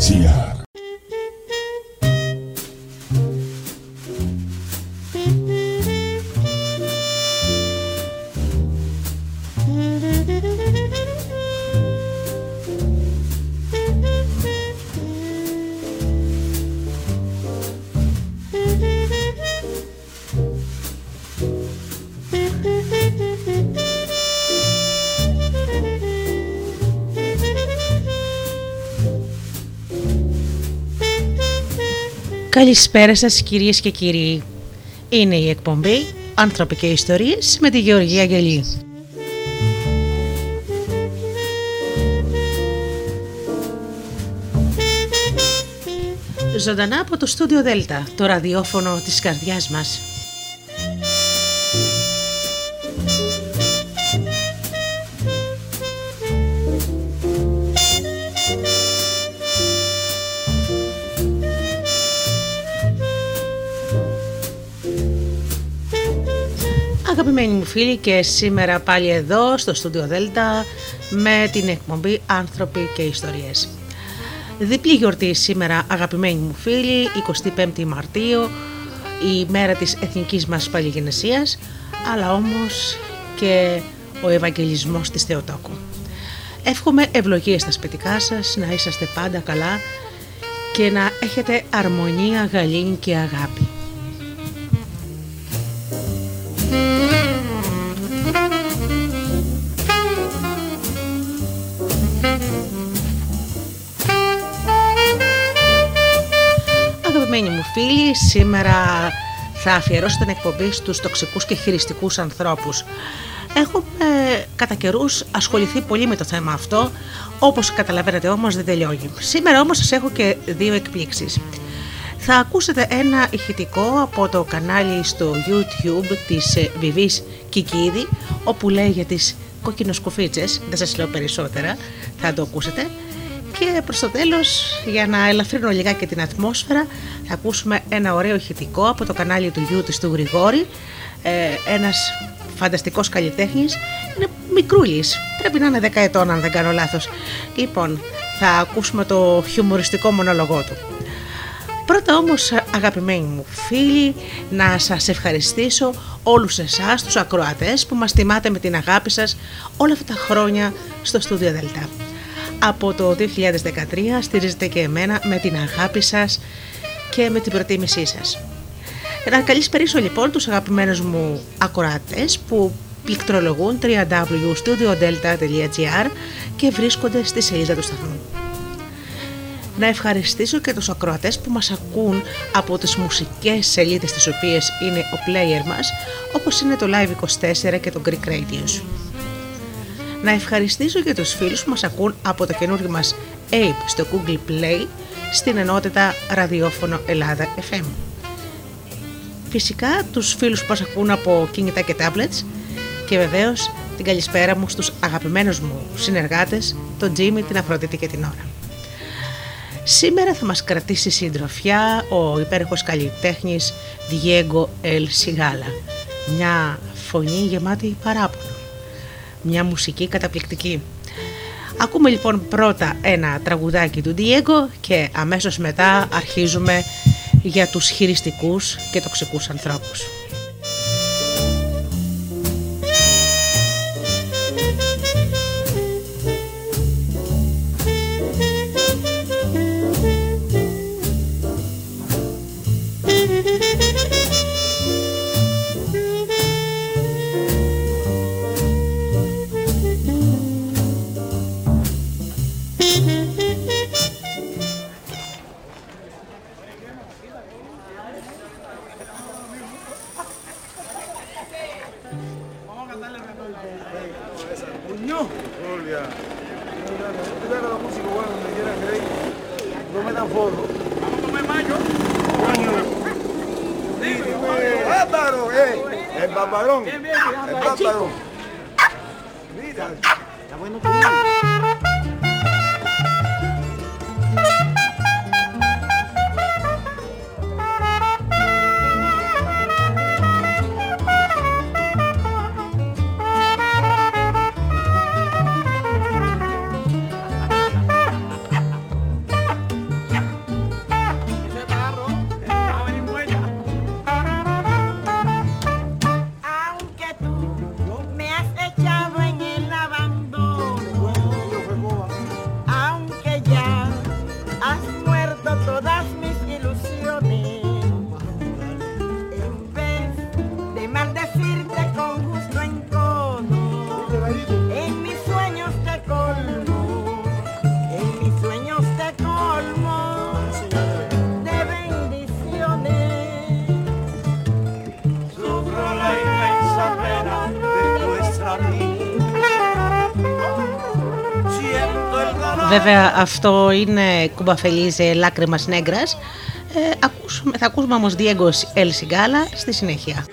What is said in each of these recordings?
Sia. Καλησπέρα σας κυρίες και κύριοι. Είναι η εκπομπή «Άνθρωποι και Ιστορίες» με τη Γεωργία Γελή. Ζωντανά από το στούντιο Δέλτα, το ραδιόφωνο της καρδιάς μας. Αγαπημένοι μου φίλοι και σήμερα πάλι εδώ στο στούντιο Δέλτα με την εκπομπή Άνθρωποι και Ιστορίες. Διπλή γιορτή σήμερα αγαπημένοι μου φίλοι, 25η Μαρτίου, η μέρα της εθνικής μας παλιγενεσίας, αλλά όμως και ο Ευαγγελισμός της Θεοτόκου. Εύχομαι ευλογίες στα σπιτικά σας, να είσαστε πάντα καλά και να έχετε αρμονία, γαλήνη και αγάπη. Φίλοι, σήμερα θα αφιερώσω την εκπομπή στους τοξικούς και χειριστικούς ανθρώπους. Έχουμε κατά καιρούς ασχοληθεί πολύ με το θέμα αυτό, όπως καταλαβαίνετε όμως δεν τελειώνει. Σήμερα όμως σας έχω και δύο εκπλήξεις. Θα ακούσετε ένα ηχητικό από το κανάλι στο YouTube της Βιβής Κικίδη, όπου λέει για τις κοκκινοσκουφίτσες, δεν σας λέω περισσότερα, θα το ακούσετε. Και προς το τέλος, για να ελαφρύνω λιγάκι την ατμόσφαιρα, θα ακούσουμε ένα ωραίο ηχητικό από το κανάλι του γιού του Γρηγόρη, ε, ένας φανταστικός καλλιτέχνης, είναι μικρούλης, πρέπει να είναι 10 ετών αν δεν κάνω λάθος. Λοιπόν, θα ακούσουμε το χιουμοριστικό μονολογό του. Πρώτα όμως αγαπημένοι μου φίλοι να σας ευχαριστήσω όλους εσάς τους ακροατές που μας τιμάτε με την αγάπη σας όλα αυτά τα χρόνια στο στούντιο Δελτά από το 2013 στηρίζετε και εμένα με την αγάπη σας και με την προτίμησή σας. Να καλησπερίσω λοιπόν τους αγαπημένους μου ακροατές που πληκτρολογούν www.studiodelta.gr και βρίσκονται στη σελίδα του σταθμού. Να ευχαριστήσω και τους ακροατές που μας ακούν από τις μουσικές σελίδες τις οποίες είναι ο player μας, όπως είναι το Live24 και το Greek Radios να ευχαριστήσω και τους φίλους που μας ακούν από το καινούργιο μας Ape στο Google Play στην ενότητα ραδιόφωνο Ελλάδα FM. Φυσικά τους φίλους που μας ακούν από κινητά και tablets και βεβαίως την καλησπέρα μου στους αγαπημένους μου συνεργάτες, τον Τζίμι, την Αφροδίτη και την Ώρα. Σήμερα θα μας κρατήσει συντροφιά ο υπέροχος καλλιτέχνης Diego El Sigala, μια φωνή γεμάτη παράπονο μια μουσική καταπληκτική. Ακούμε λοιπόν πρώτα ένα τραγουδάκι του Diego και αμέσως μετά αρχίζουμε για τους χειριστικούς και τοξικούς ανθρώπους. Βέβαια αυτό είναι κουμπαφελίζε λάκρυμα νέγκρας. Ε, θα ακούσουμε όμως Diego El Sigala στη συνέχεια.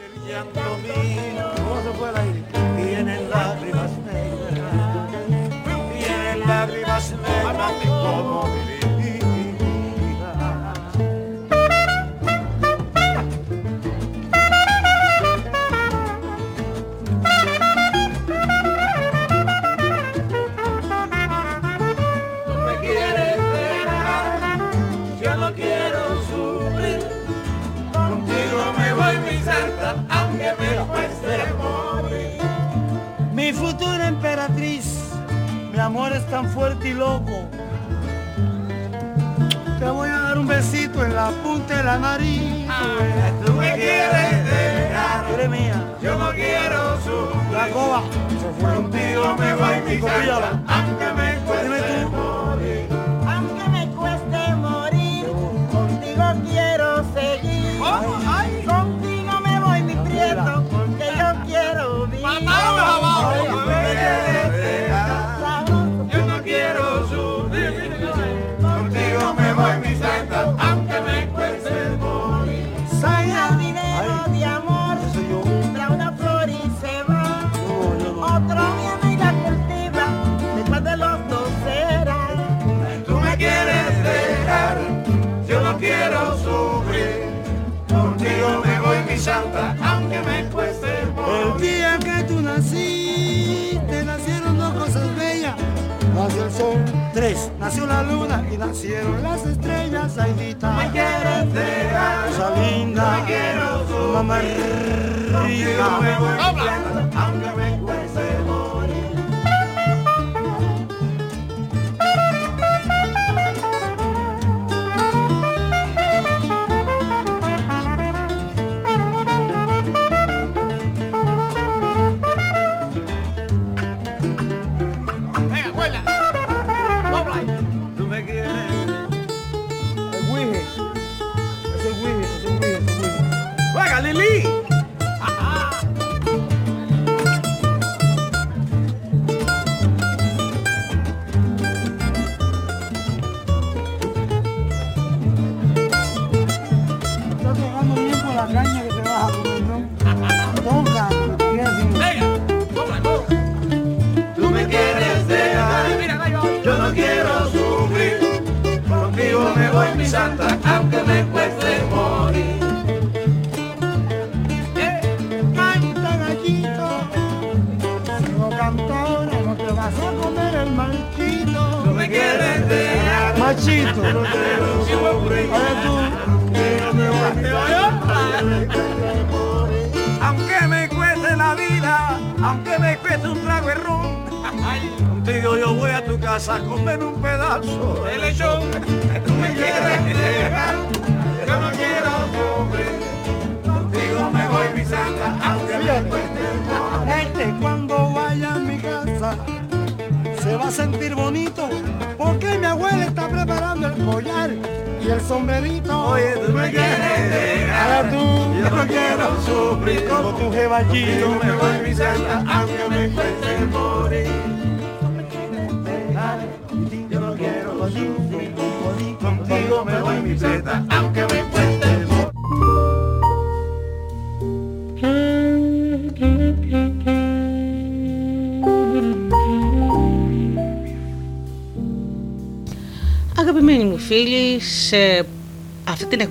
Nació la luna y nacieron las estrellas. Aidita, me quieres dejar, cosa linda, me quiero mamá rica.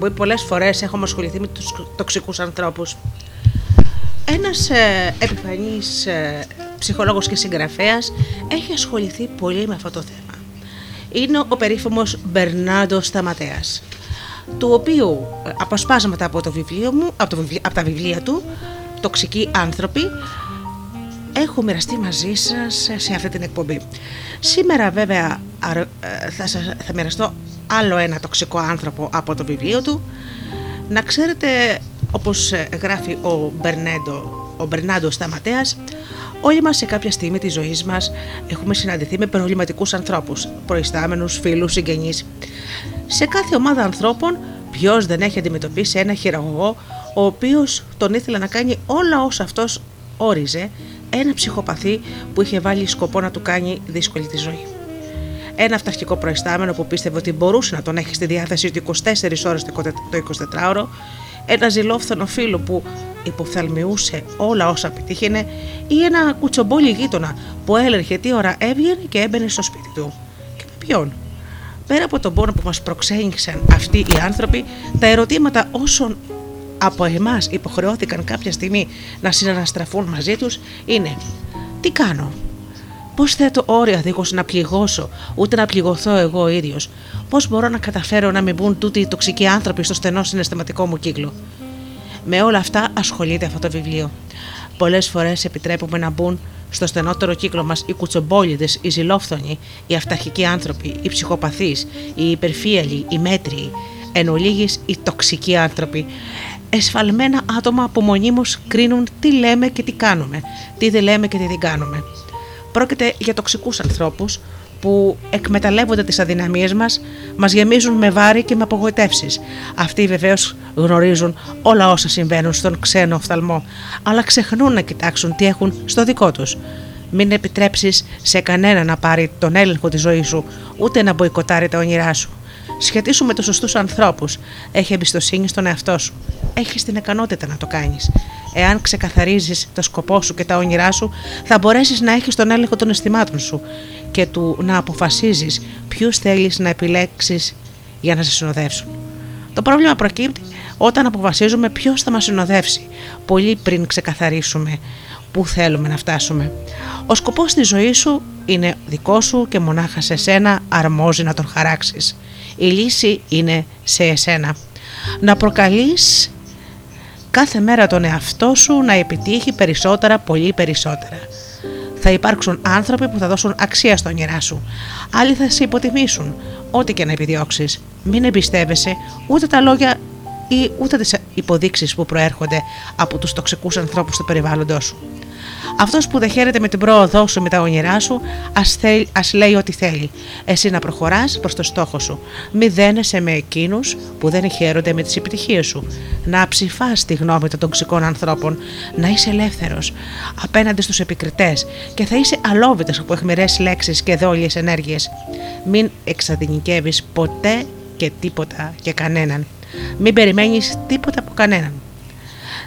Εκπομπή πολλές φορές έχουμε ασχοληθεί με τους τοξικούς ανθρώπους. Ένας ε, επιφανής ε, ψυχολόγος και συγγραφέας έχει ασχοληθεί πολύ με αυτό το θέμα. Είναι ο περίφημος Μπερνάντο Σταματέας, του οποίου ε, αποσπάσματα από, το βιβλίο μου, από, το, από τα βιβλία του, «Τοξικοί άνθρωποι», έχω μοιραστεί μαζί σας σε αυτή την εκπομπή. Σήμερα βέβαια ε, θα, σας, θα μοιραστώ άλλο ένα τοξικό άνθρωπο από το βιβλίο του. Να ξέρετε, όπως ε, γράφει ο Μπερνέντο, ο Μπερνάντο Σταματέας, όλοι μας σε κάποια στιγμή της ζωής μας έχουμε συναντηθεί με προβληματικούς ανθρώπους, προϊστάμενους, φίλους, συγγενείς. Σε κάθε ομάδα ανθρώπων, ποιος δεν έχει αντιμετωπίσει ένα χειραγωγό, ο οποίος τον ήθελε να κάνει όλα όσα αυτός όριζε, ένα ψυχοπαθή που είχε βάλει σκοπό να του κάνει δύσκολη τη ζωή. Ένα αυταρχικό προϊστάμενο που πίστευε ότι μπορούσε να τον έχει στη διάθεση του 24 ώρες το 24ωρο, ένα ζηλόφθονο φίλο που υποφθαλμιούσε όλα όσα πετύχαινε ή ένα κουτσομπόλι γείτονα που έλεγε τι ώρα έβγαινε και έμπαινε στο σπίτι του. Και με ποιον; Πέρα από τον πόνο που μας προξένηξαν αυτοί οι άνθρωποι, τα ερωτήματα όσων από εμάς υποχρεώθηκαν κάποια στιγμή να συναναστραφούν μαζί τους είναι «Τι κάνω» Πώς θέτω όρια δίχως να πληγώσω, ούτε να πληγωθώ εγώ ο ίδιος. Πώς μπορώ να καταφέρω να μην μπουν τούτοι οι τοξικοί άνθρωποι στο στενό συναισθηματικό μου κύκλο. Με όλα αυτά ασχολείται αυτό το βιβλίο. Πολλές φορές επιτρέπουμε να μπουν στο στενότερο κύκλο μας οι κουτσομπόλιδες, οι ζηλόφθονοι, οι αυταρχικοί άνθρωποι, οι ψυχοπαθείς, οι υπερφύαλοι, οι μέτριοι, εν ολίγης οι τοξικοί άνθρωποι. Εσφαλμένα άτομα που μονίμως κρίνουν τι λέμε και τι κάνουμε, τι δεν λέμε και τι δεν κάνουμε. Πρόκειται για τοξικούς ανθρώπους που εκμεταλλεύονται τις αδυναμίες μας, μας γεμίζουν με βάρη και με απογοητεύσεις. Αυτοί βεβαίως γνωρίζουν όλα όσα συμβαίνουν στον ξένο οφθαλμό, αλλά ξεχνούν να κοιτάξουν τι έχουν στο δικό τους. Μην επιτρέψεις σε κανένα να πάρει τον έλεγχο της ζωής σου, ούτε να μποϊκοτάρει τα όνειρά σου. Σχετίσου με τους σωστούς ανθρώπους. Έχει εμπιστοσύνη στον εαυτό σου. Έχεις την ικανότητα να το κάνεις. Εάν ξεκαθαρίζεις το σκοπό σου και τα όνειρά σου, θα μπορέσεις να έχεις τον έλεγχο των αισθημάτων σου και του να αποφασίζεις ποιους θέλεις να επιλέξεις για να σε συνοδεύσουν. Το πρόβλημα προκύπτει όταν αποφασίζουμε ποιος θα μας συνοδεύσει, πολύ πριν ξεκαθαρίσουμε πού θέλουμε να φτάσουμε. Ο σκοπός της ζωής σου είναι δικό σου και μονάχα σε σένα αρμόζει να τον χαράξεις. Η λύση είναι σε εσένα. Να προκαλείς κάθε μέρα τον εαυτό σου να επιτύχει περισσότερα, πολύ περισσότερα. Θα υπάρξουν άνθρωποι που θα δώσουν αξία στο όνειρά σου. Άλλοι θα σε υποτιμήσουν, ό,τι και να επιδιώξεις. Μην εμπιστεύεσαι ούτε τα λόγια ή ούτε τις υποδείξεις που προέρχονται από τους τοξικούς ανθρώπους του περιβάλλοντος σου. Αυτός που δεν χαίρεται με την πρόοδό σου, με τα όνειρά σου, ας λέει ό,τι θέλει. Εσύ να προχωράς προς το στόχο σου. Μη δένεσαι με εκείνους που δεν χαίρονται με τις επιτυχίες σου. Να ψηφάς τη γνώμη των τοξικών ανθρώπων. Να είσαι ελεύθερος απέναντι στους επικριτές και θα είσαι αλόβητος από αιχμηρές λέξεις και δόλιες ενέργειες. Μην εξαδυνικεύει ποτέ και τίποτα και κανέναν. Μην περιμένεις τίποτα από κανέναν.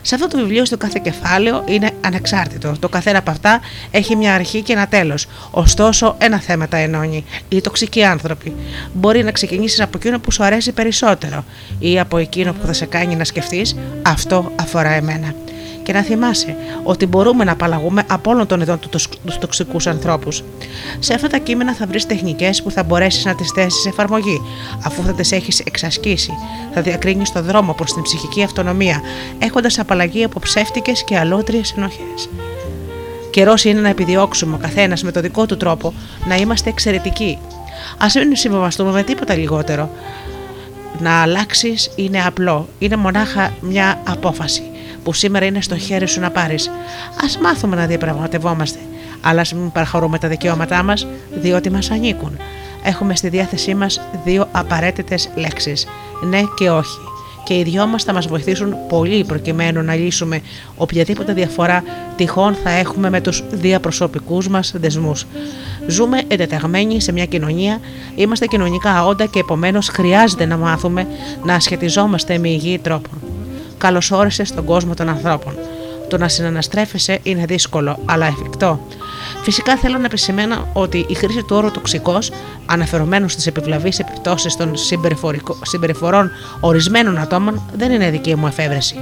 Σε αυτό το βιβλίο, στο κάθε κεφάλαιο είναι ανεξάρτητο. Το καθένα από αυτά έχει μια αρχή και ένα τέλος. Ωστόσο, ένα θέμα τα ενώνει. Οι τοξικοί άνθρωποι. Μπορεί να ξεκινήσεις από εκείνο που σου αρέσει περισσότερο ή από εκείνο που θα σε κάνει να σκεφτείς αυτό αφορά εμένα και να θυμάσαι ότι μπορούμε να απαλλαγούμε από όλων των ειδών του τοξικούς ανθρώπους. Σε αυτά τα κείμενα θα βρεις τεχνικές που θα μπορέσεις να τις θέσεις σε εφαρμογή, αφού θα τις έχεις εξασκήσει. Θα διακρίνεις το δρόμο προς την ψυχική αυτονομία, έχοντας απαλλαγή από ψεύτικες και αλότριες ενοχές. Καιρός είναι να επιδιώξουμε ο καθένας με το δικό του τρόπο να είμαστε εξαιρετικοί. Α μην συμβαστούμε με τίποτα λιγότερο. Να αλλάξεις είναι απλό, είναι μονάχα μια απόφαση που σήμερα είναι στο χέρι σου να πάρεις. Α μάθουμε να διαπραγματευόμαστε, αλλά ας μην παραχωρούμε τα δικαιώματά μας, διότι μας ανήκουν. Έχουμε στη διάθεσή μας δύο απαραίτητες λέξεις: ναι και όχι. Και οι δυο μας θα μας βοηθήσουν πολύ προκειμένου να λύσουμε οποιαδήποτε διαφορά τυχόν θα έχουμε με τους διαπροσωπικούς μας δεσμούς. Ζούμε εντεταγμένοι σε μια κοινωνία, είμαστε κοινωνικά όντα και επομένως χρειάζεται να μάθουμε να σχετιζόμαστε με υγιή τρόπο καλώ όρισε στον κόσμο των ανθρώπων. Το να συναναστρέφεσαι είναι δύσκολο, αλλά εφικτό. Φυσικά θέλω να επισημαίνω ότι η χρήση του όρου τοξικός, αναφερομένου στις επιβλαβείς επιπτώσεις των συμπεριφορών ορισμένων ατόμων, δεν είναι δική μου εφεύρεση.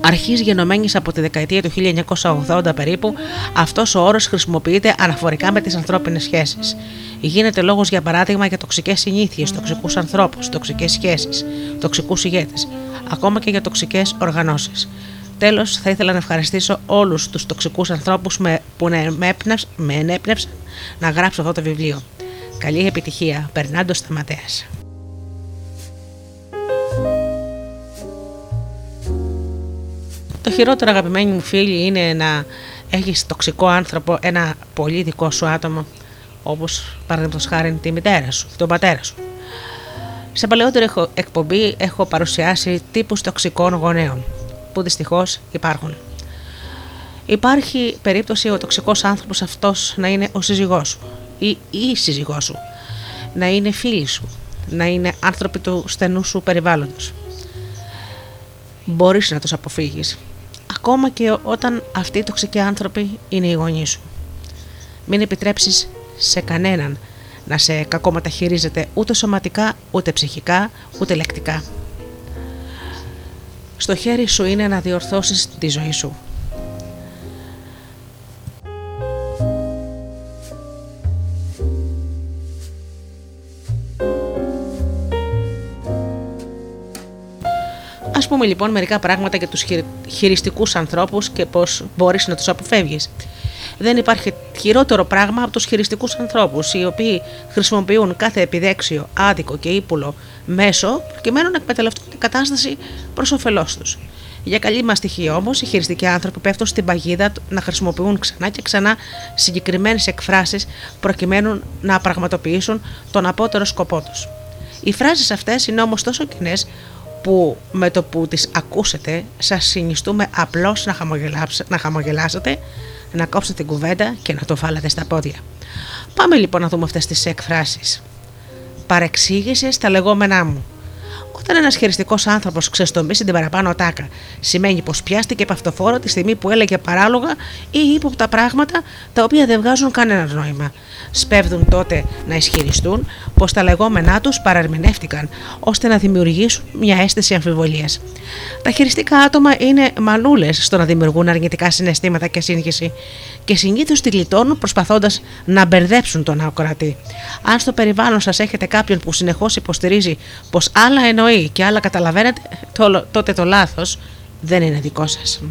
Αρχής γενομένης από τη δεκαετία του 1980 περίπου, αυτός ο όρος χρησιμοποιείται αναφορικά με τις ανθρώπινες σχέσεις. Γίνεται λόγος για παράδειγμα για τοξικές συνήθειες, τοξικούς ανθρώπους, τοξικές σχέσεις, τοξικούς ηγέτες ακόμα και για τοξικές οργανώσεις. Τέλος, θα ήθελα να ευχαριστήσω όλους τους τοξικούς ανθρώπους που με ενέπνευσαν να γράψω αυτό το βιβλίο. Καλή επιτυχία, Περνάντος Σταματέα. Το χειρότερο αγαπημένοι μου φίλοι είναι να έχεις τοξικό άνθρωπο, ένα πολύ δικό σου άτομο, όπως παραδείγματος χάρη τη μητέρα σου, τον πατέρα σου. Σε παλαιότερη εκπομπή έχω παρουσιάσει τύπους τοξικών γονέων, που δυστυχώς υπάρχουν. Υπάρχει περίπτωση ο τοξικός άνθρωπος αυτός να είναι ο σύζυγός σου ή η σύζυγός σου, να είναι φίλοι σου, να είναι άνθρωποι του στενού σου περιβάλλοντος. Μπορείς να τους αποφύγεις, ακόμα και όταν αυτοί οι τοξικοί άνθρωποι είναι οι γονείς σου. Μην επιτρέψεις σε κανέναν να σε κακομεταχειρίζεται ούτε σωματικά, ούτε ψυχικά, ούτε λεκτικά. Στο χέρι σου είναι να διορθώσεις τη ζωή σου. Πούμε λοιπόν μερικά πράγματα για τους χειριστικούς ανθρώπους και πώς μπορείς να τους αποφεύγεις. Δεν υπάρχει χειρότερο πράγμα από τους χειριστικούς ανθρώπους οι οποίοι χρησιμοποιούν κάθε επιδέξιο, άδικο και ύπουλο μέσο προκειμένου να εκμεταλλευτούν την κατάσταση προς όφελός τους. Για καλή μας στοιχεία όμως, οι χειριστικοί άνθρωποι πέφτουν στην παγίδα να χρησιμοποιούν ξανά και ξανά συγκεκριμένες εκφράσεις προκειμένου να πραγματοποιήσουν τον απότερο σκοπό τους. Οι φράσεις αυτές είναι όμως τόσο κοινές που με το που τις ακούσετε σας συνιστούμε απλώς να, να χαμογελάσετε, να κόψετε την κουβέντα και να το βάλετε στα πόδια. Πάμε λοιπόν να δούμε αυτές τις εκφράσεις. Παρεξήγησες στα λεγόμενά μου. Όταν ένας χειριστικός άνθρωπος ξεστομίσει την παραπάνω τάκα, σημαίνει πως πιάστηκε παυτοφόρο τη στιγμή που έλεγε παράλογα ή ύποπτα πράγματα τα οποία δεν βγάζουν κανένα νόημα. Σπέβδουν τότε να ισχυριστούν πως τα λεγόμενά τους παραρμηνεύτηκαν, ώστε να δημιουργήσουν μια αίσθηση αμφιβολίας. Τα χειριστικά άτομα είναι μανούλε στο να δημιουργούν αρνητικά συναισθήματα και σύγχυση και συνήθως τη γλιτώνουν προσπαθώντας να μπερδέψουν τον ακροατή. Αν στο περιβάλλον σας έχετε κάποιον που συνεχώς υποστηρίζει πως άλλα εννοεί και άλλα καταλαβαίνετε, τότε το λάθος δεν είναι δικό σας.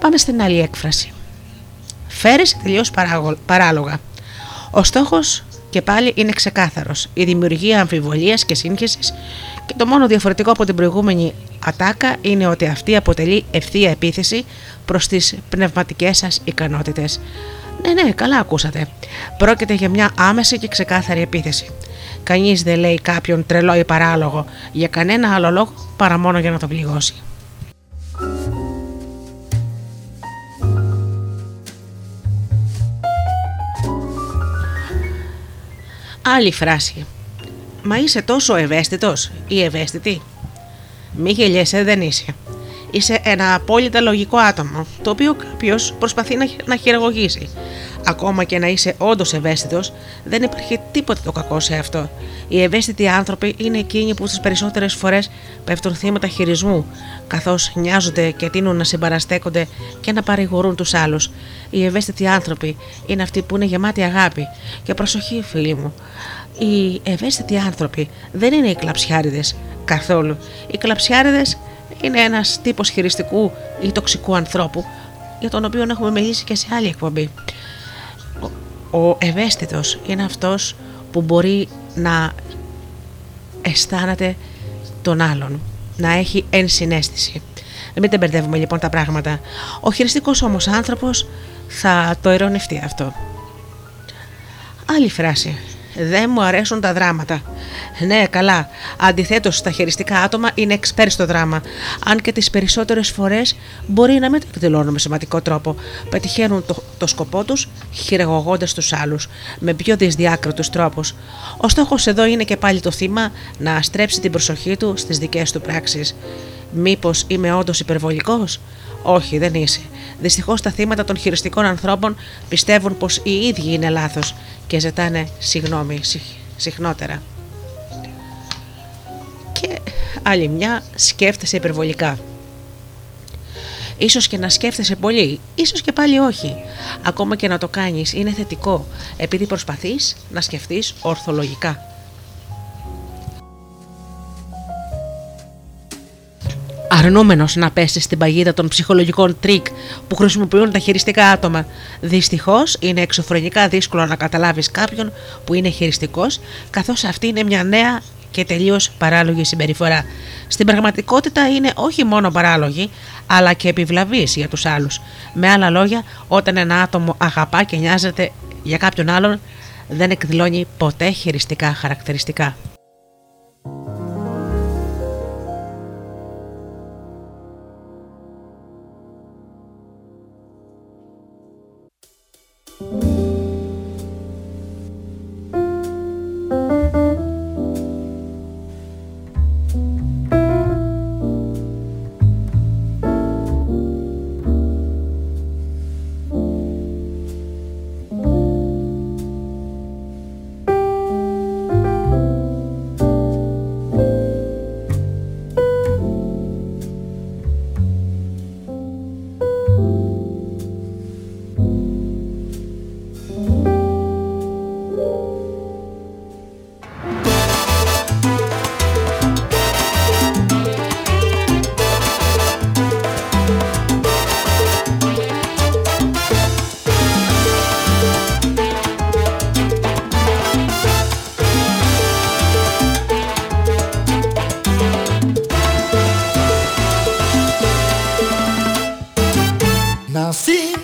Πάμε στην άλλη έκφραση. Φέρεσαι τελείως παράλογα. Ο στόχος και πάλι είναι ξεκάθαρος. Η δημιουργία αμφιβολίας και σύγχυσης και το μόνο διαφορετικό από την προηγούμενη ατάκα είναι ότι αυτή αποτελεί ευθεία επίθεση προς τις πνευματικές σας ικανότητες. Ναι, ναι, καλά ακούσατε. Πρόκειται για μια άμεση και ξεκάθαρη επίθεση. Κανείς δεν λέει κάποιον τρελό ή παράλογο για κανένα άλλο λόγο παρά μόνο για να το πληγώσει. Άλλη φράση. Μα είσαι τόσο ευαίσθητος ή ευαίσθητη; Μη γελιέσαι, δεν είσαι. Είσαι ένα απόλυτα λογικό άτομο, το οποίο κάποιος προσπαθεί να, να χειραγωγήσει. Ακόμα και να είσαι όντως ευαίσθητος, δεν υπάρχει τίποτα το κακό σε αυτό. Οι ευαίσθητοι άνθρωποι είναι εκείνοι που τι περισσότερες φορές πέφτουν θύματα χειρισμού, καθώς νοιάζονται και τείνουν να συμπαραστέκονται και να παρηγορούν τους άλλους. Οι ευαίσθητοι άνθρωποι είναι αυτοί που είναι γεμάτοι αγάπη. Και προσοχή, φίλοι μου, οι ευαίσθητοι άνθρωποι δεν είναι οι κλαψιάριδες καθόλου. Οι κλαψιάριδες είναι ένας τύπος χειριστικού ή τοξικού ανθρώπου για τον οποίο έχουμε μιλήσει και σε άλλη εκπομπή. Ο ευαίσθητος είναι αυτός που μπορεί να αισθάνεται τον άλλον, να έχει ενσυναίσθηση. Μην τα μπερδεύουμε λοιπόν τα πράγματα. Ο χειριστικός όμως άνθρωπος θα το ειρωνευτεί αυτό. Άλλη φράση. Δεν μου αρέσουν τα δράματα. Ναι, καλά. Αντιθέτως, τα χειριστικά άτομα είναι εξπέρι στο δράμα. Αν και τις περισσότερες φορές μπορεί να μην το εκδηλώνουν με σημαντικό τρόπο. Πετυχαίνουν το, το σκοπό τους χειραγωγώντας τους άλλους με πιο δυσδιάκριτους τρόπους. Ο στόχος εδώ είναι και πάλι το θύμα να στρέψει την προσοχή του στις δικές του πράξεις. Μήπως είμαι όντως υπερβολικός; Όχι, δεν είσαι. Δυστυχώς τα θύματα των χειριστικών ανθρώπων πιστεύουν πως οι ίδιοι είναι λάθος και ζητάνε συγγνώμη συχνότερα. Και άλλη μια σκέφτεσαι υπερβολικά. Ίσως και να σκέφτεσαι πολύ, ίσως και πάλι όχι. Ακόμα και να το κάνεις είναι θετικό, επειδή προσπαθείς να σκεφτείς ορθολογικά. Αρνούμενος να πέσει στην παγίδα των ψυχολογικών τρίκ που χρησιμοποιούν τα χειριστικά άτομα. Δυστυχώς είναι εξωφρενικά δύσκολο να καταλάβεις κάποιον που είναι χειριστικός, καθώς αυτή είναι μια νέα και τελείως παράλογη συμπεριφορά. Στην πραγματικότητα είναι όχι μόνο παράλογη, αλλά και επιβλαβής για τους άλλους. Με άλλα λόγια, όταν ένα άτομο αγαπά και νοιάζεται για κάποιον άλλον, δεν εκδηλώνει ποτέ χειριστικά χαρακτηριστικά.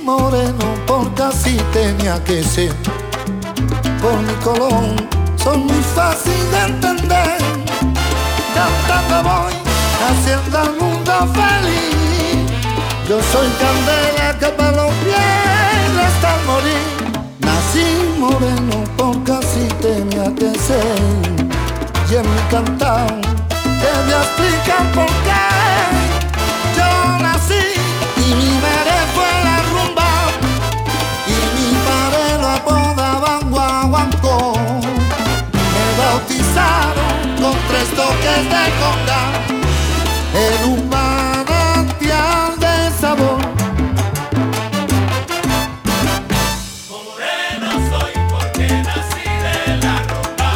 Moreno porque así tenía que ser. Por mi color son muy fácil de entender. Cantando voy haciendo al mundo feliz. Yo soy candela que para los pies hasta morir. Nací moreno porque así tenía que ser. Y en mi cantado te voy a por qué. Yo nací y mi con tres toques de conga en un manantial de sabor. Moreno soy porque nací de la ropa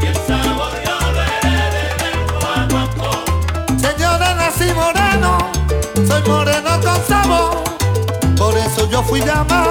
y el sabor yo lo heredé del guaguancó. Señores, nací moreno, soy moreno con sabor. Por eso yo fui llamado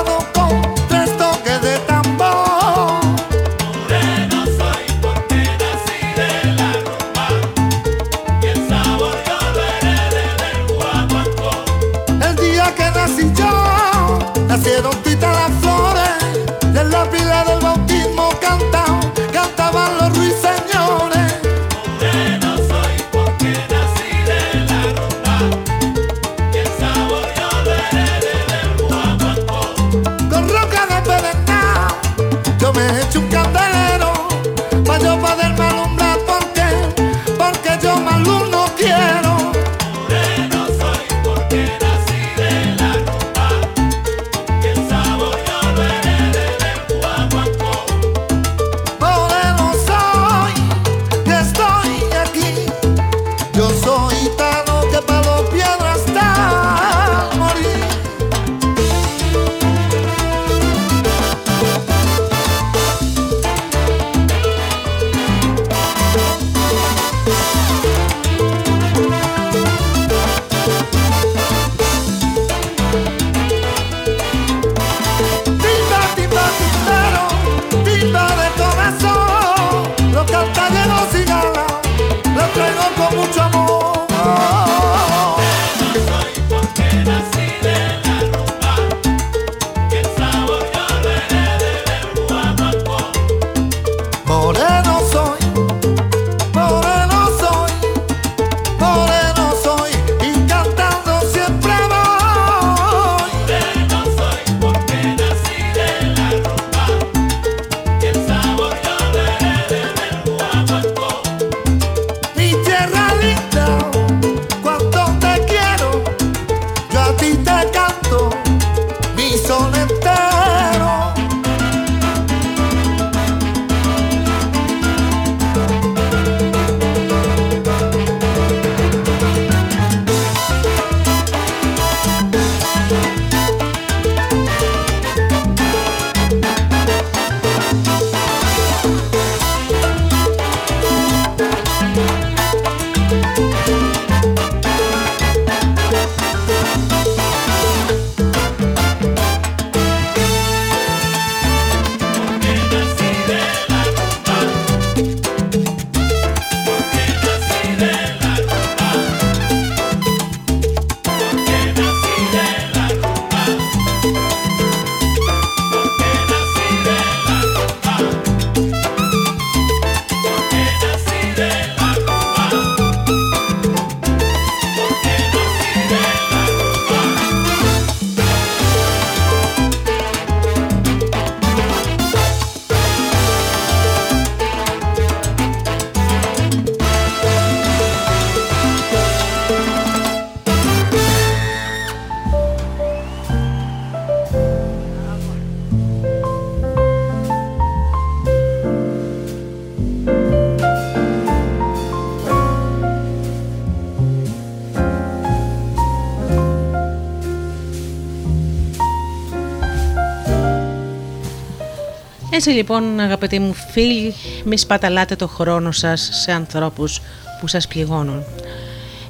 Έτσι λοιπόν αγαπητοί μου φίλοι, μη σπαταλάτε το χρόνο σας σε ανθρώπους που σας πληγώνουν.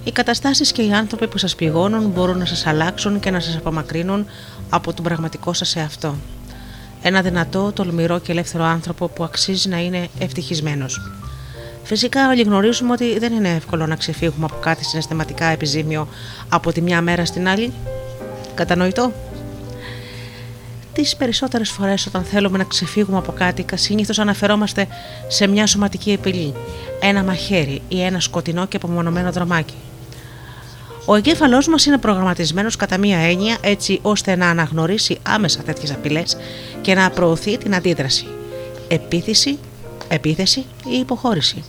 Οι καταστάσεις και οι άνθρωποι που σας πληγώνουν μπορούν να σας αλλάξουν και να σας απομακρύνουν από τον πραγματικό σας εαυτό. Ένα δυνατό, τολμηρό και ελεύθερο άνθρωπο που αξίζει να είναι ευτυχισμένος. Φυσικά όλοι γνωρίζουμε ότι δεν είναι εύκολο να ξεφύγουμε από κάτι συναισθηματικά επιζήμιο από τη μια μέρα στην άλλη. Κατανοητό; Τις περισσότερες φορές, όταν θέλουμε να ξεφύγουμε από κάτι, συνήθως αναφερόμαστε σε μια σωματική επιλή, ένα μαχαίρι ή ένα σκοτεινό και απομονωμένο δρομάκι. Ο εγκέφαλός μας είναι προγραμματισμένος κατά μία έννοια έτσι ώστε να αναγνωρίσει άμεσα τέτοιες απειλές και να προωθεί την αντίδραση. Επίθεση, επίθεση ή υποχώρηση.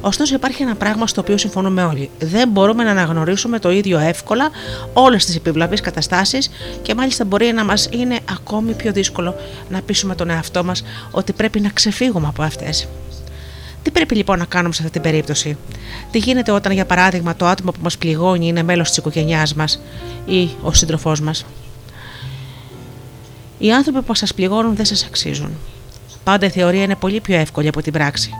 Ωστόσο, υπάρχει ένα πράγμα στο οποίο συμφωνούμε όλοι. Δεν μπορούμε να αναγνωρίσουμε το ίδιο εύκολα όλες τις επιβλαβείς καταστάσεις και μάλιστα μπορεί να μας είναι ακόμη πιο δύσκολο να πείσουμε τον εαυτό μας ότι πρέπει να ξεφύγουμε από αυτές. Τι πρέπει λοιπόν να κάνουμε σε αυτή την περίπτωση; Τι γίνεται όταν, για παράδειγμα, το άτομο που μας πληγώνει είναι μέλος της οικογένειάς μας ή ο σύντροφός μας; Οι άνθρωποι που σας πληγώνουν δεν σας αξίζουν. Πάντα η θεωρία είναι πολύ πιο εύκολη από την πράξη.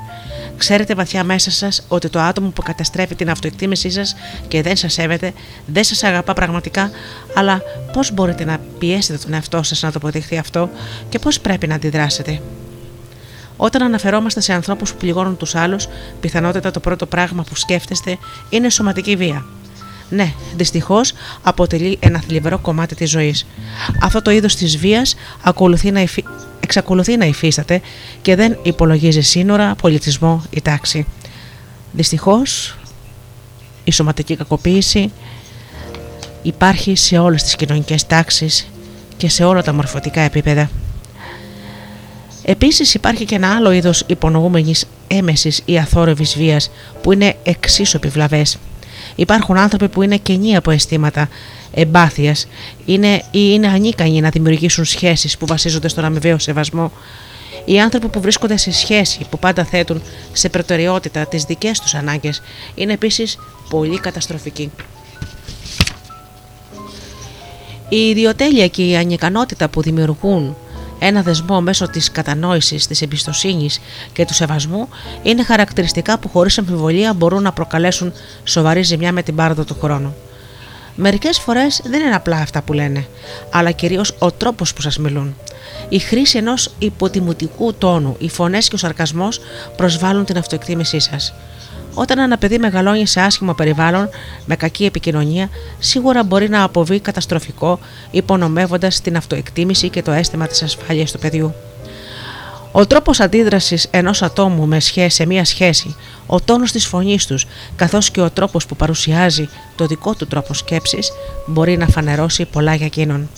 Ξέρετε βαθιά μέσα σας ότι το άτομο που καταστρέφει την αυτοεκτίμησή σας και δεν σας σέβεται, δεν σας αγαπά πραγματικά, αλλά πώς μπορείτε να πιέσετε τον εαυτό σας να το αποδειχθεί αυτό και πώς πρέπει να αντιδράσετε; Όταν αναφερόμαστε σε ανθρώπους που πληγώνουν τους άλλους, πιθανότατα το πρώτο πράγμα που σκέφτεστε είναι σωματική βία. Ναι, δυστυχώς αποτελεί ένα θλιβερό κομμάτι της ζωής. Αυτό το είδος της βίας εξακολουθεί να υφίσταται και δεν υπολογίζει σύνορα, πολιτισμό ή τάξη. Δυστυχώς, η σωματική κακοποίηση υπάρχει σε όλες τις κοινωνικές τάξεις και σε όλα τα μορφωτικά επίπεδα. Επίσης υπάρχει και ένα άλλο είδος υπονοούμενης έμεσης ή αθόρυβης βίας που είναι εξίσου επιβλαβές. Υπάρχουν άνθρωποι που είναι κενοί από αισθήματα εμπάθειας είναι, ή είναι ανίκανοι να δημιουργήσουν σχέσεις που βασίζονται στον αμοιβαίο σεβασμό. Οι άνθρωποι που βρίσκονται σε σχέση που πάντα θέτουν σε προτεραιότητα τις δικές τους ανάγκες είναι επίσης πολύ καταστροφικοί. Η ιδιοτέλεια και η ανικανότητα που δημιουργούν ένα δεσμό μέσω της κατανόησης, της εμπιστοσύνης και του σεβασμού είναι χαρακτηριστικά που χωρίς αμφιβολία μπορούν να προκαλέσουν σοβαρή ζημιά με την πάροδο του χρόνου. Μερικές φορές δεν είναι απλά αυτά που λένε, αλλά κυρίως ο τρόπος που σας μιλούν. Η χρήση ενός υποτιμητικού τόνου, οι φωνές και ο σαρκασμός προσβάλλουν την αυτοεκτίμησή σας. Όταν ένα παιδί μεγαλώνει σε άσχημο περιβάλλον, με κακή επικοινωνία, σίγουρα μπορεί να αποβεί καταστροφικό, υπονομεύοντας την αυτοεκτίμηση και το αίσθημα της ασφάλειας του παιδιού. Ο τρόπος αντίδρασης ενός ατόμου με σχέση, σε μία σχέση, ο τόνος της φωνής τους, καθώς και ο τρόπος που παρουσιάζει το δικό του τρόπο σκέψης, μπορεί να φανερώσει πολλά για εκείνον.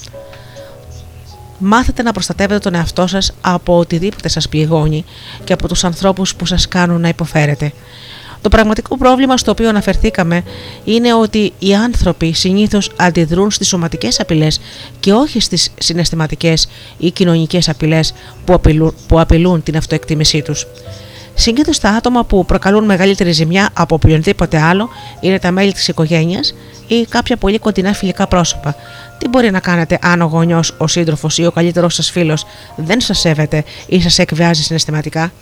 Μάθετε να προστατεύετε τον εαυτό σας από οτιδήποτε σας πληγώνει και από τους ανθρώπους που σας κάνουν να υποφέρετε. Το πραγματικό πρόβλημα στο οποίο αναφερθήκαμε είναι ότι οι άνθρωποι συνήθως αντιδρούν στις σωματικές απειλές και όχι στις συναισθηματικές ή κοινωνικές απειλές που, απειλούν, που απειλούν την αυτοεκτίμησή τους. Συνήθω τα άτομα που προκαλούν μεγαλύτερη ζημιά από οποιονδήποτε άλλο είναι τα μέλη της οικογένειας ή κάποια πολύ κοντινά φιλικά πρόσωπα. Τι μπορεί να κάνετε αν ο γονιός, ο σύντροφος ή ο καλύτερός σας φίλος δεν σας σέβεται ή σας εκβιάζει συναισθηματικά;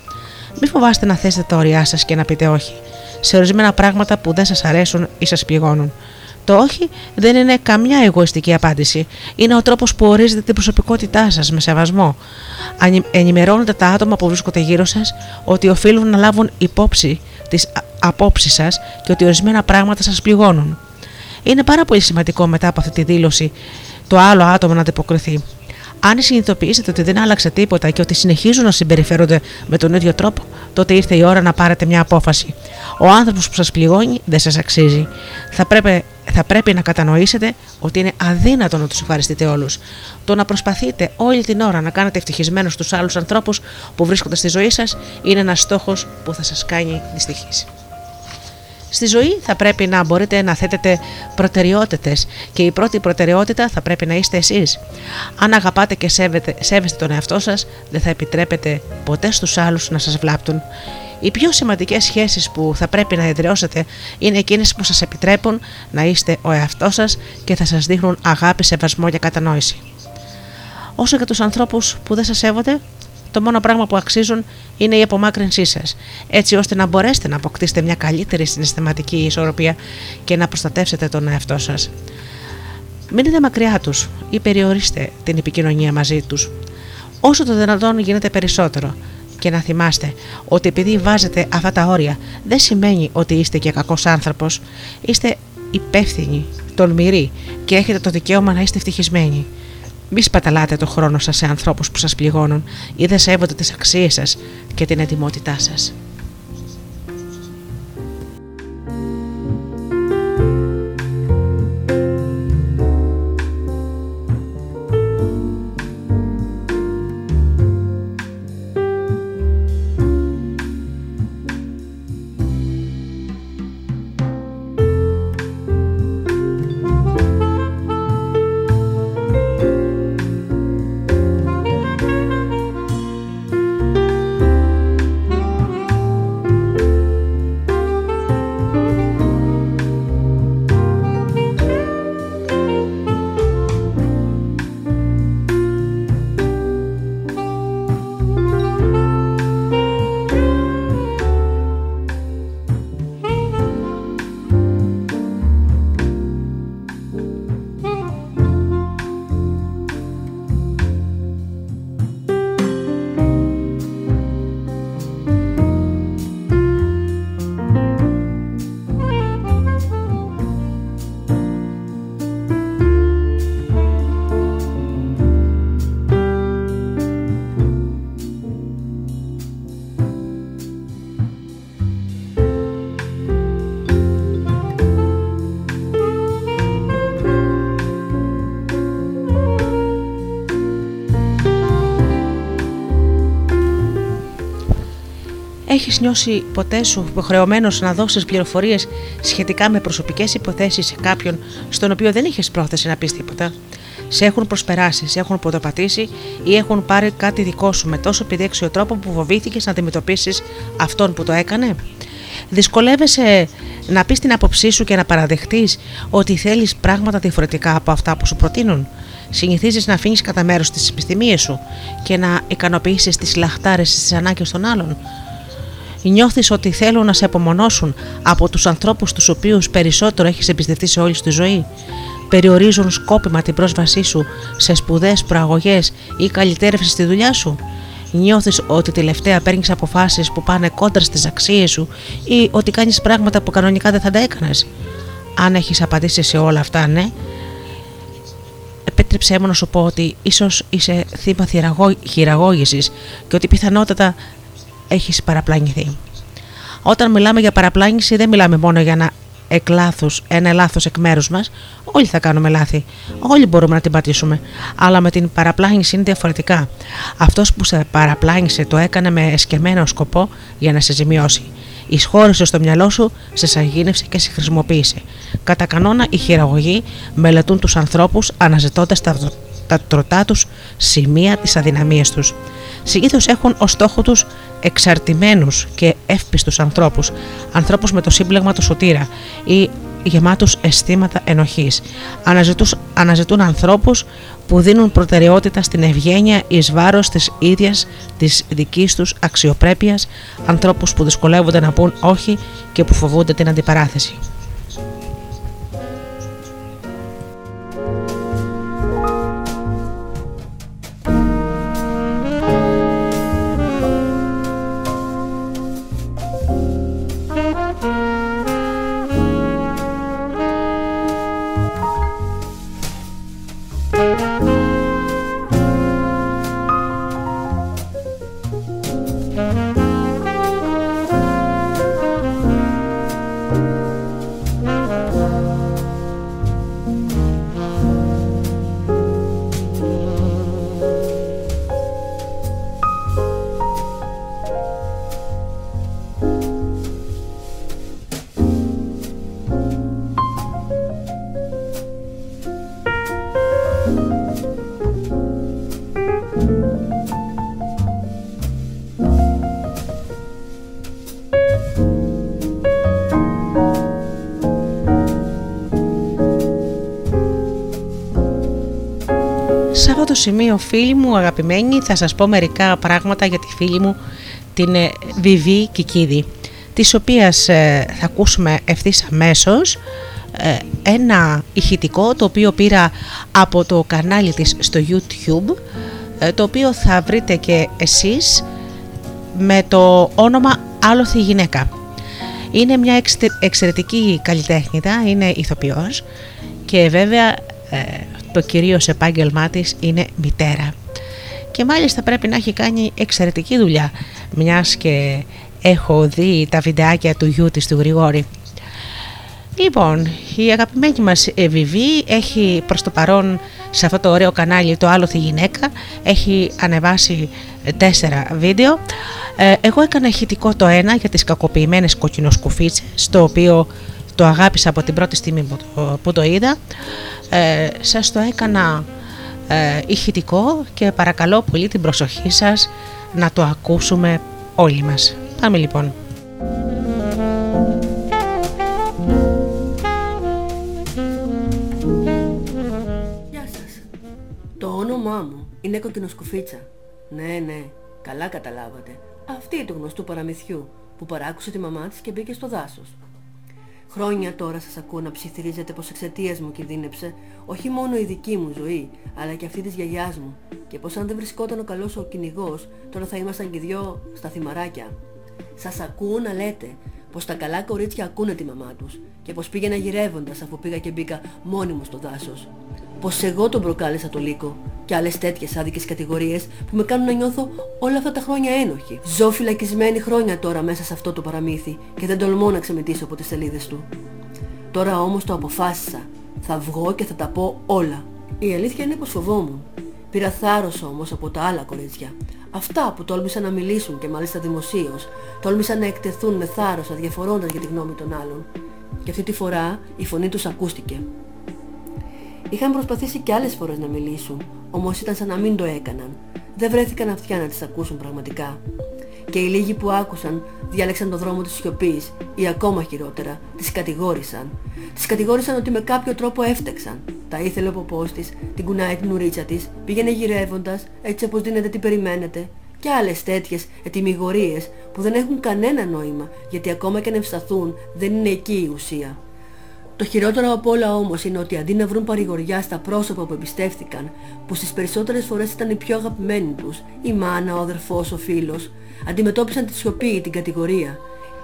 Μην φοβάστε να θέσετε τα όρια σας και να πείτε όχι σε ορισμένα πράγματα που δεν σας αρέσουν ή σας πληγώνουν. Το όχι δεν είναι καμιά εγωιστική απάντηση. Είναι ο τρόπος που ορίζετε την προσωπικότητά σας με σεβασμό. Ενημερώνετε τα άτομα που βρίσκονται γύρω σας ότι οφείλουν να λάβουν υπόψη τις απόψεις σας και ότι ορισμένα πράγματα σας πληγώνουν. Είναι πάρα πολύ σημαντικό μετά από αυτή τη δήλωση το άλλο άτομο να αντιποκριθεί. Αν συνειδητοποιήσετε ότι δεν άλλαξε τίποτα και ότι συνεχίζουν να συμπεριφέρονται με τον ίδιο τρόπο, τότε ήρθε η ώρα να πάρετε μια απόφαση. Ο άνθρωπος που σας πληγώνει δεν σας αξίζει. Θα πρέπει, θα πρέπει να κατανοήσετε ότι είναι αδύνατο να τους ευχαριστείτε όλους. Το να προσπαθείτε όλη την ώρα να κάνετε ευτυχισμένους τους άλλους ανθρώπους που βρίσκονται στη ζωή σας είναι ένας στόχος που θα σας κάνει δυστυχείς. Στη ζωή θα πρέπει να μπορείτε να θέτετε προτεραιότητες και η πρώτη προτεραιότητα θα πρέπει να είστε εσείς. Αν αγαπάτε και σέβετε, σέβεστε τον εαυτό σας, δεν θα επιτρέπετε ποτέ στους άλλους να σας βλάπτουν. Οι πιο σημαντικές σχέσεις που θα πρέπει να εδραιώσετε είναι εκείνες που σας επιτρέπουν να είστε ο εαυτός σας και θα σας δείχνουν αγάπη, σεβασμό και κατανόηση. Όσο για τους ανθρώπους που δεν σας σέβονται, το μόνο πράγμα που αξίζουν είναι η απομάκρυνσή σας, έτσι ώστε να μπορέσετε να αποκτήσετε μια καλύτερη συναισθηματική ισορροπία και να προστατεύσετε τον εαυτό σας. Μείνετε μακριά τους ή περιορίστε την επικοινωνία μαζί τους. Όσο το δυνατόν γίνεται περισσότερο. Και να θυμάστε ότι επειδή βάζετε αυτά τα όρια δεν σημαίνει ότι είστε και κακός άνθρωπος. Είστε υπεύθυνοι, τολμηροί και έχετε το δικαίωμα να είστε ευτυχισμένοι. Μη σπαταλάτε το χρόνο σας σε ανθρώπους που σας πληγώνουν ή δεν σέβονται τις αξίες σας και την ετοιμότητά σας. Έχεις νιώσει ποτέ σου υποχρεωμένος να δώσεις πληροφορίες σχετικά με προσωπικές υποθέσεις σε κάποιον στον οποίο δεν είχες πρόθεση να πεις τίποτα; Σε έχουν προσπεράσει, σε έχουν ποδοπατήσει ή έχουν πάρει κάτι δικό σου με τόσο επιδέξιο τρόπο που φοβήθηκες να αντιμετωπίσεις αυτόν που το έκανε; Δυσκολεύεσαι να πεις την άποψή σου και να παραδεχτείς ότι θέλεις πράγματα διαφορετικά από αυτά που σου προτείνουν; Συνηθίζεις να αφήνεις κατά μέρος τις επιθυμίε σου και να ικανοποιήσεις τις λαχτάρες τη ανάγκες των άλλων; Νιώθεις ότι θέλουν να σε απομονώσουν από τους ανθρώπους τους οποίους περισσότερο έχεις εμπιστευτεί σε όλη τη ζωή; Περιορίζουν σκόπιμα την πρόσβασή σου σε σπουδές, προαγωγές ή καλυτέρευση στη δουλειά σου; Νιώθεις ότι τελευταία παίρνεις αποφάσεις που πάνε κόντρα στις αξίες σου ή ότι κάνεις πράγματα που κανονικά δεν θα τα έκανες; Αν έχεις απαντήσει σε όλα αυτά, ναι, επέτρεψέ μου να σου πω ότι ίσως είσαι θύμα χειραγώγησης και ότι πιθανότατα έχεις παραπλανηθεί. Όταν μιλάμε για παραπλάνηση δεν μιλάμε μόνο για ένα εκ λάθους, ένα λάθος εκ μέρους μας. Όλοι θα κάνουμε λάθη. Όλοι μπορούμε να την πατήσουμε. Αλλά με την παραπλάνηση είναι διαφορετικά. Αυτός που σε παραπλάνησε το έκανε με εσκεμμένο σκοπό για να σε ζημιώσει. Εισχώρησε στο μυαλό σου, σε σαγίνευσε και σε χρησιμοποίησε. Κατά κανόνα οι χειραγωγοί μελετούν τους ανθρώπους αναζητώντας τα, τα τροτά τους σημεία της αδυναμίας τους. Συνήθως έχουν ως στόχο τους εξαρτημένους και εύπιστους ανθρώπους, ανθρώπους με το σύμπλεγμα του σωτήρα ή γεμάτους αισθήματα ενοχής. Αναζητούν, αναζητούν ανθρώπους που δίνουν προτεραιότητα στην ευγένεια εις βάρος της ίδιας της δικής τους αξιοπρέπειας, ανθρώπους που δυσκολεύονται να πούν όχι και που φοβούνται την αντιπαράθεση. Σημείο φίλοι μου αγαπημένοι θα σας πω μερικά πράγματα για τη φίλη μου την ε, Βιβί Κικίδη της οποίας ε, θα ακούσουμε ευθύς αμέσως ε, ένα ηχητικό το οποίο πήρα από το κανάλι της στο YouTube το οποίο θα βρείτε και εσείς με το όνομα Άλοθη Γυναίκα. Είναι μια εξαιρετική καλλιτέχνητα, είναι ηθοποιός και βέβαια το κυρίως επάγγελμά της είναι μητέρα. Και μάλιστα πρέπει να έχει κάνει εξαιρετική δουλειά, μιας και έχω δει τα βιντεάκια του γιού της του Γρηγόρη. Λοιπόν, η αγαπημένη μας Βιβί έχει προς το παρόν σε αυτό το ωραίο κανάλι το άλλο τη γυναίκα έχει ανεβάσει τέσσερα βίντεο Ε, εγώ έκανα ηχητικό το ένα για τις κακοποιημένες κοκκινοσκουφίτσες το οποίο το αγάπησα από την πρώτη στιγμή που το, που το είδα ε, σας το έκανα ε, ηχητικό και παρακαλώ πολύ την προσοχή σας να το ακούσουμε όλοι μας πάμε λοιπόν Γεια σας. Το όνομά μου είναι Κοκκινοσκουφίτσα. Ναι, ναι, καλά καταλάβατε. Αυτή του γνωστού παραμυθιού που παράκουσε τη μαμά της και μπήκε στο δάσος. Χρόνια τώρα σας ακούω να ψιθυρίζετε πως εξαιτίας μου κινδύνεψε όχι μόνο η δική μου ζωή, αλλά και αυτή της γιαγιάς μου και πως αν δεν βρισκόταν ο καλός ο κυνηγός, τώρα θα ήμασταν και δυο στα θυμαράκια. Σας ακούω να λέτε πως τα καλά κορίτσια ακούνε τη μαμά τους και πως πήγαινα γυρεύοντας αφού πήγα και μπήκα μόνη μου στο δάσος. Πως εγώ τον προκάλεσα το λύκο και άλλες τέτοιες άδικες κατηγορίες που με κάνουν να νιώθω όλα αυτά τα χρόνια ένοχη. Ζω φυλακισμένη χρόνια τώρα μέσα σε αυτό το παραμύθι και δεν τολμώ να ξεμετήσω από τις σελίδες του. Τώρα όμως το αποφάσισα. Θα βγω και θα τα πω όλα. Η αλήθεια είναι πως φοβόμουν. Πήρα θάρρος όμως από τα άλλα κορίτσια. Αυτά που τόλμησαν να μιλήσουν και μάλιστα δημοσίως, τόλμησαν να εκτεθούν με θάρρος αδιαφορώντας για τη γνώμη των άλλων. Και αυτή τη φορά η φωνή τους ακούστηκε. Είχαν προσπαθήσει και άλλες φορές να μιλήσουν, όμως ήταν σαν να μην το έκαναν. Δεν βρέθηκαν αυτιά να τις ακούσουν πραγματικά. Και οι λίγοι που άκουσαν διάλεξαν το δρόμο της σιωπής ή ακόμα χειρότερα, τις κατηγόρησαν. Τις κατηγόρησαν ότι με κάποιο τρόπο έφτεξαν. Τα ήθελε ο ποπός της, την κουνάει την ουρίτσα της, πήγαινε γυρεύοντας, έτσι όπως δίνετε τι περιμένετε. Και άλλες τέτοιες ετοιμιγορίες που δεν έχουν κανένα νόημα, γιατί ακόμα και να ευσταθούν δεν είναι εκεί η ουσία. Το χειρότερο από όλα όμως είναι ότι αντί να βρουν παρηγοριά στα πρόσωπα που εμπιστεύτηκαν, που στις περισσότερες φορές ήταν οι πιο αγαπημένοι τους, η μάνα, ο αδερφός, ο φίλος, αντιμετώπισαν τη σιωπή ή την κατηγορία.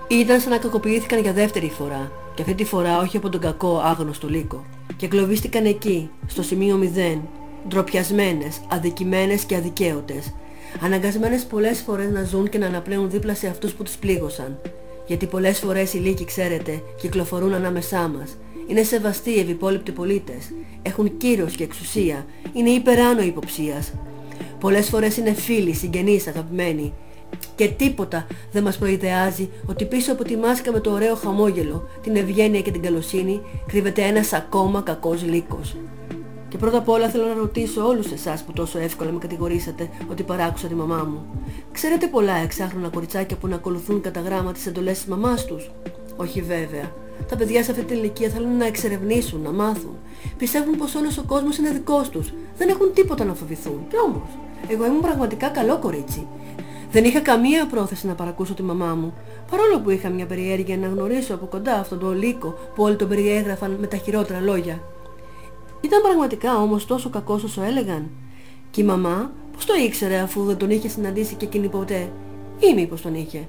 Ήταν σαν να κακοποιήθηκαν για δεύτερη φορά, και αυτή τη φορά όχι από τον κακό άγνωστο λύκο. Και εγκλωβίστηκαν εκεί, στο σημείο 0, ντροπιασμένες, αδικημένες και αδικαίωτες, αναγκασμένες πολλές φορές να ζουν και να αναπλέουν δίπλα σε αυτούς που τους πλήγωσαν. Γιατί πολλές φορές οι λύκοι, ξέρετε, κυκλοφορούν ανάμεσά μας. Είναι σεβαστοί ευυπόλοιπτοι πολίτες. Έχουν κύρος και εξουσία. Είναι υπεράνω υποψίας. Πολλές φορές είναι φίλοι, συγγενείς, αγαπημένοι. Και τίποτα δεν μας προειδεάζει ότι πίσω από τη μάσκα με το ωραίο χαμόγελο, την ευγένεια και την καλοσύνη, κρύβεται ένας ακόμα κακός λύκος. Και πρώτα απ' όλα θέλω να ρωτήσω όλους εσάς που τόσο εύκολα με κατηγορήσατε ότι παράκουσα τη μαμά μου. Ξέρετε πολλά εξάχρονα κοριτσάκια που να ακολουθούν κατά γράμμα τις εντολές της μαμάς τους; Όχι βέβαια. Τα παιδιά σε αυτή την ηλικία θέλουν να εξερευνήσουν, να μάθουν. Πιστεύουν πως όλος ο κόσμος είναι δικός τους. Δεν έχουν τίποτα να φοβηθούν. Κι όμως, εγώ ήμουν πραγματικά καλό κορίτσι. Δεν είχα καμία πρόθεση να παρακούσω τη μαμά μου. Παρόλο που είχα μια περιέργεια να γνωρίσω από κοντά αυτόν τον λύκο που όλοι τον περιέγραφαν με τα χειρότερα λόγια. Ήταν πραγματικά όμως τόσο κακός όσο έλεγαν. Και η μαμά πώς το ήξερε αφού δεν τον είχε συναντήσει και εκείνη ποτέ; Ή μήπως τον είχε;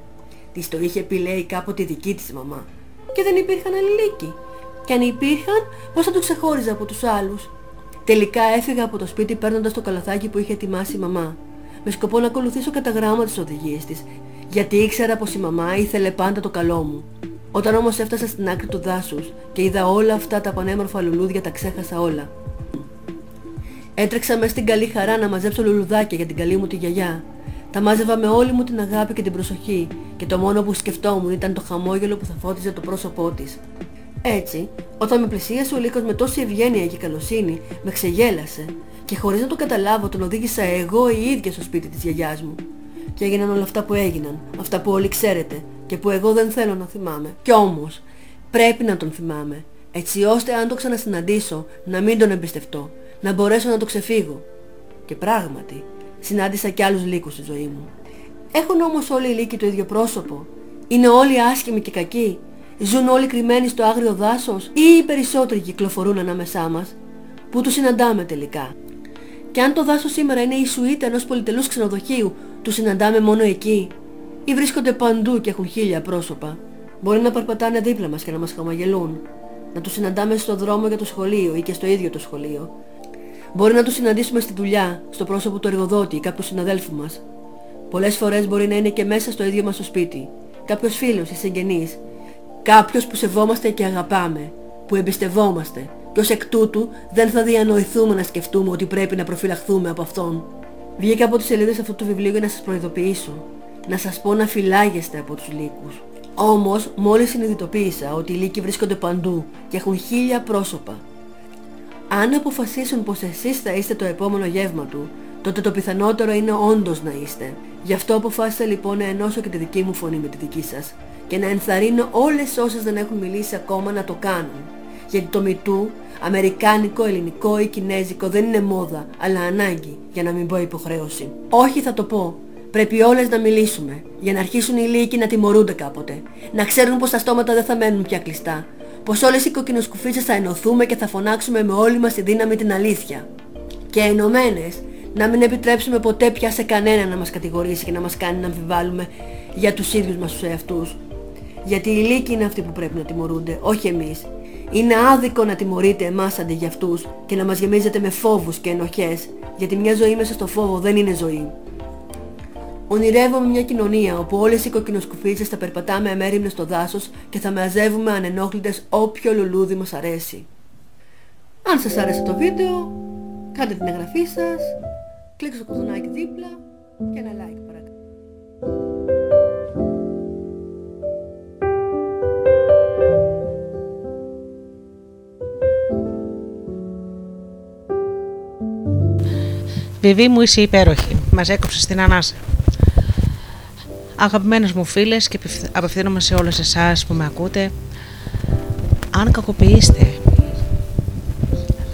Της το είχε πει λέει κάποτε η δική της μαμά. Και δεν υπήρχαν άλλοι λύκοι. Και αν υπήρχαν, πώς θα το ξεχώριζα από τους άλλους; Τελικά έφυγα από το σπίτι παίρνοντας το καλαθάκι που είχε ετοιμάσει η μαμά. Με σκοπό να ακολουθήσω κατά γράμμα τις οδηγίες της. Γιατί ήξερα πως η μαμά ήθελε πάντα το καλό μου. Όταν όμως έφτασα στην άκρη του δάσους και είδα όλα αυτά τα πανέμορφα λουλούδια τα ξέχασα όλα. Έτρεξα μέσα στην καλή χαρά να μαζέψω λουλουδάκια για την καλή μου τη γιαγιά. Τα μάζευα με όλη μου την αγάπη και την προσοχή και το μόνο που σκεφτόμουν ήταν το χαμόγελο που θα φώτιζε το πρόσωπό της. Έτσι, όταν με πλησίασε ο Λύκος με τόση ευγένεια και καλοσύνη, με ξεγέλασε και χωρίς να το καταλάβω τον οδήγησα εγώ η ίδια στο σπίτι της γιαγιάς μου. Και έγιναν όλα αυτά που έγιναν, αυτά που όλοι ξέρετε και που εγώ δεν θέλω να θυμάμαι. Κι όμως, πρέπει να τον θυμάμαι, έτσι ώστε αν το ξανασυναντήσω να μην τον εμπιστευτώ, να μπορέσω να το ξεφύγω. Και πράγματι, συνάντησα κι άλλους λύκους στη ζωή μου. Έχουν όμως όλοι οι λύκοι το ίδιο πρόσωπο; Είναι όλοι άσχημοι και κακοί; Ζουν όλοι κρυμμένοι στο άγριο δάσος; Ή οι περισσότεροι κυκλοφορούν ανάμεσά μας; Πού τους συναντάμε τελικά; Και αν το δάσος σήμερα είναι η σουίτα ενός πολυτελούς ξενοδοχείου, τους συναντάμε μόνο εκεί; Ή βρίσκονται παντού και έχουν χίλια πρόσωπα. Μπορεί να περπατάνε δίπλα μας και να μας χαμογελούν. Να τους συναντάμε στο δρόμο για το σχολείο ή και στο ίδιο το σχολείο. Μπορεί να τους συναντήσουμε στη δουλειά, στο πρόσωπο του εργοδότη ή κάποιου συναδέλφου μας. Πολλές φορές μπορεί να είναι και μέσα στο ίδιο μας το σπίτι. Κάποιος φίλος ή συγγενής. Κάποιος που σεβόμαστε και αγαπάμε. Που εμπιστευόμαστε. Και ως εκ τούτου δεν θα διανοηθούμε να σκεφτούμε ότι πρέπει να προφυλαχθούμε από αυτόν. Βγήκα από τις σελίδες αυτού του βιβλίου για να σας προειδοποιήσω. Να σας πω να φυλάγεστε από τους λύκους. Όμως, μόλις συνειδητοποίησα ότι οι λύκοι βρίσκονται παντού και έχουν χίλια πρόσωπα. Αν αποφασίσουν πως εσείς θα είστε το επόμενο γεύμα του, τότε το πιθανότερο είναι όντως να είστε. Γι' αυτό αποφάσισα λοιπόν να ενώσω και τη δική μου φωνή με τη δική σας και να ενθαρρύνω όλες όσες δεν έχουν μιλήσει ακόμα να το κάνουν. Γιατί το μητού, αμερικάνικο, ελληνικό ή κινέζικο δεν είναι μόδα, αλλά ανάγκη, για να μην πω υποχρέωση. Όχι θα το πω. Πρέπει όλες να μιλήσουμε, για να αρχίσουν οι λύκοι να τιμωρούνται κάποτε. Να ξέρουν πως τα στόματα δεν θα μένουν πια κλειστά. Πως όλες οι κοκκινοσκουφίτσες θα ενωθούμε και θα φωνάξουμε με όλη μας τη δύναμη την αλήθεια. Και ενωμένες, να μην επιτρέψουμε ποτέ πια σε κανένα να μας κατηγορήσει και να μας κάνει να αμφιβάλλουμε για τους ίδιους μας τους εαυτούς. Γιατί οι λύκοι είναι αυτοί που πρέπει να τιμωρούνται, όχι εμείς. Είναι άδικο να τιμωρείτε εμάς αντί για αυτούς και να μας γεμίζετε με φόβους και ενοχές, γιατί μια ζωή μέσα στο φόβο δεν είναι ζωή. Ονειρεύομαι μια κοινωνία όπου όλες οι κοκκινοσκουφίτσες θα περπατάμε αμέριμνες στο δάσος και θα μαζεύουμε ανενόχλητες όποιο λουλούδι μας αρέσει. Αν σας άρεσε το βίντεο, κάντε την εγγραφή σας, κλικ στο κουδουνάκι δίπλα και ένα like παρακαλώ. Βιβί μου είσαι υπέροχη. Μας έκοψες την ανάσα. Αγαπημένες μου φίλες και απευθ- απευθύνομαι σε όλες εσάς που με ακούτε. Αν κακοποιείστε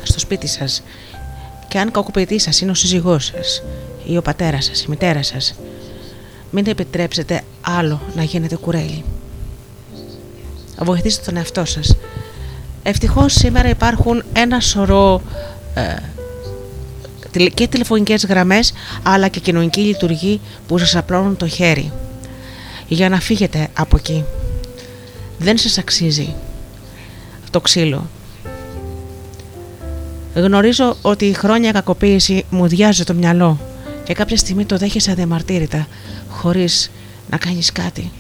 στο σπίτι σας και αν κακοποιητής σας είναι ο σύζυγός σας ή ο πατέρας σας, η μητέρα σας, μην επιτρέψετε άλλο να γίνετε κουρέλι. Βοηθήστε τον εαυτό σας. Ευτυχώς σήμερα υπάρχουν ένα σωρό ε, τηλε- και τηλεφωνικές γραμμές αλλά και κοινωνική λειτουργή που σας απλώνουν το χέρι για να φύγετε από εκεί. Δεν σας αξίζει το ξύλο. Γνωρίζω ότι η χρόνια κακοποίηση μου διάζει το μυαλό και κάποια στιγμή το δέχεσαι αδιαμαρτύρητα χωρίς να κάνεις κάτι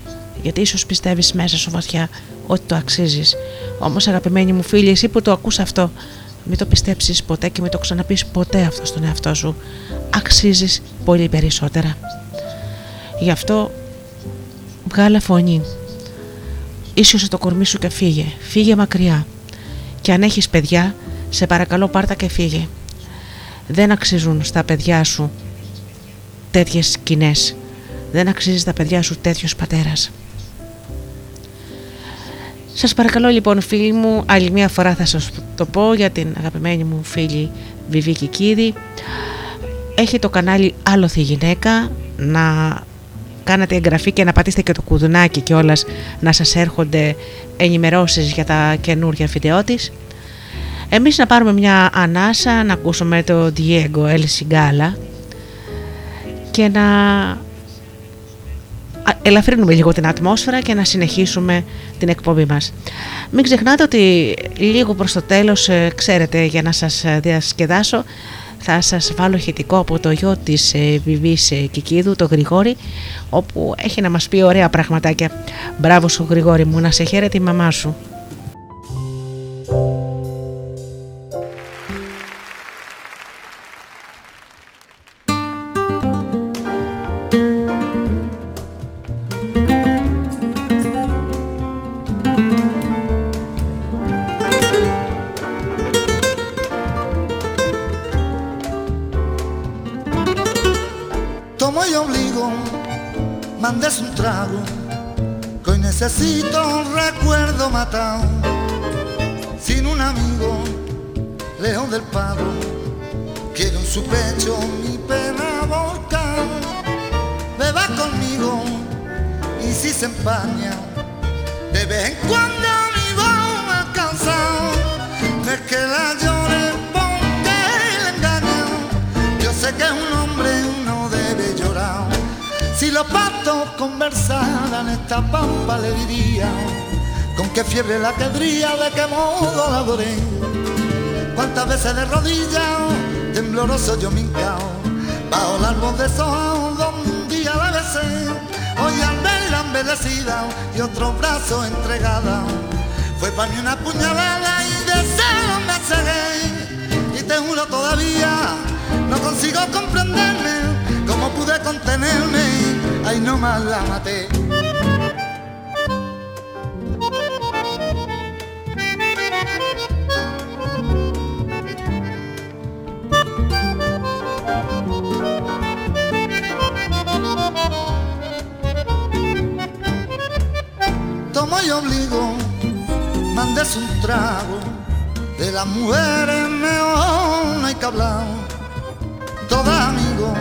γιατί ίσως πιστεύεις μέσα σου βαθιά ότι το αξίζεις. Όμως αγαπημένη μου φίλη, εσύ που το ακούς αυτό, μην το πιστέψεις ποτέ και μην το ξαναπείς ποτέ αυτό στον εαυτό σου. Αξίζεις πολύ περισσότερα. Γι' αυτό βγάλε φωνή. Ίσως το κορμί σου και φύγε. Φύγε μακριά. Και αν έχεις παιδιά, σε παρακαλώ πάρτα και φύγε. Δεν αξίζουν στα παιδιά σου τέτοιες σκηνές. Δεν αξίζει στα παιδιά σου τέτοιος πατέρας. Σας παρακαλώ λοιπόν φίλοι μου, άλλη μία φορά θα σας το πω για την αγαπημένη μου φίλη Βιβί Κικίδη. Έχει το κανάλι Άλοθη Γυναίκα να κάνετε εγγραφή και να πατήσετε και το κουδουνάκι και όλας να σας έρχονται ενημερώσεις για τα καινούργια βίντεό της. Εμείς να πάρουμε μια ανάσα, να ακούσουμε το Diego El Sigala και να α, ελαφρύνουμε λίγο την ατμόσφαιρα και να συνεχίσουμε την εκπομπή μας. Μην ξεχνάτε ότι λίγο προς το τέλος, ε, ξέρετε, για να σας ε, διασκεδάσω, θα σας βάλω ηχητικό από το γιο της ε, Βιβής ε, Κικίδου, το Γρηγόρη, όπου έχει να μας πει ωραία πραγματάκια. Μπράβο σου Γρηγόρη μου, να σε χαίρεται η μαμά σου. Obligo, mandes un trago, de las mujeres no hay que hablar, toda amigo,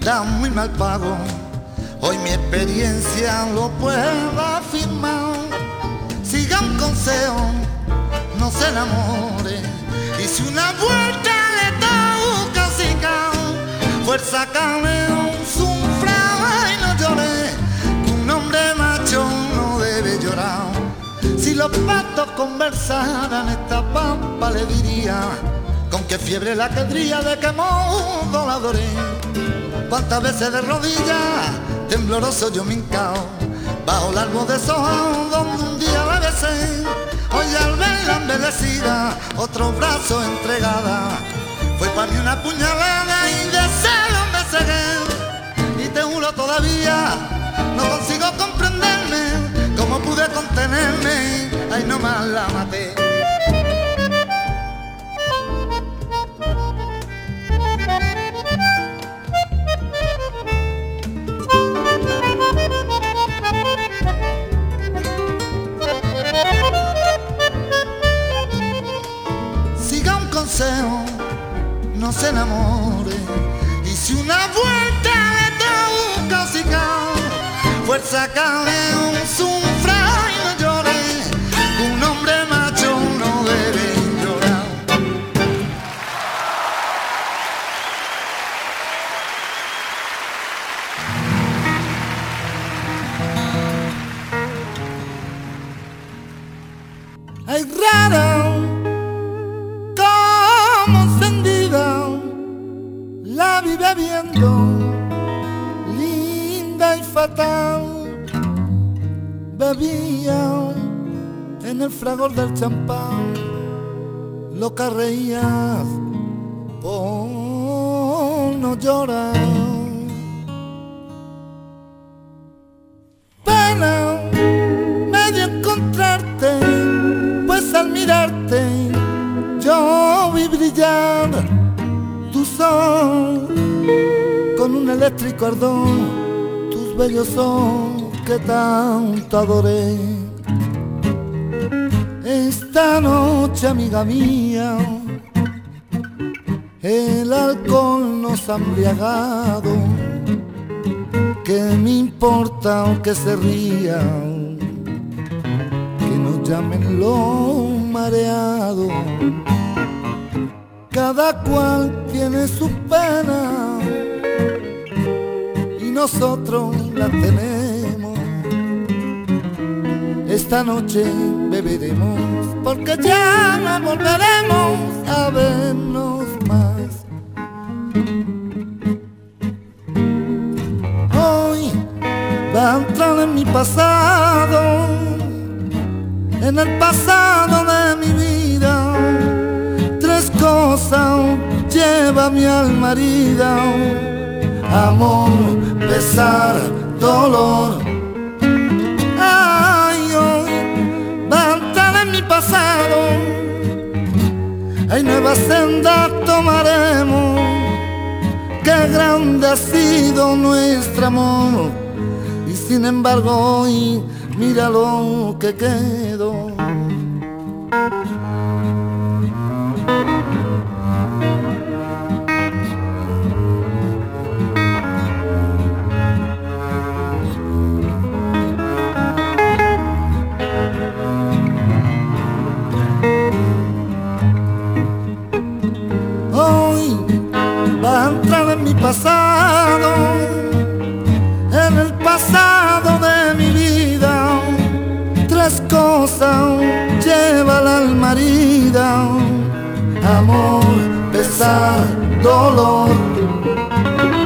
da muy mal pago, hoy mi experiencia lo puedo afirmar, siga un consejo, no se enamore, y si una vuelta le toca así fuerza caleo, Si los patos conversaran esta pampa le diría, con qué fiebre la quedría de qué modo la adoré. Cuántas veces de rodillas, tembloroso yo me hincao, bajo el árbol de soja donde un día la besé. Hoy al verla embellecida, otro brazo entregada, fue para mí una puñalada y de celo me cegué. Y te juro todavía, no consigo comprenderme, pude contenerme, ahí nomás la maté. Siga un consejo, no se enamore. Y si una vuelta le da un casicao, fuerza cabe un sufra linda y fatal, bebía en el fragor del champán, lo que reías por no llorar. Pena me dio encontrarte, pues al mirarte eléctrico ardor, tus bellos ojos que tanto adoré. Esta noche, amiga mía, el alcohol nos ha embriagado. ¿Qué me importa aunque se rían? Que nos llamen los mareados. Cada cual tiene su pena nosotros la tenemos. Esta noche beberemos porque ya no volveremos a vernos más. Hoy va a entrar en mi pasado, en el pasado de mi vida. Tres cosas lleva mi alma herida, amor, pesar, dolor. Ay, hoy entrar en mi pasado, hay nuevas sendas tomaremos qué grande ha sido nuestro amor. Y sin embargo hoy mira lo que quedó. Pasado, en el pasado de mi vida. Tres cosas lleva la alma herida, amor, tristeza, dolor.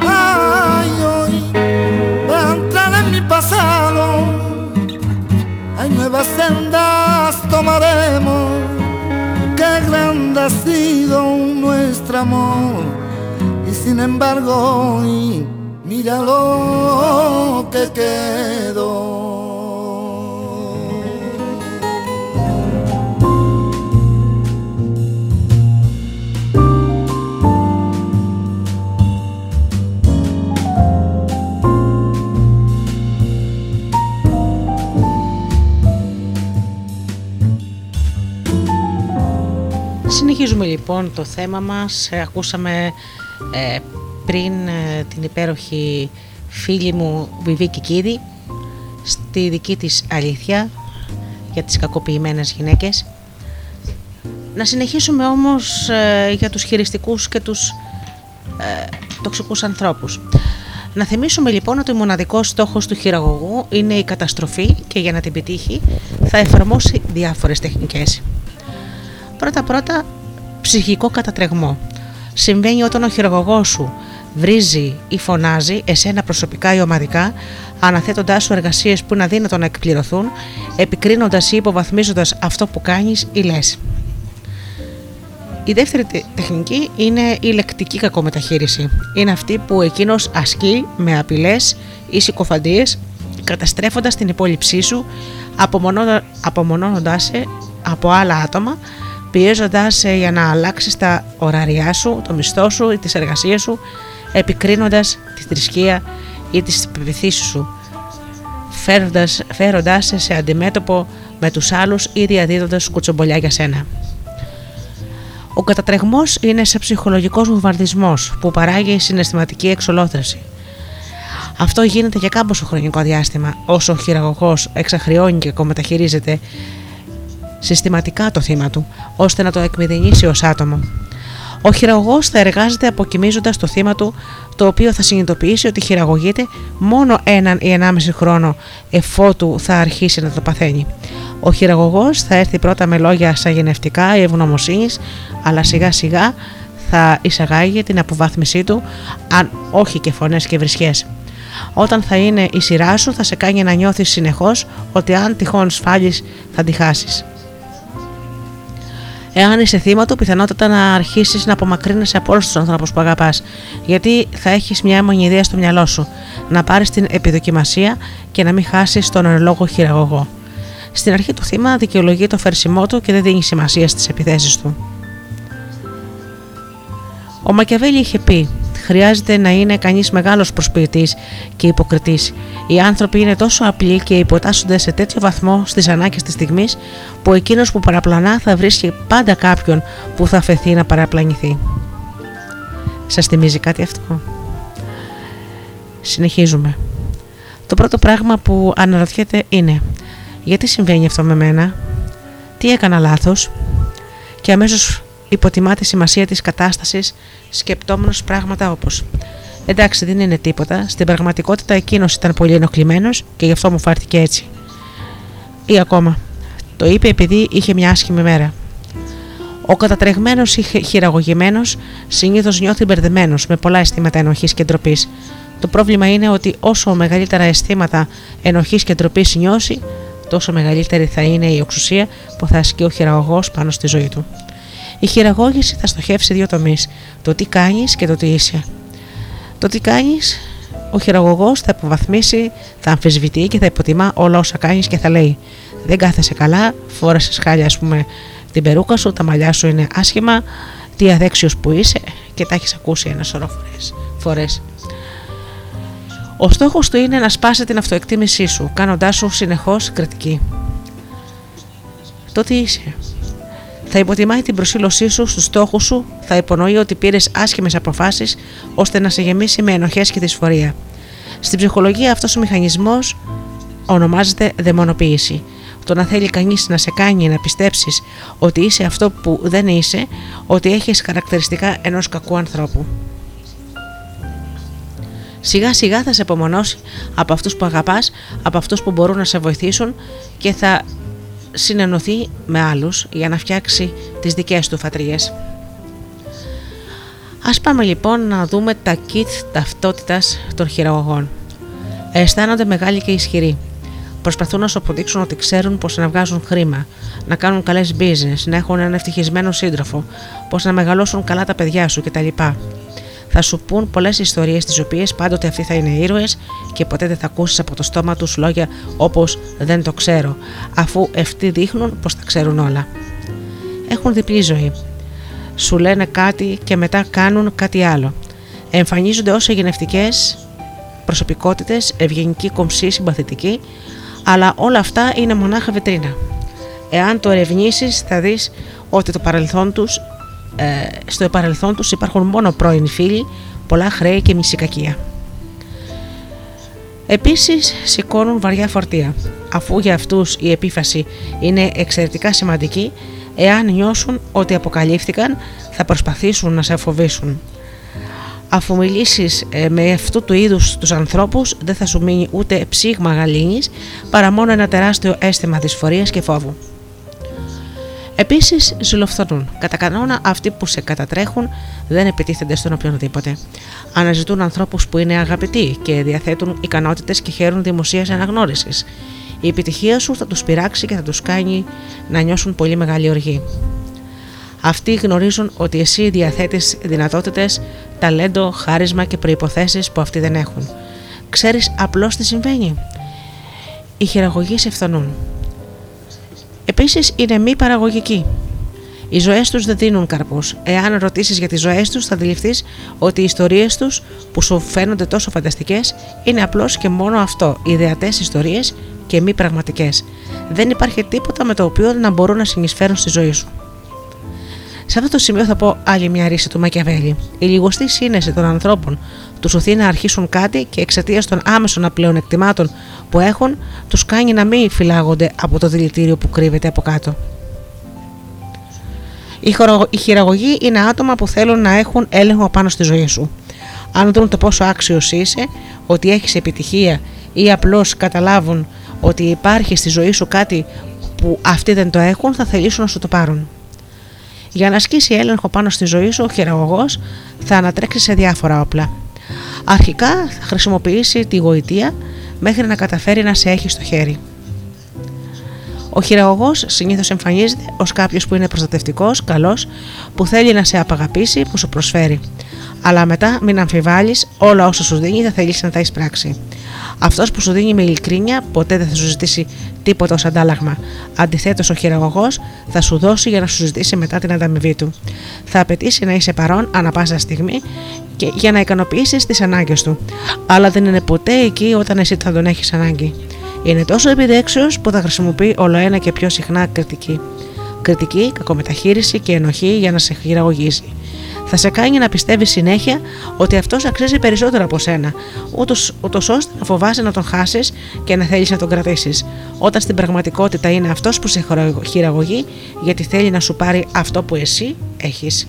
Ay, hoy voy a entrar en mi pasado. Hay nuevas sendas tomaremos. Qué grande ha sido nuestro amor. Y sin embargo, hoy mira lo que quedó. Συνεχίζουμε λοιπόν το θέμα μας. Ε, Ακούσαμε ε, πριν ε, την υπέροχη φίλη μου Βιβί Κικίδη στη δική της αλήθεια για τις κακοποιημένες γυναίκες. Να συνεχίσουμε όμως ε, για τους χειριστικούς και τους ε, τοξικούς ανθρώπους. Να θυμίσουμε λοιπόν ότι ο μοναδικός στόχος του χειραγωγού είναι η καταστροφή και για να την πετύχει θα εφαρμόσει διάφορες τεχνικές. Πρώτα πρώτα ψυχικό κατατρεγμό. Συμβαίνει όταν ο χειραγωγός σου βρίζει ή φωνάζει εσένα προσωπικά ή ομαδικά, αναθέτοντάς σου εργασίες που είναι αδύνατο να εκπληρωθούν, επικρίνοντας ή υποβαθμίζοντας αυτό που κάνεις ή λες. Η δεύτερη τε- τεχνική είναι η λεκτική κακομεταχείριση. Είναι αυτή που εκείνος ασκεί με απειλές ή συκοφαντίες, καταστρέφοντας την υπόλοιψή σου, απομονώνοντάς σε από άλλα άτομα, πιέζοντά σε για να αλλάξεις τα ωράριά σου, το μισθό σου ή τις εργασίες σου, επικρίνοντας τη θρησκεία ή τις πεπιθήσεις σου, φέροντας, φέροντάς σε σε αντιμέτωπο με τους άλλους ή διαδίδοντας κουτσομπολιά για σένα. Ο κατατρεγμός είναι ένας ψυχολογικός βομβαρδισμός που παράγει συναισθηματική εξολόθρευση. Αυτό γίνεται για κάμποσο χρονικό διάστημα, όσο ο χειραγωγός εξαχριώνει και κομμεταχειρίζεται συστηματικά το θύμα του, ώστε να το εκμηδενήσει ως άτομο. Ο χειραγωγός θα εργάζεται αποκοιμίζοντας το θύμα του, το οποίο θα συνειδητοποιήσει ότι χειραγωγείται μόνο έναν ή ενάμιση χρόνο εφότου θα αρχίσει να το παθαίνει. Ο χειραγωγός θα έρθει πρώτα με λόγια σαγενευτικά ή ευγνωμοσύνης, αλλά σιγά σιγά θα εισαγάγει την αποβάθμισή του, αν όχι και φωνές και βρισχές. Όταν θα είναι η σειρά σου θα σε κάνει να νιώθεις συνεχώς ότι αν τυχόν σφάλεις θα τη χάσεις. Εάν είσαι θύμα του, πιθανότατα να αρχίσεις να απομακρύνεσαι από όλους τους ανθρώπους που αγαπάς, γιατί θα έχεις μια μόνη ιδέα στο μυαλό σου, να πάρεις την επιδοκιμασία και να μην χάσεις τον εν λόγω χειραγωγό. Στην αρχή του θύμα δικαιολογεί το φερσιμό του και δεν δίνει σημασία στις επιθέσεις του. Ο Μακιαβέλη είχε πει: Χρειάζεται να είναι κανείς μεγάλος προσποιητής και υποκριτής. Οι άνθρωποι είναι τόσο απλοί και υποτάσσονται σε τέτοιο βαθμό στις ανάγκες της στιγμής, που εκείνος που παραπλανά θα βρίσκει πάντα κάποιον που θα φεθεί να παραπλανηθεί. Σας θυμίζει κάτι αυτό; Συνεχίζουμε. Το πρώτο πράγμα που αναρωτιέται είναι γιατί συμβαίνει αυτό με μένα, τι έκανα λάθος; Και αμέσως υποτιμά τη σημασία της κατάστασης σκεπτόμενος πράγματα όπως Εντάξει δεν είναι τίποτα, στην πραγματικότητα εκείνος ήταν πολύ ενοχλημένος και γι' αυτό μου φάρθηκε έτσι. Ή ακόμα, το είπε επειδή είχε μια άσχημη μέρα. Ο κατατρεγμένος ή χει- χειραγωγημένος συνήθως νιώθει μπερδεμένος με πολλά αισθήματα ενοχής και ντροπής. Το πρόβλημα είναι ότι όσο μεγαλύτερα αισθήματα ενοχής και ντροπής νιώσει, τόσο μεγαλύτερη θα είναι η εξουσία που θα ασκεί ο χειραγωγός πάνω στη ζωή του. Η χειραγώγηση θα στοχεύσει δύο τομείς: το τι κάνεις και το τι είσαι. Το τι κάνεις, ο χειραγωγός θα υποβαθμίσει, θα αμφισβητεί και θα υποτιμά όλα όσα κάνεις και θα λέει: Δεν κάθεσαι καλά, φόρασε χάλια, ας πούμε, την περούκα σου, τα μαλλιά σου είναι άσχημα, τι αδέξιος που είσαι και τα έχεις ακούσει ένα σωρό φορές. φορές. Ο στόχος του είναι να σπάσει την αυτοεκτίμησή σου, κάνοντάς σου συνεχώς κριτική. Το τι είσαι. Θα υποτιμάει την προσήλωσή σου στους στόχους σου, θα υπονοεί ότι πήρες άσχημες αποφάσεις ώστε να σε γεμίσει με ενοχές και δυσφορία. Στην ψυχολογία αυτός ο μηχανισμός ονομάζεται δαιμονοποίηση. Το να θέλει κανείς να σε κάνει να πιστέψεις ότι είσαι αυτό που δεν είσαι, ότι έχεις χαρακτηριστικά ενός κακού ανθρώπου. Σιγά σιγά θα σε απομονώσει από αυτούς που αγαπάς, από αυτούς που μπορούν να σε βοηθήσουν και θα συνενωθεί με άλλους για να φτιάξει τις δικές του φατριές. Ας πάμε λοιπόν να δούμε τα kit ταυτότητας των χειραγωγών. Αισθάνονται μεγάλοι και ισχυροί. Προσπαθούν να σου αποδείξουν ότι ξέρουν πώ να βγάζουν χρήμα, να κάνουν καλές business, να έχουν έναν ευτυχισμένο σύντροφο, πώ να μεγαλώσουν καλά τα παιδιά σου κτλ. Θα σου πούν πολλές ιστορίες, τις οποίες πάντοτε αυτοί θα είναι ήρωες και ποτέ δεν θα ακούσεις από το στόμα τους λόγια όπως Δεν το ξέρω, αφού αυτοί δείχνουν πως τα ξέρουν όλα. Έχουν διπλή ζωή. Σου λένε κάτι και μετά κάνουν κάτι άλλο. Εμφανίζονται ως εγγενευτικέ προσωπικότητες, ευγενικοί, κομψοί, συμπαθητικοί, αλλά όλα αυτά είναι μονάχα βιτρίνα. Εάν το ερευνήσεις, θα δεις ότι το παρελθόν τους, ε, στο παρελθόν τους υπάρχουν μόνο πρώην φίλοι, πολλά χρέη και μισή κακία. Επίσης σηκώνουν βαριά φορτία. Αφού για αυτούς η επίφαση είναι εξαιρετικά σημαντική, εάν νιώσουν ότι αποκαλύφθηκαν θα προσπαθήσουν να σε φοβήσουν. Αφού μιλήσεις ε, με αυτού του είδους τους ανθρώπους, δεν θα σου μείνει ούτε ψήγμα γαλήνης παρά μόνο ένα τεράστιο αίσθημα δυσφορίας και φόβου. Επίσης, ζηλοφθονούν. Κατά κανόνα, αυτοί που σε κατατρέχουν δεν επιτίθενται στον οποιονδήποτε. Αναζητούν ανθρώπους που είναι αγαπητοί και διαθέτουν ικανότητες και χαίρουν δημοσίας αναγνώρισης. Η επιτυχία σου θα τους πειράξει και θα τους κάνει να νιώσουν πολύ μεγάλη οργή. Αυτοί γνωρίζουν ότι εσύ διαθέτεις δυνατότητες, ταλέντο, χάρισμα και προϋποθέσεις που αυτοί δεν έχουν. Ξέρεις απλώς τι συμβαίνει. Οι χειραγωγοί σε φθονούν. Επίσης είναι μη παραγωγικοί. Οι ζωές τους δεν δίνουν καρπούς. Εάν ρωτήσεις για τις ζωές τους, θα αντιληφθείς ότι οι ιστορίες τους, που σου φαίνονται τόσο φανταστικές, είναι απλώς και μόνο αυτό, ιδεατές ιστορίες και μη πραγματικές. Δεν υπάρχει τίποτα με το οποίο να μπορούν να συνεισφέρουν στη ζωή σου. Σε αυτό το σημείο θα πω άλλη μια ρίση του Μακιαβέλη. Η λιγοστή σύνεση των ανθρώπων τους σωθεί να αρχίσουν κάτι και εξαιτίας των άμεσων εκτιμάτων που έχουν, τους κάνει να μην φυλάγονται από το δηλητήριο που κρύβεται από κάτω. Οι χειραγωγοί είναι άτομα που θέλουν να έχουν έλεγχο πάνω στη ζωή σου. Αν δουν το πόσο άξιος είσαι, ότι έχεις επιτυχία ή απλώς καταλάβουν ότι υπάρχει στη ζωή σου κάτι που αυτοί δεν το έχουν, θα θελήσουν να σου το πάρουν. Για να ασκήσει έλεγχο πάνω στη ζωή σου, ο χειραγωγός θα ανατρέξει σε διάφορα όπλα. Αρχικά θα χρησιμοποιήσει τη γοητεία μέχρι να καταφέρει να σε έχει στο χέρι. Ο χειραγωγός συνήθως εμφανίζεται ως κάποιος που είναι προστατευτικός, καλός, που θέλει να σε απαγαπήσει, που σου προσφέρει. Αλλά μετά μην αμφιβάλλεις, όλα όσα σου δίνει θα θελήσει να τα εισπράξει. Αυτός που σου δίνει με ειλικρίνεια ποτέ δεν θα σου ζητήσει τίποτα ως αντάλλαγμα. Αντιθέτως, ο χειραγωγός θα σου δώσει για να σου ζητήσει μετά την ανταμοιβή του. Θα απαιτήσει να είσαι παρόν ανα πάσα στιγμή και για να ικανοποιήσεις τις ανάγκες του. Αλλά δεν είναι ποτέ εκεί όταν εσύ θα τον έχεις ανάγκη. Είναι τόσο επιδέξιος που θα χρησιμοποιεί όλο ένα και πιο συχνά κριτική. Κριτική, κακομεταχείριση και ενοχή για να σε χειραγωγήσει θα σε κάνει να πιστεύεις συνέχεια ότι αυτός αξίζει περισσότερο από σένα, ούτως ώστε να φοβάσαι να τον χάσεις και να θέλεις να τον κρατήσεις. Όταν στην πραγματικότητα είναι αυτός που σε χειραγωγεί γιατί θέλει να σου πάρει αυτό που εσύ έχεις.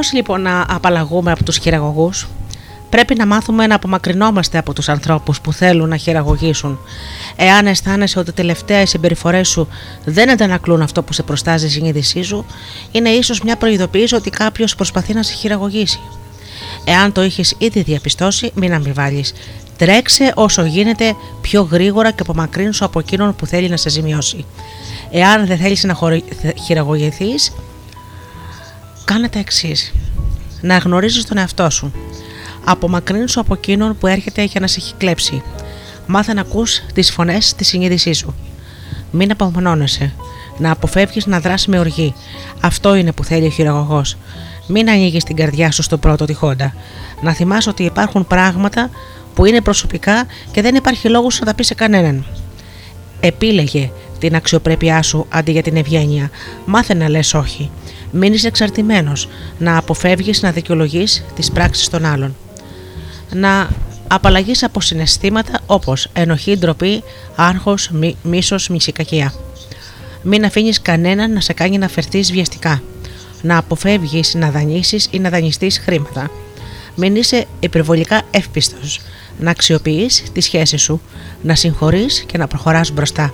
Πώς λοιπόν να απαλλαγούμε από τους χειραγωγούς; Πρέπει να μάθουμε να απομακρυνόμαστε από τους ανθρώπους που θέλουν να χειραγωγήσουν. Εάν αισθάνεσαι ότι τελευταία οι συμπεριφορές σου δεν αντανακλούν αυτό που σε προστάζει η συνείδησή σου, είναι ίσως μια προειδοποίηση ότι κάποιος προσπαθεί να σε χειραγωγήσει. Εάν το είχες ήδη διαπιστώσει, μην αμφιβάλλεις. Τρέξε όσο γίνεται πιο γρήγορα και απομακρύνσου από εκείνον που θέλει να σε ζημιώσει. Εάν δεν θέλεις να χειραγωγηθείς, κάνε τα εξής. Να γνωρίζεις τον εαυτό σου. Απομακρύνσου από εκείνον που έρχεται για να σε έχει κλέψει. Μάθε να ακούς τις φωνές της συνείδησής σου. Μην απομονώνεσαι. Να αποφεύγεις να δράσεις με οργή. Αυτό είναι που θέλει ο χειραγωγός. Μην ανοίγεις την καρδιά σου στο πρώτο τυχόντα. Να θυμάσαι ότι υπάρχουν πράγματα που είναι προσωπικά και δεν υπάρχει λόγος να τα πεις σε κανέναν. Επίλεγε την αξιοπρέπειά σου αντί για την ευγένεια. Μάθε να λες όχι. Μην είσαι εξαρτημένος. Να αποφεύγεις να δικαιολογείς τις πράξεις των άλλων. Να απαλλαγή από συναισθήματα όπως ενοχή, ντροπή, άγχος, μίσο, μίσος, μισικακία. Μην αφήνεις κανέναν να σε κάνει να φερθείς βιαστικά. Να αποφεύγεις να δανείσεις ή να δανειστείς χρήματα. Μην είσαι υπερβολικά εύπιστος. Να αξιοποιείς τη σχέση σου. Να συγχωρείς και να προχωράς μπροστά.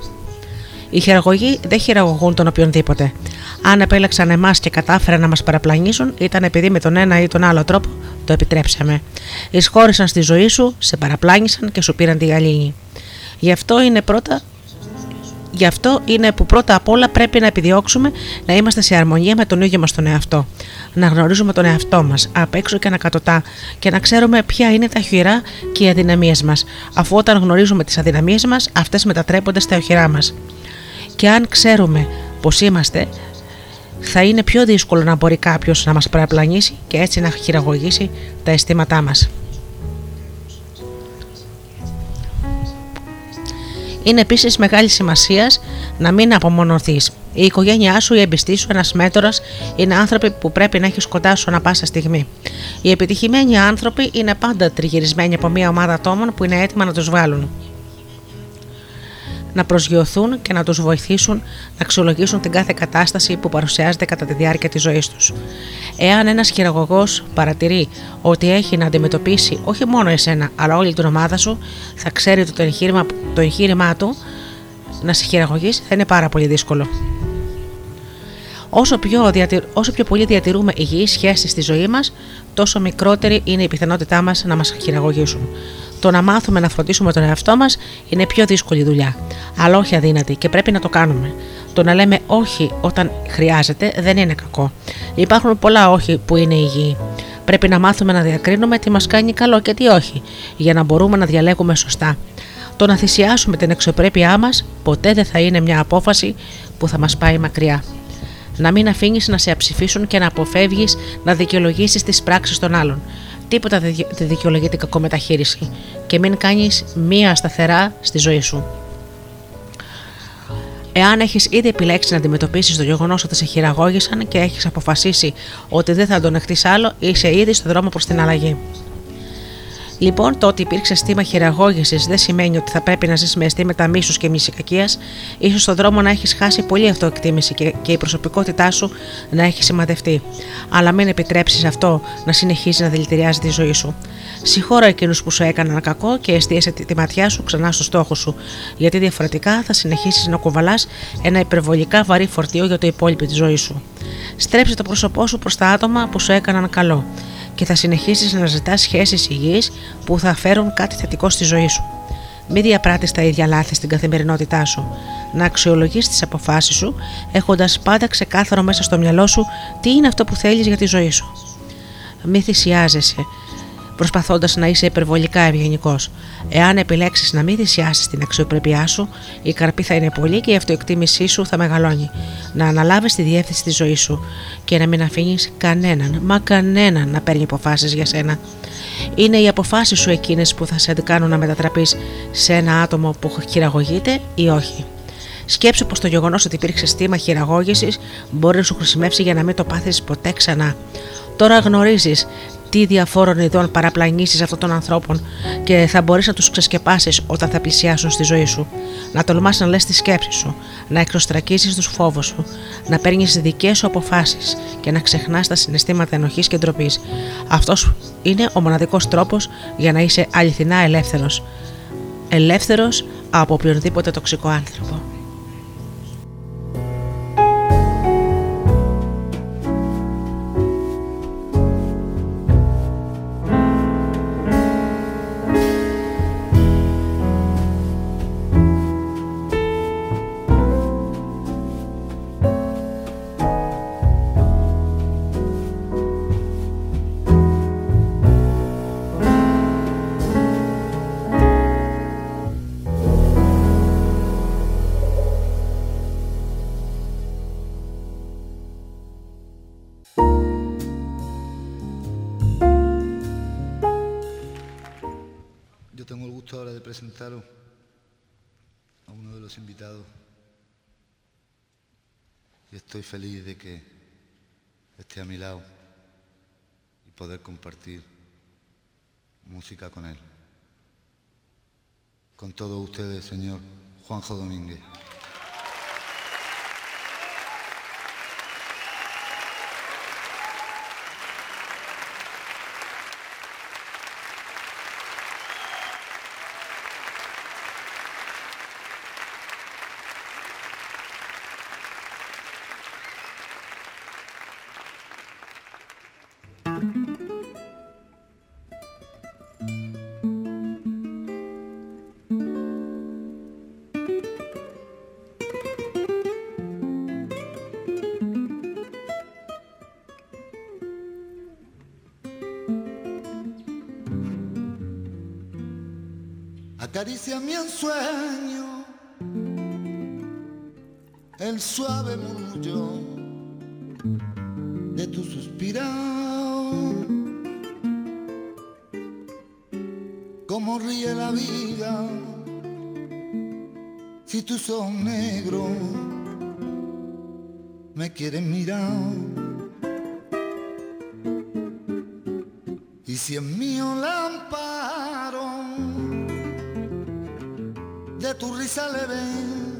Οι χειραγωγοί δεν χειραγωγούν τον οποιονδήποτε. Αν επέλεξαν εμάς και κατάφεραν να μας παραπλανήσουν, ήταν επειδή με τον ένα ή τον άλλο τρόπο το επιτρέψαμε. Εισχώρησαν στη ζωή σου, σε παραπλάνησαν και σου πήραν τη γαλήνη. Γι' αυτό είναι πρώτα Γι' αυτό είναι που πρώτα απ' όλα πρέπει να επιδιώξουμε να είμαστε σε αρμονία με τον ίδιο μας τον εαυτό. Να γνωρίζουμε τον εαυτό μας απ' έξω και ανακατοτά και να ξέρουμε ποια είναι τα οχυρά και οι αδυναμίες μας, αφού όταν γνωρίζουμε τις αδυναμίες μας, αυτές μετατρέπονται στα οχυρά μας. Και αν ξέρουμε πώ είμαστε, θα είναι πιο δύσκολο να μπορεί κάποιος να μας παραπλανήσει και έτσι να χειραγωγήσει τα αισθήματά μας. Είναι επίσης μεγάλη σημασία να μην απομονωθείς. Η οικογένειά σου, η εμπιστή σου, ένας μέτορας είναι άνθρωποι που πρέπει να έχεις κοντά σου ανα πάσα στιγμή. Οι επιτυχημένοι άνθρωποι είναι πάντα τριγυρισμένοι από μια ομάδα ατόμων που είναι έτοιμα να τους βγάλουν να προσγειωθούν και να τους βοηθήσουν να αξιολογήσουν την κάθε κατάσταση που παρουσιάζεται κατά τη διάρκεια της ζωής τους. Εάν ένας χειραγωγός παρατηρεί ότι έχει να αντιμετωπίσει όχι μόνο εσένα, αλλά όλη την ομάδα σου, θα ξέρει ότι το εγχείρημα, το εγχείρημά του να σε χειραγωγήσει θα είναι πάρα πολύ δύσκολο. Όσο πιο, όσο πιο πολύ διατηρούμε υγιείς σχέσεις στη ζωή μας, τόσο μικρότερη είναι η πιθανότητά μας να μας χειραγωγήσουν. Το να μάθουμε να φροντίσουμε τον εαυτό μας είναι πιο δύσκολη δουλειά, αλλά όχι αδύνατη και πρέπει να το κάνουμε. Το να λέμε όχι όταν χρειάζεται δεν είναι κακό. Υπάρχουν πολλά όχι που είναι υγιή. Πρέπει να μάθουμε να διακρίνουμε τι μας κάνει καλό και τι όχι, για να μπορούμε να διαλέγουμε σωστά. Το να θυσιάσουμε την εξωπρέπειά μας ποτέ δεν θα είναι μια απόφαση που θα μας πάει μακριά. Να μην αφήνεις να σε αψηφίσουν και να αποφεύγεις να δικαιολογήσεις τις πράξεις των άλλων. Τίποτα δεν δικαιολογεί την κακομεταχείριση και μην κάνεις μία σταθερά στη ζωή σου. Εάν έχεις ήδη επιλέξει να αντιμετωπίσεις το γεγονός ότι σε χειραγώγησαν και έχεις αποφασίσει ότι δεν θα τον δεχτεί άλλο, είσαι ήδη στο δρόμο προς την αλλαγή. Λοιπόν, το ότι υπήρξε αισθήμα χειραγώγησης δεν σημαίνει ότι θα πρέπει να ζεις με αισθήματα μίσους και μυσικακία. σω στον δρόμο να έχεις χάσει πολύ αυτοεκτίμηση και, και η προσωπικότητά σου να έχει σημαδευτεί. Αλλά μην επιτρέψεις αυτό να συνεχίζει να δηλητηριάζει τη ζωή σου. Συγχώρα εκείνους που σου έκαναν κακό και εστίασε τη ματιά σου ξανά στο στόχο σου, γιατί διαφορετικά θα συνεχίσεις να κουβαλάς ένα υπερβολικά βαρύ φορτίο για το υπόλοιπο της ζωής σου. Στρέψε το πρόσωπό σου προς τα άτομα που σου έκαναν καλό και θα συνεχίσεις να ζητάς σχέσεις υγιείς που θα φέρουν κάτι θετικό στη ζωή σου. Μην διαπράττεις τα ίδια λάθη στην καθημερινότητά σου. Να αξιολογείς τις αποφάσεις σου έχοντας πάντα ξεκάθαρο μέσα στο μυαλό σου τι είναι αυτό που θέλεις για τη ζωή σου. Μη θυσιάζεσαι προσπαθώντας να είσαι υπερβολικά ευγενικός. Εάν επιλέξεις να μην θυσιάσεις την αξιοπρέπειά σου, η καρπή θα είναι πολύ και η αυτοεκτίμησή σου θα μεγαλώνει. Να αναλάβεις τη διεύθυνση της ζωής σου και να μην αφήνεις κανέναν, μα κανέναν να παίρνει αποφάσεις για σένα. Είναι οι αποφάσεις σου εκείνες που θα σε κάνουν να μετατραπείς σε ένα άτομο που χειραγωγείται ή όχι. Σκέψου πως το γεγονός ότι υπήρξες στήμα χειραγώγησης μπορεί να σου χρησιμεύσει για να μην το πάθεις ποτέ ξανά. Τώρα γνωρίζεις τι διαφόρων ειδών παραπλανήσεις αυτών των ανθρώπων και θα μπορείς να τους ξεσκεπάσεις όταν θα πλησιάσουν στη ζωή σου. Να τολμάς να λες τη σκέψη σου, να εξωστρακίσεις τους φόβους σου, να παίρνεις δικές σου αποφάσεις και να ξεχνάς τα συναισθήματα ενοχής και ντροπής. Αυτός είναι ο μοναδικός τρόπος για να είσαι αληθινά ελεύθερος. Ελεύθερος από οποιονδήποτε τοξικό άνθρωπο. Que esté a mi lado y poder compartir música con él. Con todos ustedes, señor Juanjo Domínguez. Ensueño, el suave murmullo de tu suspirado. Cómo ríe la vida si tus ojos negros me quieren mirar. Y si en mío la tu risa le ven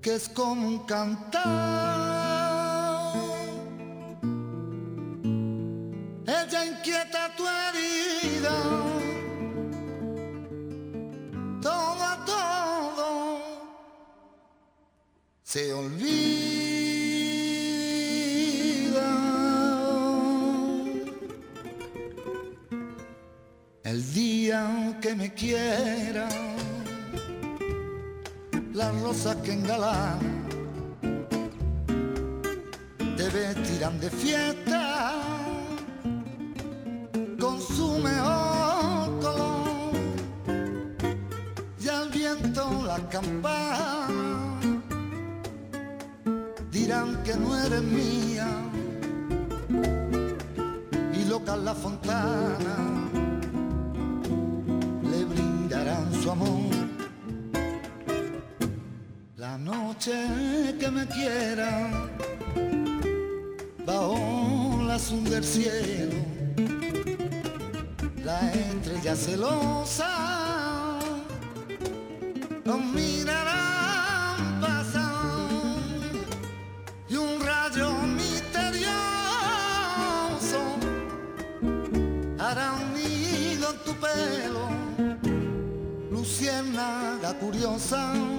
que es como un cantar. Dirán que no eres mía. Y loca la fontana le brindarán su amor. La noche que me quiera bajo la azul del cielo la estrella celosa your sound.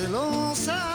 silence.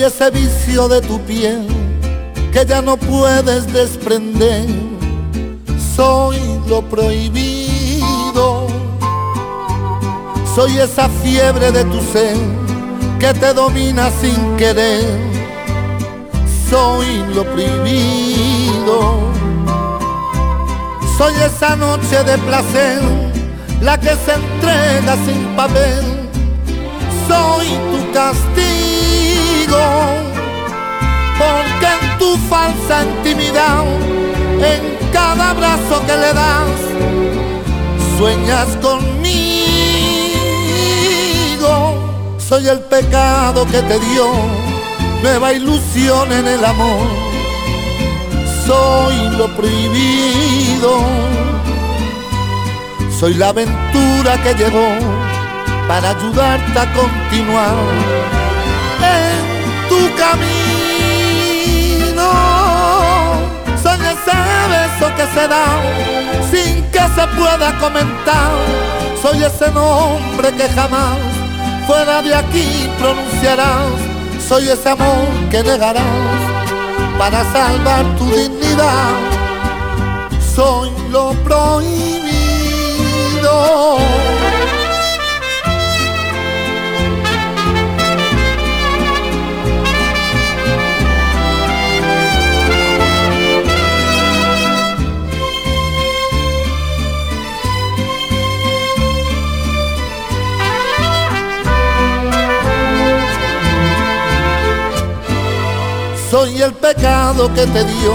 Ese vicio de tu piel que ya no puedes desprender. Soy lo prohibido. Soy esa fiebre de tu ser que te domina sin querer. Soy lo prohibido. Soy esa noche de placer, la que se entrega sin papel. Soy tu castigo, porque en tu falsa intimidad, en cada abrazo que le das, sueñas conmigo. Soy el pecado que te dio nueva ilusión en el amor. Soy lo prohibido. Soy la aventura que llegó para ayudarte a continuar en tu camino. Soy ese beso que se da sin que se pueda comentar. Soy ese nombre que jamás fuera de aquí pronunciarás. Soy ese amor que negarás para salvar tu dignidad. Soy lo prohibido. Soy el pecado que te dio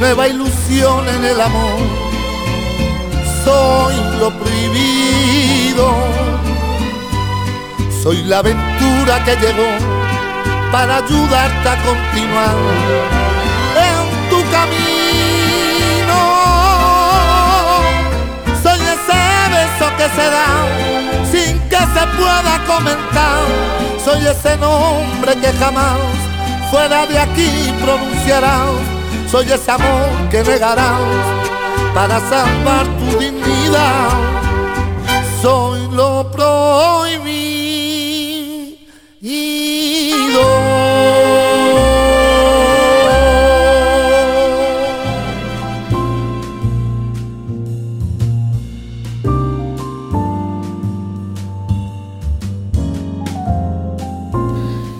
nueva ilusión en el amor. Soy lo prohibido. Soy la aventura que llegó para ayudarte a continuar en tu camino. Soy ese beso que se da sin que se pueda comentar. Soy ese nombre que jamás fuera de aquí pronunciarás. Soy ese amor que negarás para salvar tu dignidad. Soy lo prohibido.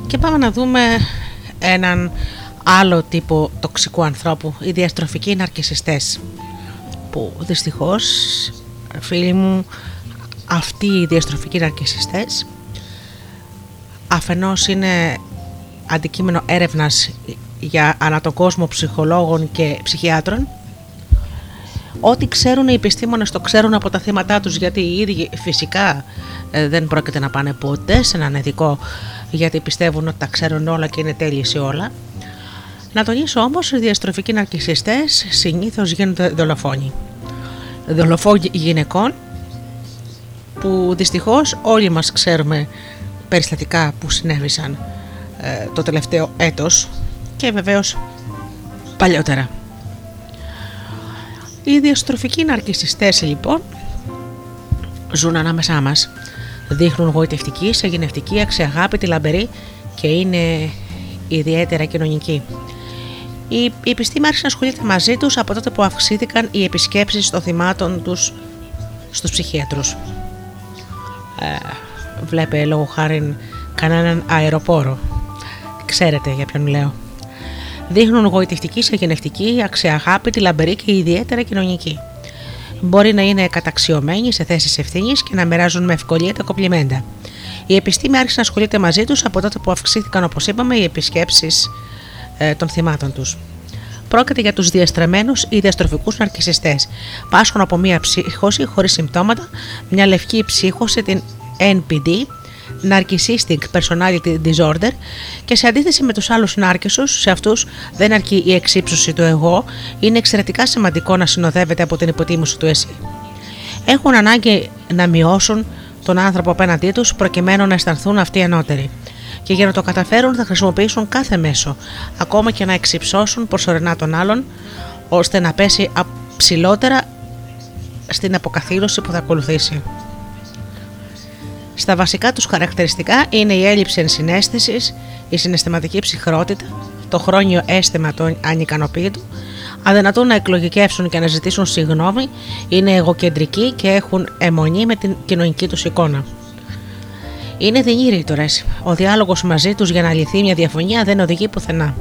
Και πάμε να δούμε έναν άλλο τύπο τοξικού ανθρώπου, οι διαστροφικοί ναρκισιστές που δυστυχώς φίλοι μου αυτοί οι διαστροφικοί ναρκισιστές αφενός είναι αντικείμενο έρευνας για ανά τον κόσμο ψυχολόγων και ψυχιάτρων Ό,τι ξέρουν οι επιστήμονες το ξέρουν από τα θύματά τους γιατί οι ίδιοι φυσικά ε, δεν πρόκειται να πάνε ποτέ σε έναν ειδικό γιατί πιστεύουν ότι τα ξέρουν όλα και είναι τέλειοι σε όλα. Να τονίσω όμως οι διαστροφικοί ναρκισιστές συνήθως γίνονται δολοφόνοι. Δολοφόνοι γυναικών που δυστυχώς όλοι μας ξέρουμε περιστατικά που συνέβησαν ε, το τελευταίο έτος και βεβαίως παλιότερα. Οι διαστροφικοί ναρκισιστές λοιπόν ζουν ανάμεσά μας. Δείχνουν γοητευτική, σαγηνευτική, αξιαγάπητη, λαμπερή και είναι ιδιαίτερα κοινωνικοί. Η, η επιστήμη άρχισε να ασχολείται μαζί τους από τότε που αυξήθηκαν οι επισκέψεις των θυμάτων τους στους ψυχίατρους. Ε, βλέπε λόγω χάρη κανέναν αεροπόρο. Ξέρετε για ποιον λέω. Δείχνουν γοητευτική, συγγενευτική, αξιαγάπητη, λαμπερή και ιδιαίτερα κοινωνική. Μπορεί να είναι καταξιωμένοι σε θέσεις ευθύνης και να μοιράζουν με ευκολία τα κοπλιμέντα. Η επιστήμη άρχισε να ασχολείται μαζί τους από τότε που αυξήθηκαν, όπως είπαμε, οι επισκέψεις ε, των θυμάτων τους. Πρόκειται για τους διαστραμμένους ή διαστροφικούς ναρκισιστές. Πάσχουν από μία ψύχωση χωρίς συμπτώματα, μια λευκή ψύχωση, την NPD, Narcissistic Personality Disorder και σε αντίθεση με τους άλλους νάρκισσους, σε αυτούς δεν αρκεί η εξύψωση του εγώ, είναι εξαιρετικά σημαντικό να συνοδεύεται από την υποτίμηση του εσύ. Έχουν ανάγκη να μειώσουν τον άνθρωπο απέναντί τους προκειμένου να αισθανθούν αυτοί ανώτεροι. Και για να το καταφέρουν θα χρησιμοποιήσουν κάθε μέσο, ακόμα και να εξυψώσουν προσωρινά τον άλλον, ώστε να πέσει ψηλότερα στην αποκαθήλωση που θα ακολουθήσει. Στα βασικά τους χαρακτηριστικά είναι η έλλειψη ενσυναίσθησης, η συναισθηματική ψυχρότητα, το χρόνιο αίσθημα των ανικανοποίητου, αδυνατούν να εκλογικεύσουν και να ζητήσουν συγγνώμη, είναι εγωκεντρικοί και έχουν αιμονή με την κοινωνική τους εικόνα. Είναι δεινοί ρήτορε. Ο διάλογος μαζί τους για να λυθεί μια διαφωνία δεν οδηγεί πουθενά.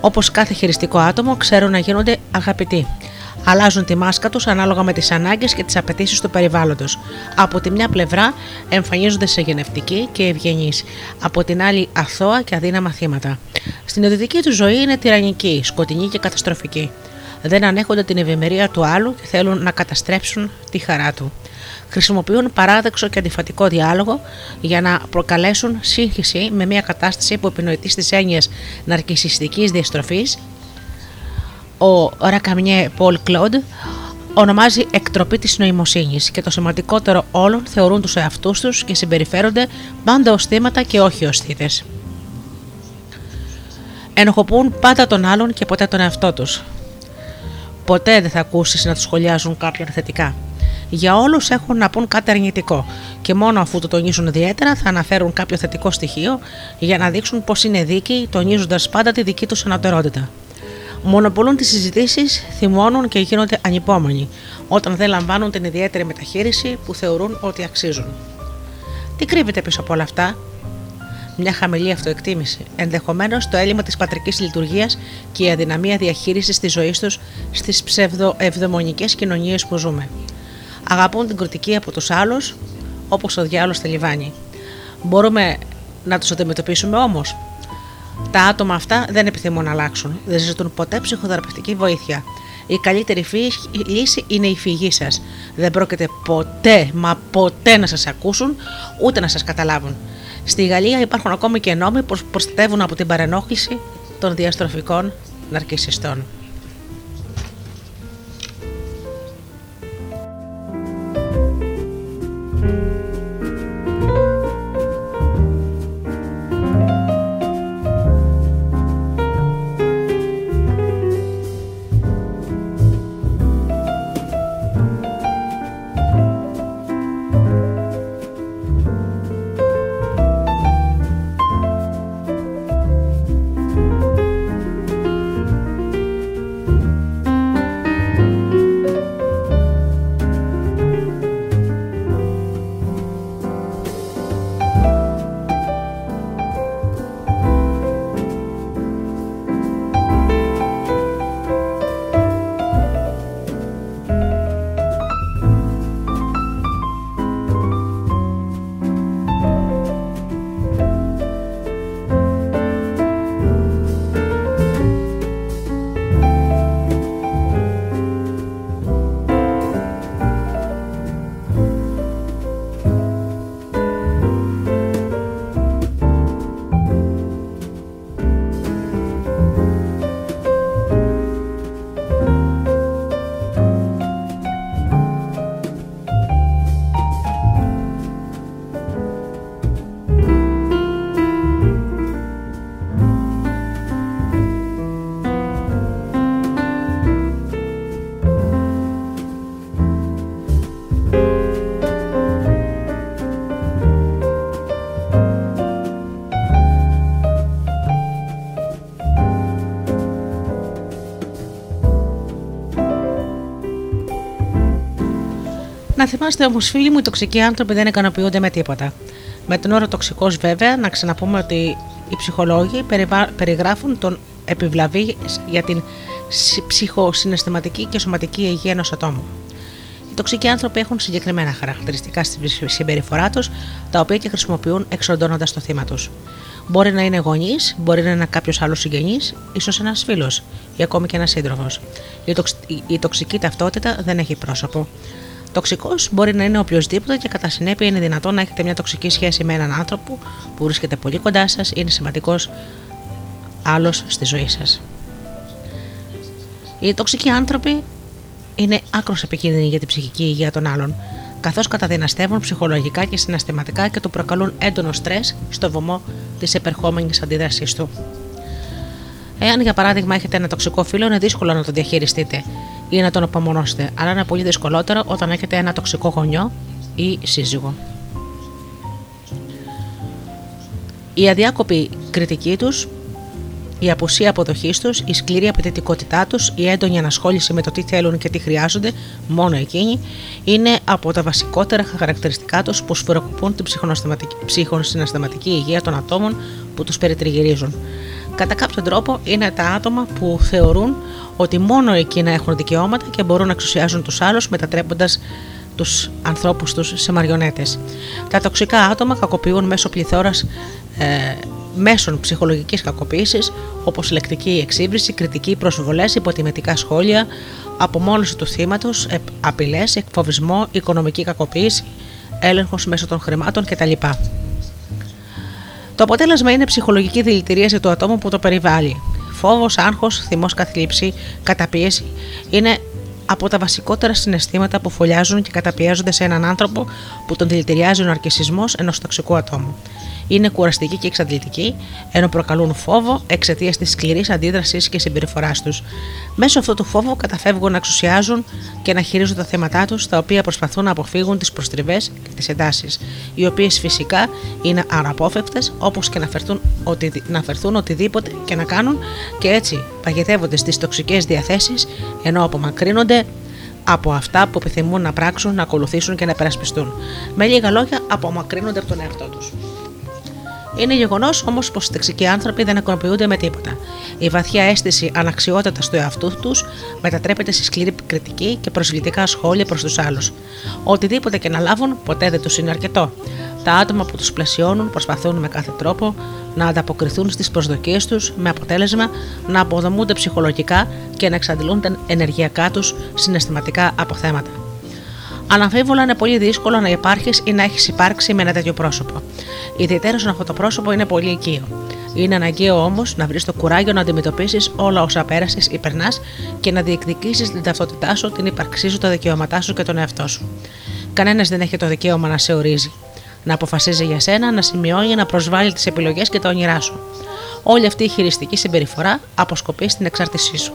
Όπως κάθε χειριστικό άτομο, ξέρουν να γίνονται αγαπητοί αλλάζουν τη μάσκα τους ανάλογα με τις ανάγκες και τις απαιτήσεις του περιβάλλοντος. Από τη μια πλευρά εμφανίζονται σε γενευτική και ευγενείς, από την άλλη αθώα και αδύναμα θύματα. Στην ιδιωτική τους ζωή είναι τυραννική, σκοτεινή και καταστροφική. Δεν ανέχονται την ευημερία του άλλου και θέλουν να καταστρέψουν τη χαρά του. Χρησιμοποιούν παράδεξο και αντιφατικό διάλογο για να προκαλέσουν σύγχυση με μια κατάσταση που επινοητεί στις έννοιες ναρκισιστικής διαστροφής ο Ρακαμιέ Πολ Κλοντ ονομάζει εκτροπή της νοημοσύνης και το σημαντικότερο όλων θεωρούν τους εαυτούς τους και συμπεριφέρονται πάντα ως θύματα και όχι ως θύτες. Ενοχοποιούν πάντα τον άλλον και ποτέ τον εαυτό τους. Ποτέ δεν θα ακούσεις να τους σχολιάζουν κάποιον θετικά. Για όλους έχουν να πούν κάτι αρνητικό και μόνο αφού το τονίζουν ιδιαίτερα θα αναφέρουν κάποιο θετικό στοιχείο για να δείξουν πως είναι δίκαιοι τονίζοντας πάντα τη δική τους ανατερότητα μονοπολούν τις συζητήσεις, θυμώνουν και γίνονται ανυπόμονοι όταν δεν λαμβάνουν την ιδιαίτερη μεταχείριση που θεωρούν ότι αξίζουν. Τι κρύβεται πίσω από όλα αυτά, μια χαμηλή αυτοεκτίμηση, ενδεχομένως το έλλειμμα της πατρικής λειτουργίας και η αδυναμία διαχείρισης της ζωής τους στις ψευδοευδαιμονικέ κοινωνίες που ζούμε. Αγαπούν την κριτική από τους άλλους, όπως ο διάλογο στη λιβάνι. Μπορούμε να τους αντιμετωπίσουμε όμως, τα άτομα αυτά δεν επιθυμούν να αλλάξουν. Δεν ζητούν ποτέ ψυχοθεραπευτική βοήθεια. Η καλύτερη λύση είναι η φυγή σας. Δεν πρόκειται ποτέ, μα ποτέ να σας ακούσουν, ούτε να σας καταλάβουν. Στη Γαλλία υπάρχουν ακόμη και νόμοι που προστατεύουν από την παρενόχληση των διαστροφικών ναρκισιστών. Να θυμάστε όμως, φίλοι μου, οι τοξικοί άνθρωποι δεν ικανοποιούνται με τίποτα. Με τον όρο τοξικός, βέβαια, να ξαναπούμε ότι οι ψυχολόγοι περιβα- περιγράφουν τον επιβλαβή για την συ- ψυχοσυναισθηματική και σωματική υγεία ενός ατόμου. Οι τοξικοί άνθρωποι έχουν συγκεκριμένα χαρακτηριστικά στη συμπεριφορά τους, τα οποία και χρησιμοποιούν εξοντώνοντας το θύμα τους. Μπορεί να είναι γονείς, μπορεί να είναι κάποιος άλλος συγγενής, ίσως ένας φίλος ή ακόμη και ένας σύντροφος. Η, τοξ- η- η τοξική ταυτότητα δεν έχει πρόσωπο. Τοξικός μπορεί να είναι οποιοδήποτε και κατά συνέπεια είναι δυνατό να έχετε μια τοξική σχέση με έναν άνθρωπο που βρίσκεται πολύ κοντά σας, είναι σημαντικός άλλος στη ζωή σας. Οι τοξικοί άνθρωποι είναι άκρος επικίνδυνοι για την ψυχική υγεία των άλλων, καθώς καταδυναστεύουν ψυχολογικά και συναισθηματικά και του προκαλούν έντονο στρες στο βωμό της επερχόμενης αντίδρασής του. Εάν για παράδειγμα έχετε ένα τοξικό φίλο, είναι δύσκολο να το διαχειριστείτε ή να τον απομονώσετε, αλλά είναι πολύ δυσκολότερο όταν έχετε ένα τοξικό γονιό ή σύζυγο. Η αδιάκοπη κριτική τους, η απουσία αποδοχής τους, η σκληρή απαιτητικότητά τους, η έντονη ανασχόληση με το τι θέλουν και τι χρειάζονται, μόνο εκείνοι, είναι από τα βασικότερα χαρακτηριστικά τους που σφυροκοπούν την ψυχοσυναισθηματική υγεία των ατόμων που τους περιτριγυρίζουν. Κατά κάποιον τρόπο είναι τα άτομα που θεωρούν ότι μόνο εκείνα έχουν δικαιώματα και μπορούν να εξουσιάζουν τους άλλους μετατρέποντας τους ανθρώπους τους σε μαριονέτες. Τα τοξικά άτομα κακοποιούν μέσω πληθώρας ε, μέσων ψυχολογικής κακοποίησης, όπως λεκτική εξύβριση, κριτική προσβολές, υποτιμητικά σχόλια, απομόνωση του θύματος, απειλές, εκφοβισμό, οικονομική κακοποίηση, έλεγχος μέσω των χρημάτων κτλ. Το αποτέλεσμα είναι ψυχολογική δηλητηρίαση του ατόμου που το περιβάλλει. Φόβος, άγχος, θυμός, καθλίψη, καταπίεση είναι από τα βασικότερα συναισθήματα που φωλιάζουν και καταπιέζονται σε έναν άνθρωπο που τον δηλητηριάζει ο ναρκισμό ενός τοξικού ατόμου. Είναι κουραστικοί και εξαντλητικοί, ενώ προκαλούν φόβο εξαιτίας της σκληρής αντίδρασης και συμπεριφοράς τους. Μέσω αυτού του φόβου καταφεύγουν να εξουσιάζουν και να χειρίζουν τα θέματα τους, τα οποία προσπαθούν να αποφύγουν τις προστριβές και τις εντάσεις, οι οποίες φυσικά είναι αναπόφευκτες, όπως και να φερθούν, οτι, να φερθούν οτιδήποτε και να κάνουν, και έτσι παγιδεύονται στις τοξικές διαθέσεις, ενώ απομακρύνονται από αυτά που επιθυμούν να πράξουν, να ακολουθήσουν και να περασπιστούν. Με λίγα λόγια, απομακρύνονται από τον εαυτό τους. Είναι γεγονός όμως πως οι τοξικοί άνθρωποι δεν ικανοποιούνται με τίποτα. Η βαθιά αίσθηση αναξιότητας του εαυτού τους μετατρέπεται σε σκληρή κριτική και προσβλητικά σχόλια προς τους άλλους. Οτιδήποτε και να λάβουν, ποτέ δεν τους είναι αρκετό. Τα άτομα που τους πλαισιώνουν προσπαθούν με κάθε τρόπο να ανταποκριθούν στις προσδοκίες τους, με αποτέλεσμα να αποδομούνται ψυχολογικά και να εξαντλούν τα ενεργειακά τους συναισθηματικά αποθέματα. Αναμφίβολα είναι πολύ δύσκολο να υπάρχεις ή να έχεις υπάρξει με ένα τέτοιο πρόσωπο. Ιδιαίτερα όταν αυτό το πρόσωπο είναι πολύ οικείο. Είναι αναγκαίο όμως να βρεις το κουράγιο να αντιμετωπίσεις όλα όσα πέρασες ή περνάς και να διεκδικήσεις την ταυτότητά σου, την ύπαρξή σου, τα δικαιώματά σου και τον εαυτό σου. Κανένας δεν έχει το δικαίωμα να σε ορίζει, να αποφασίζει για σένα, να σημειώνει, να προσβάλλει τις επιλογές και τα όνειρά σου. Όλη αυτή η χειριστική συμπεριφορά αποσκοπεί στην εξάρτησή σου.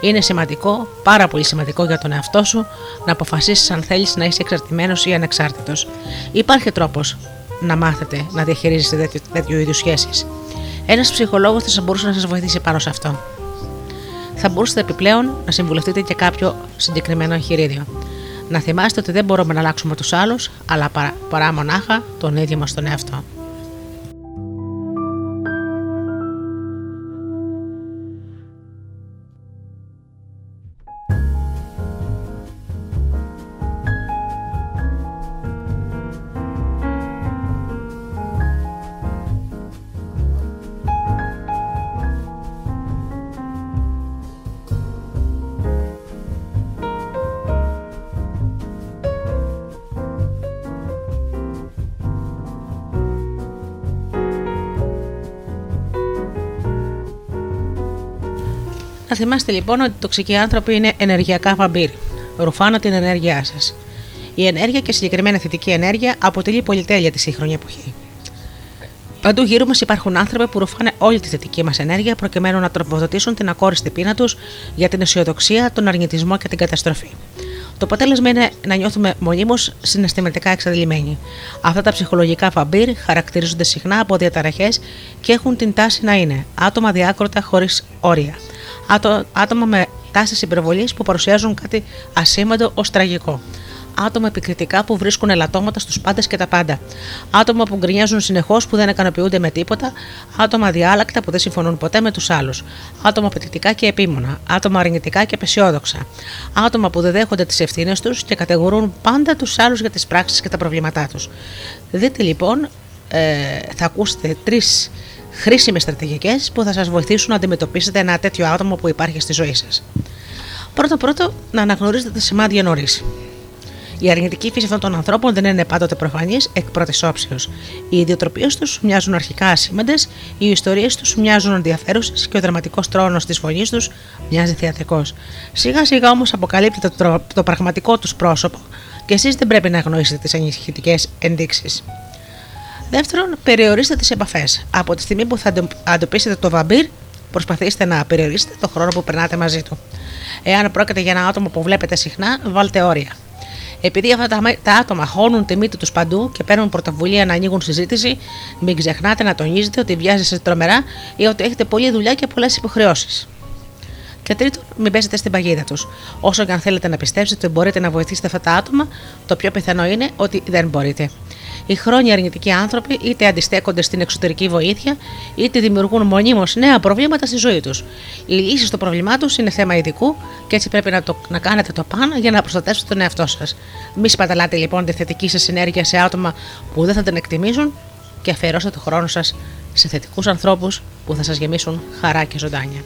Είναι σημαντικό, πάρα πολύ σημαντικό για τον εαυτό σου να αποφασίσεις αν θέλεις να είσαι εξαρτημένος ή ανεξάρτητος. Υπάρχει τρόπος να μάθετε να διαχειρίζεστε τέτοιου, τέτοιου είδους σχέσεις. Ένας ψυχολόγος θα μπορούσε να σας βοηθήσει πάνω σε αυτό. Θα μπορούσατε επιπλέον να συμβουλευτείτε και κάποιο συγκεκριμένο εγχειρίδιο. Να θυμάστε ότι δεν μπορούμε να αλλάξουμε τους άλλους, αλλά παρά, παρά μονάχα τον ίδιο μας τον εαυτό. Θυμάστε λοιπόν ότι οι τοξικοί άνθρωποι είναι ενεργειακά βαμπύροι. Ρουφάνε την ενέργειά σας. Η ενέργεια και συγκεκριμένα θετική ενέργεια αποτελεί πολυτέλεια τη σύγχρονη εποχή. Παντού γύρω μας υπάρχουν άνθρωποι που ρουφάνε όλη τη θετική μας ενέργεια προκειμένου να τροφοδοτήσουν την ακόριστη πείνα τους για την αισιοδοξία, τον αρνητισμό και την καταστροφή. Το αποτέλεσμα είναι να νιώθουμε μονίμως συναισθηματικά εξαντλημένοι. Αυτά τα ψυχολογικά βαμπύρ χαρακτηρίζονται συχνά από διαταραχές και έχουν την τάση να είναι άτομα διάκροτα χωρίς όρια. Άτο, άτομα με τάσεις υπερβολής που παρουσιάζουν κάτι ασήμαντο ως τραγικό. Άτομα επικριτικά που βρίσκουν ελαττώματα στους πάντες και τα πάντα. Άτομα που γκρινιάζουν συνεχώς που δεν ικανοποιούνται με τίποτα. Άτομα αδιάλακτα που δεν συμφωνούν ποτέ με τους άλλους. Άτομα απαιτητικά και επίμονα. Άτομα αρνητικά και απεσιόδοξα. Άτομα που δεν δέχονται τις ευθύνες τους και κατηγορούν πάντα τους άλλους για τις πράξεις και τα προβλήματά τους. Δείτε λοιπόν, ε, θα ακούσετε τρεις χρήσιμες στρατηγικές που θα σας βοηθήσουν να αντιμετωπίσετε ένα τέτοιο άτομο που υπάρχει στη ζωή σας. Πρώτο πρώτο, να αναγνωρίζετε τα σημάδια νωρίς. Η αρνητική φύση αυτών των ανθρώπων δεν είναι πάντοτε προφανής εκ πρώτης όψεως. Οι ιδιοτροπίες τους μοιάζουν αρχικά ασήμαντες, οι ιστορίες τους μοιάζουν ενδιαφέρουσες και ο δραματικός τρόνος της φωνής τους μοιάζει θεατρικός. Σιγά σιγά όμως αποκαλύπτεται το, το πραγματικό τους πρόσωπο και εσείς δεν πρέπει να αγνοήσετε τις ανησυχητικέ ενδείξεις. Δεύτερον, περιορίστε τις επαφές. Από τη στιγμή που θα αντιμετωπίσετε το βαμπύρ, προσπαθήστε να περιορίσετε το χρόνο που περνάτε μαζί του. Εάν πρόκειται για ένα άτομο που βλέπετε συχνά, βάλτε όρια. Επειδή αυτά τα, τα άτομα χώνουν τη μύτη τους παντού και παίρνουν πρωτοβουλία να ανοίγουν συζήτηση, μην ξεχνάτε να τονίζετε ότι βιάζεστε τρομερά ή ότι έχετε πολλή δουλειά και πολλές υποχρεώσεις. Και τρίτον, μην πέσετε στην παγίδα τους. Όσο και αν θέλετε να πιστέψετε ότι μπορείτε να βοηθήσετε αυτά τα άτομα, το πιο πιθανό είναι ότι δεν μπορείτε. Οι χρόνια αρνητικοί άνθρωποι είτε αντιστέκονται στην εξωτερική βοήθεια, είτε δημιουργούν μονίμως νέα προβλήματα στη ζωή τους. Η λύση στο πρόβλημά τους είναι θέμα ειδικού και έτσι πρέπει να, το, να κάνετε το πάνω για να προστατεύσετε τον εαυτό σας. Μη σπαταλάτε λοιπόν τη θετική σας ενέργεια σε άτομα που δεν θα την εκτιμήσουν και αφιερώστε το χρόνο σας σε θετικούς ανθρώπους που θα σας γεμίσουν χαρά και ζωντάνια.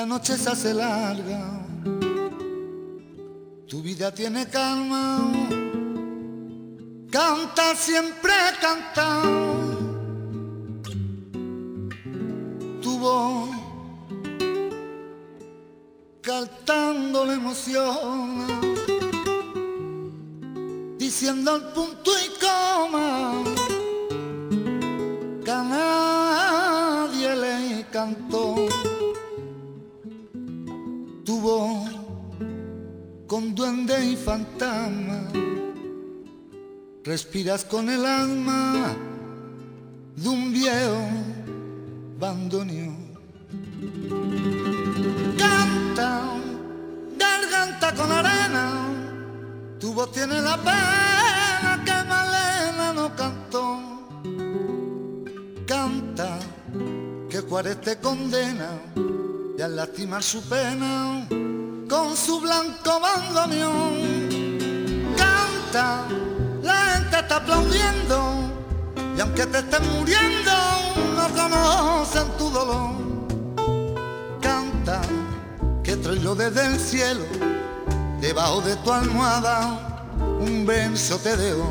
La noche se hace larga, tu vida tiene calma, canta siempre canta. Tu voz cantando la emoción diciendo el punto y coma. Que con duende y fantasma respiras con el alma de un viejo bandoneón. Canta, garganta con arena, tu voz tiene la pena que Malena no cantó. Canta, que Juárez te condena y al lastimar su pena con su blanco bandoneón. Canta, la gente está aplaudiendo y aunque te estés muriendo, no conocen tu dolor. Canta, que traigo desde el cielo, debajo de tu almohada, un verso te dejo.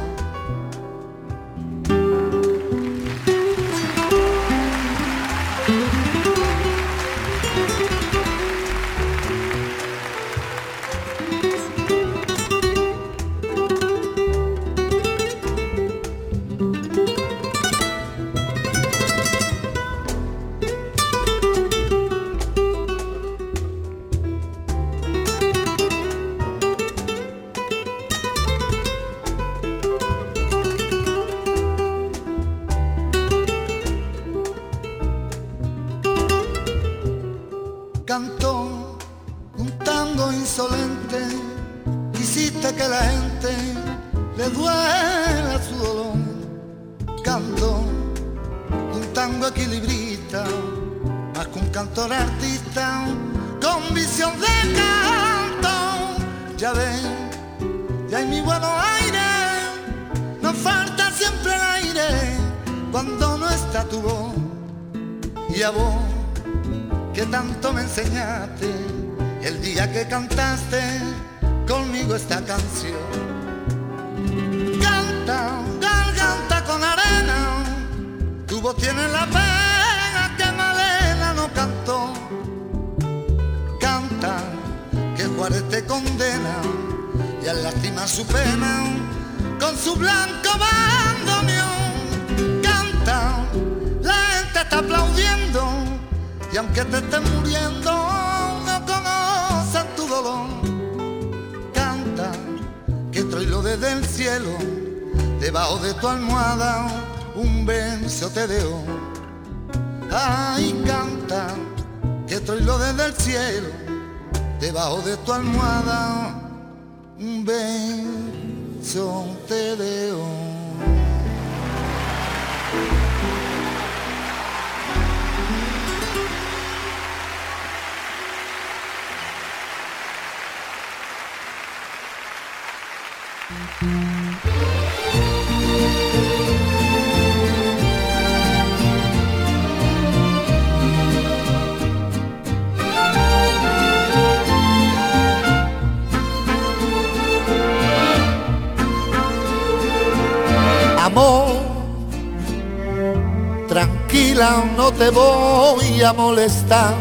Te voy a molestar.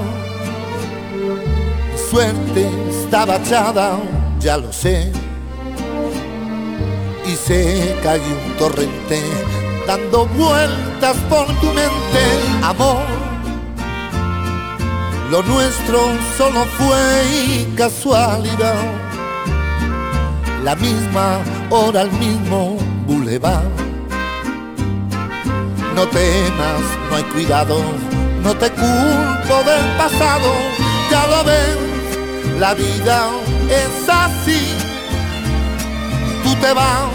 Suerte estaba echada, ya lo sé. Y se cayó un torrente dando vueltas por tu mente, amor. Lo nuestro solo fue casualidad. La misma hora, el mismo bulevar. No temas, no hay cuidado, no te culpo del pasado, ya lo ves, la vida es así. Tú te vas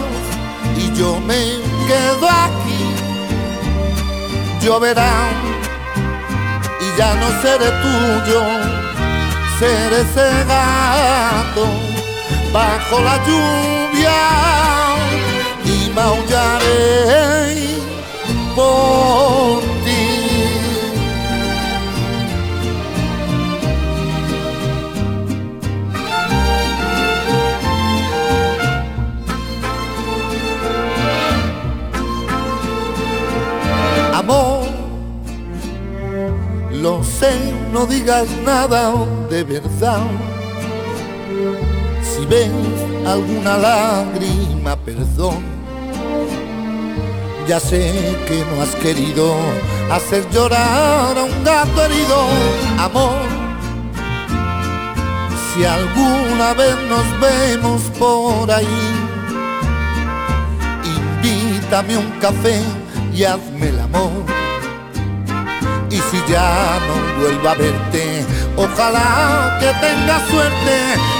y yo me quedo aquí. Lloverá y ya no seré tuyo, seré ese gato bajo la lluvia y maullaré por. Amor, lo sé, no digas nada de verdad. Si ves alguna lágrima, perdón. Ya sé que no has querido hacer llorar a un gato herido, amor. Si alguna vez nos vemos por ahí, invítame un café y hazme el amor. Y si ya no vuelvo a verte, ojalá que tengas suerte,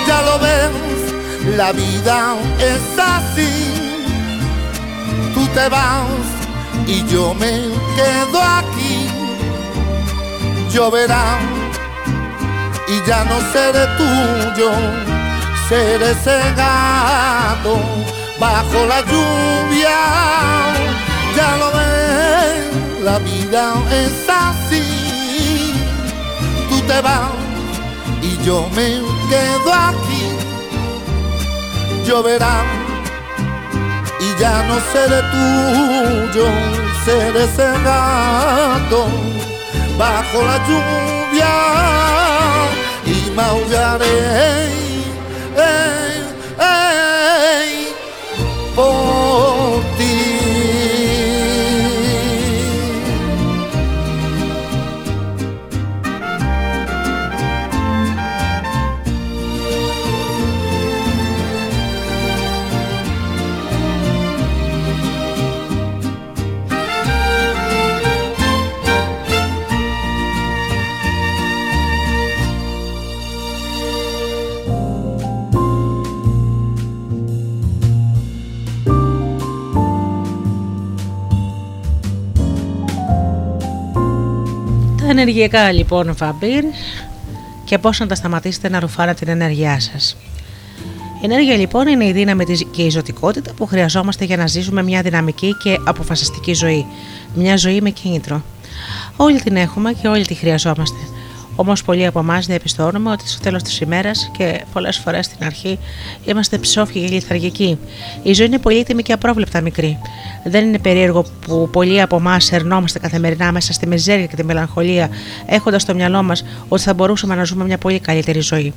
ya lo ves, la vida es así te vas y yo me quedo aquí. Lloverá y ya no seré tuyo, seré ese gato bajo la lluvia. Ya lo ves, la vida es así. Tú te vas y yo me quedo aquí. Lloverá y ya no seré tuyo, seré ese gato bajo la lluvia y maullaré ey, ey, por ενεργειακά λοιπόν βαμπύρ και πώς να τα σταματήσετε να ρουφάτε την ενέργειά σας. Η ενέργεια λοιπόν είναι η δύναμη της και η ζωτικότητα που χρειαζόμαστε για να ζήσουμε μια δυναμική και αποφασιστική ζωή. Μια ζωή με κίνητρο. Όλοι την έχουμε και όλοι τη χρειαζόμαστε. Όμως, πολλοί από εμάς διαπιστώνουμε ότι στο τέλος της ημέρας και πολλές φορές στην αρχή είμαστε ψόφιοι και λιθαργικοί. Η ζωή είναι πολύτιμη και απρόβλεπτα μικρή. Δεν είναι περίεργο που πολλοί από εμάς ερνόμαστε καθημερινά μέσα στη μιζέρια και τη μελαγχολία, έχοντας στο μυαλό μας ότι θα μπορούσαμε να ζούμε μια πολύ καλύτερη ζωή.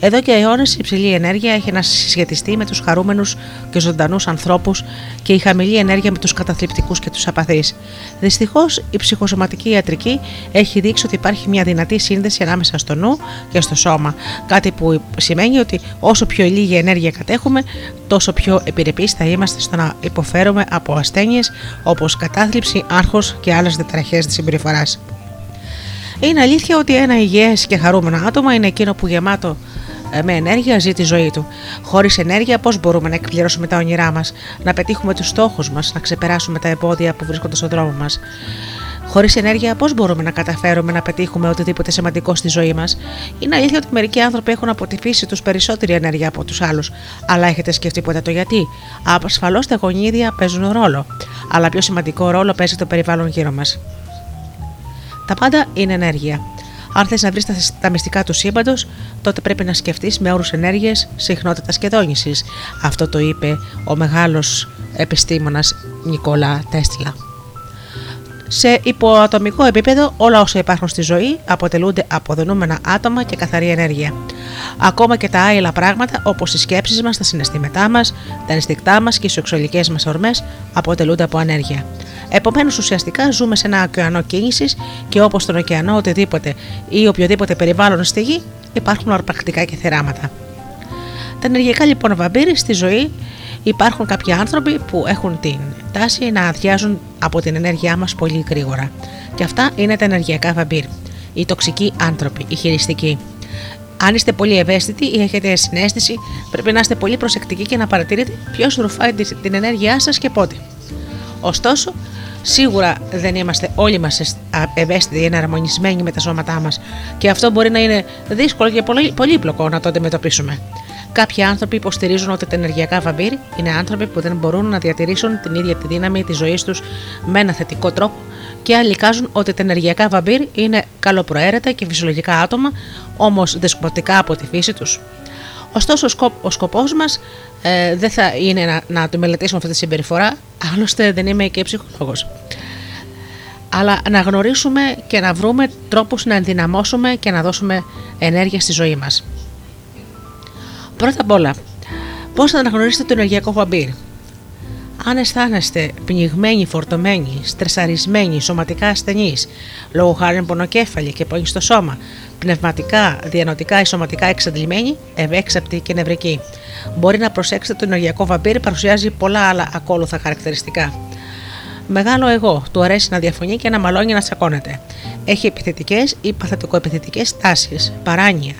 Εδώ και αιώνες η υψηλή ενέργεια έχει να συσχετιστεί με τους χαρούμενους και ζωντανούς ανθρώπους και η χαμηλή ενέργεια με τους καταθλιπτικούς και τους απαθείς. Δυστυχώς, η ψυχοσωματική ιατρική έχει δείξει ότι υπάρχει μια δυνατή σύνδεση ανάμεσα στο νου και στο σώμα. Κάτι που σημαίνει ότι όσο πιο λίγη ενέργεια κατέχουμε, τόσο πιο επιρρεπείς θα είμαστε στο να υποφέρουμε από ασθένειες όπως κατάθλιψη, άγχος και άλλες διαταραχές της συμπεριφοράς. Είναι αλήθεια ότι ένα υγιές και χαρούμενο άτομο είναι εκείνο που γεμάτο ε, με ενέργεια ζει τη ζωή του. Χωρίς ενέργεια, πώς μπορούμε να εκπληρώσουμε τα όνειρά μας, να πετύχουμε τους στόχους μας, να ξεπεράσουμε τα εμπόδια που βρίσκονται στον δρόμο μας; Χωρίς ενέργεια, πώς μπορούμε να καταφέρουμε να πετύχουμε οτιδήποτε σημαντικό στη ζωή μας; Είναι αλήθεια ότι μερικοί άνθρωποι έχουν από τη φύση τους περισσότερη ενέργεια από τους άλλους. Αλλά έχετε σκεφτεί ποτέ το γιατί; Ασφαλώ τα γονίδια παίζουν ρόλο. Αλλά πιο σημαντικό ρόλο παίζει το περιβάλλον γύρω μας. Τα πάντα είναι ενέργεια. Αν θες να βρεις τα, τα μυστικά του σύμπαντος, τότε πρέπει να σκεφτείς με όρους ενέργειας, συχνότητας και δόνησης. Αυτό το είπε ο μεγάλος επιστήμονας Νικόλα Τέστλα. Σε υποατομικό επίπεδο, όλα όσα υπάρχουν στη ζωή αποτελούνται από δονούμενα άτομα και καθαρή ενέργεια. Ακόμα και τα άειλα πράγματα, όπως οι σκέψεις μας, τα συναισθήματά μας, τα ενστικτά μας και οι σεξουαλικές μας ορμές, αποτελούνται από ενέργεια. Επομένως, ουσιαστικά ζούμε σε ένα ωκεανό κίνησης και όπως στον ωκεανό, οτιδήποτε ή οποιοδήποτε περιβάλλον στη γη, υπάρχουν αρπακτικά και θεράματα. Τα ενεργειακά λοιπόν βαμπύρι στη ζωή υπάρχουν κάποιοι άνθρωποι που έχουν την τάση να αδειάζουν από την ενέργειά μας πολύ γρήγορα. Και αυτά είναι τα ενεργειακά βαμπύρ. Οι τοξικοί άνθρωποι, οι χειριστικοί. Αν είστε πολύ ευαίσθητοι ή έχετε συνέστηση, πρέπει να είστε πολύ προσεκτικοί και να παρατηρείτε ποιος ρουφάει την ενέργειά σας και πότε. Ωστόσο, σίγουρα δεν είμαστε όλοι μας ευαίσθητοι ή εναρμονισμένοι με τα σώματά μας και αυτό μπορεί να είναι δύσκολο και πολύ, πολύπλοκο να το αντιμετωπίσουμε. Κάποιοι άνθρωποι υποστηρίζουν ότι τα ενεργειακά βαμπύρ είναι άνθρωποι που δεν μπορούν να διατηρήσουν την ίδια τη δύναμη της ζωής τους με ένα θετικό τρόπο και άλλοι εικάζουν ότι τα ενεργειακά βαμπύρ είναι καλοπροαίρετα και φυσιολογικά άτομα, όμως δεσποτικά από τη φύση τους. Ωστόσο, ο, σκοπ, ο σκοπός μας ε, δεν θα είναι να, να το μελετήσουμε αυτή τη συμπεριφορά, άλλωστε δεν είμαι και ψυχολόγος. Αλλά να γνωρίσουμε και να βρούμε τρόπους να ενδυναμώσουμε και να δώσουμε ενέργεια στη ζωή μας. Πρώτα απ' όλα, πώς θα αναγνωρίσετε το ενεργειακό βαμπύρ. Αν αισθάνεστε πνιγμένοι, φορτωμένοι, στρεσαρισμένοι, σωματικά ασθενείς, λόγω χάρη πονοκέφαλοι και πόνοι στο σώμα, πνευματικά, διανοτικά ή σωματικά εξαντλημένοι, ευέξαπτοι και νευρικοί. Μπορεί να προσέξετε το ενεργειακό βαμπύρ παρουσιάζει πολλά άλλα ακόλουθα χαρακτηριστικά. Μεγάλο εγώ, του αρέσει να διαφωνεί και να μαλώνει να τσακώνεται. Έχει επιθετικές ή παθητικοεπιθετικές τάσεις, παράνοια,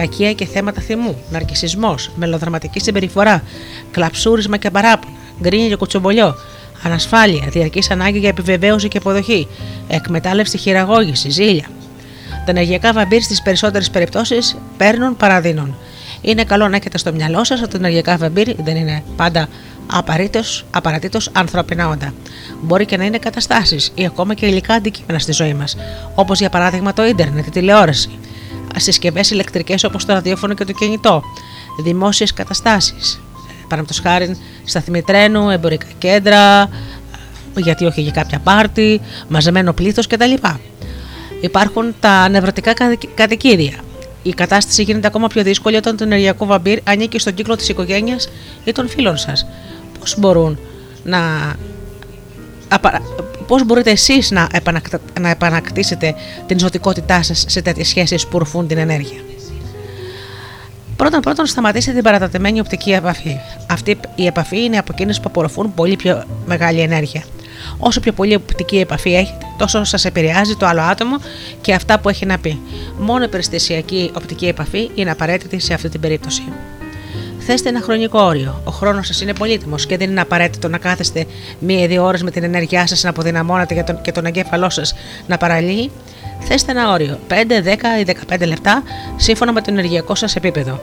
κακία και θέματα θυμού, ναρκισμό, μελοδραματική συμπεριφορά, κλαψούρισμα και παράπονα, γκρίνια και κουτσομπολιό, ανασφάλεια, διαρκής ανάγκη για επιβεβαίωση και αποδοχή, εκμετάλλευση, χειραγώγηση, ζήλια. Τα ενεργειακά βαμπύρ στις περισσότερες περιπτώσεις παίρνουν παραδίνων. Είναι καλό να έχετε στο μυαλό σας ότι τα ενεργειακά βαμπύρ δεν είναι πάντα απαραίτητο ανθρώπινα όντα. Μπορεί και να είναι καταστάσεις ή ακόμα και υλικά αντικείμενα στη ζωή μας, όπως για παράδειγμα το ίντερνετ, η συσκευέ συσκευές ηλεκτρικές όπως το ραδιόφωνο και το κινητό, δημόσιες καταστάσεις, παραδείγματος χάρη σταθμοί τρένου, εμπορικά κέντρα, γιατί όχι για κάποια πάρτι, μαζεμένο πλήθος κτλ. Υπάρχουν τα νευρωτικά κατοικίδια. Η κατάσταση γίνεται ακόμα πιο δύσκολη όταν το ενεργειακό βαμπύρ ανήκει στον κύκλο της οικογένειας ή των φίλων σας. Πώς μπορούν να. Πώς μπορείτε εσείς να, να επανακτήσετε την ζωτικότητά σας σε τέτοιες σχέσεις που ρουφούν την ενέργεια; Πρώτον, πρώτον, σταματήστε την παρατατεμένη οπτική επαφή. Αυτή η επαφή είναι από εκείνες που απορροφούν πολύ πιο μεγάλη ενέργεια. Όσο πιο πολύ οπτική επαφή έχετε, τόσο σας επηρεάζει το άλλο άτομο και αυτά που έχει να πει. Μόνο η περιστασιακή οπτική επαφή είναι απαραίτητη σε αυτή την περίπτωση. Θέστε ένα χρονικό όριο. Ο χρόνος σας είναι πολύτιμος και δεν είναι απαραίτητο να κάθεστε μία-δύο ώρες με την ενέργειά σας να αποδυναμώνετε και τον, και τον εγκέφαλό σας να παραλύει. Θέστε ένα όριο, 5, 10 ή 15 λεπτά, σύμφωνα με το ενεργειακό σας επίπεδο,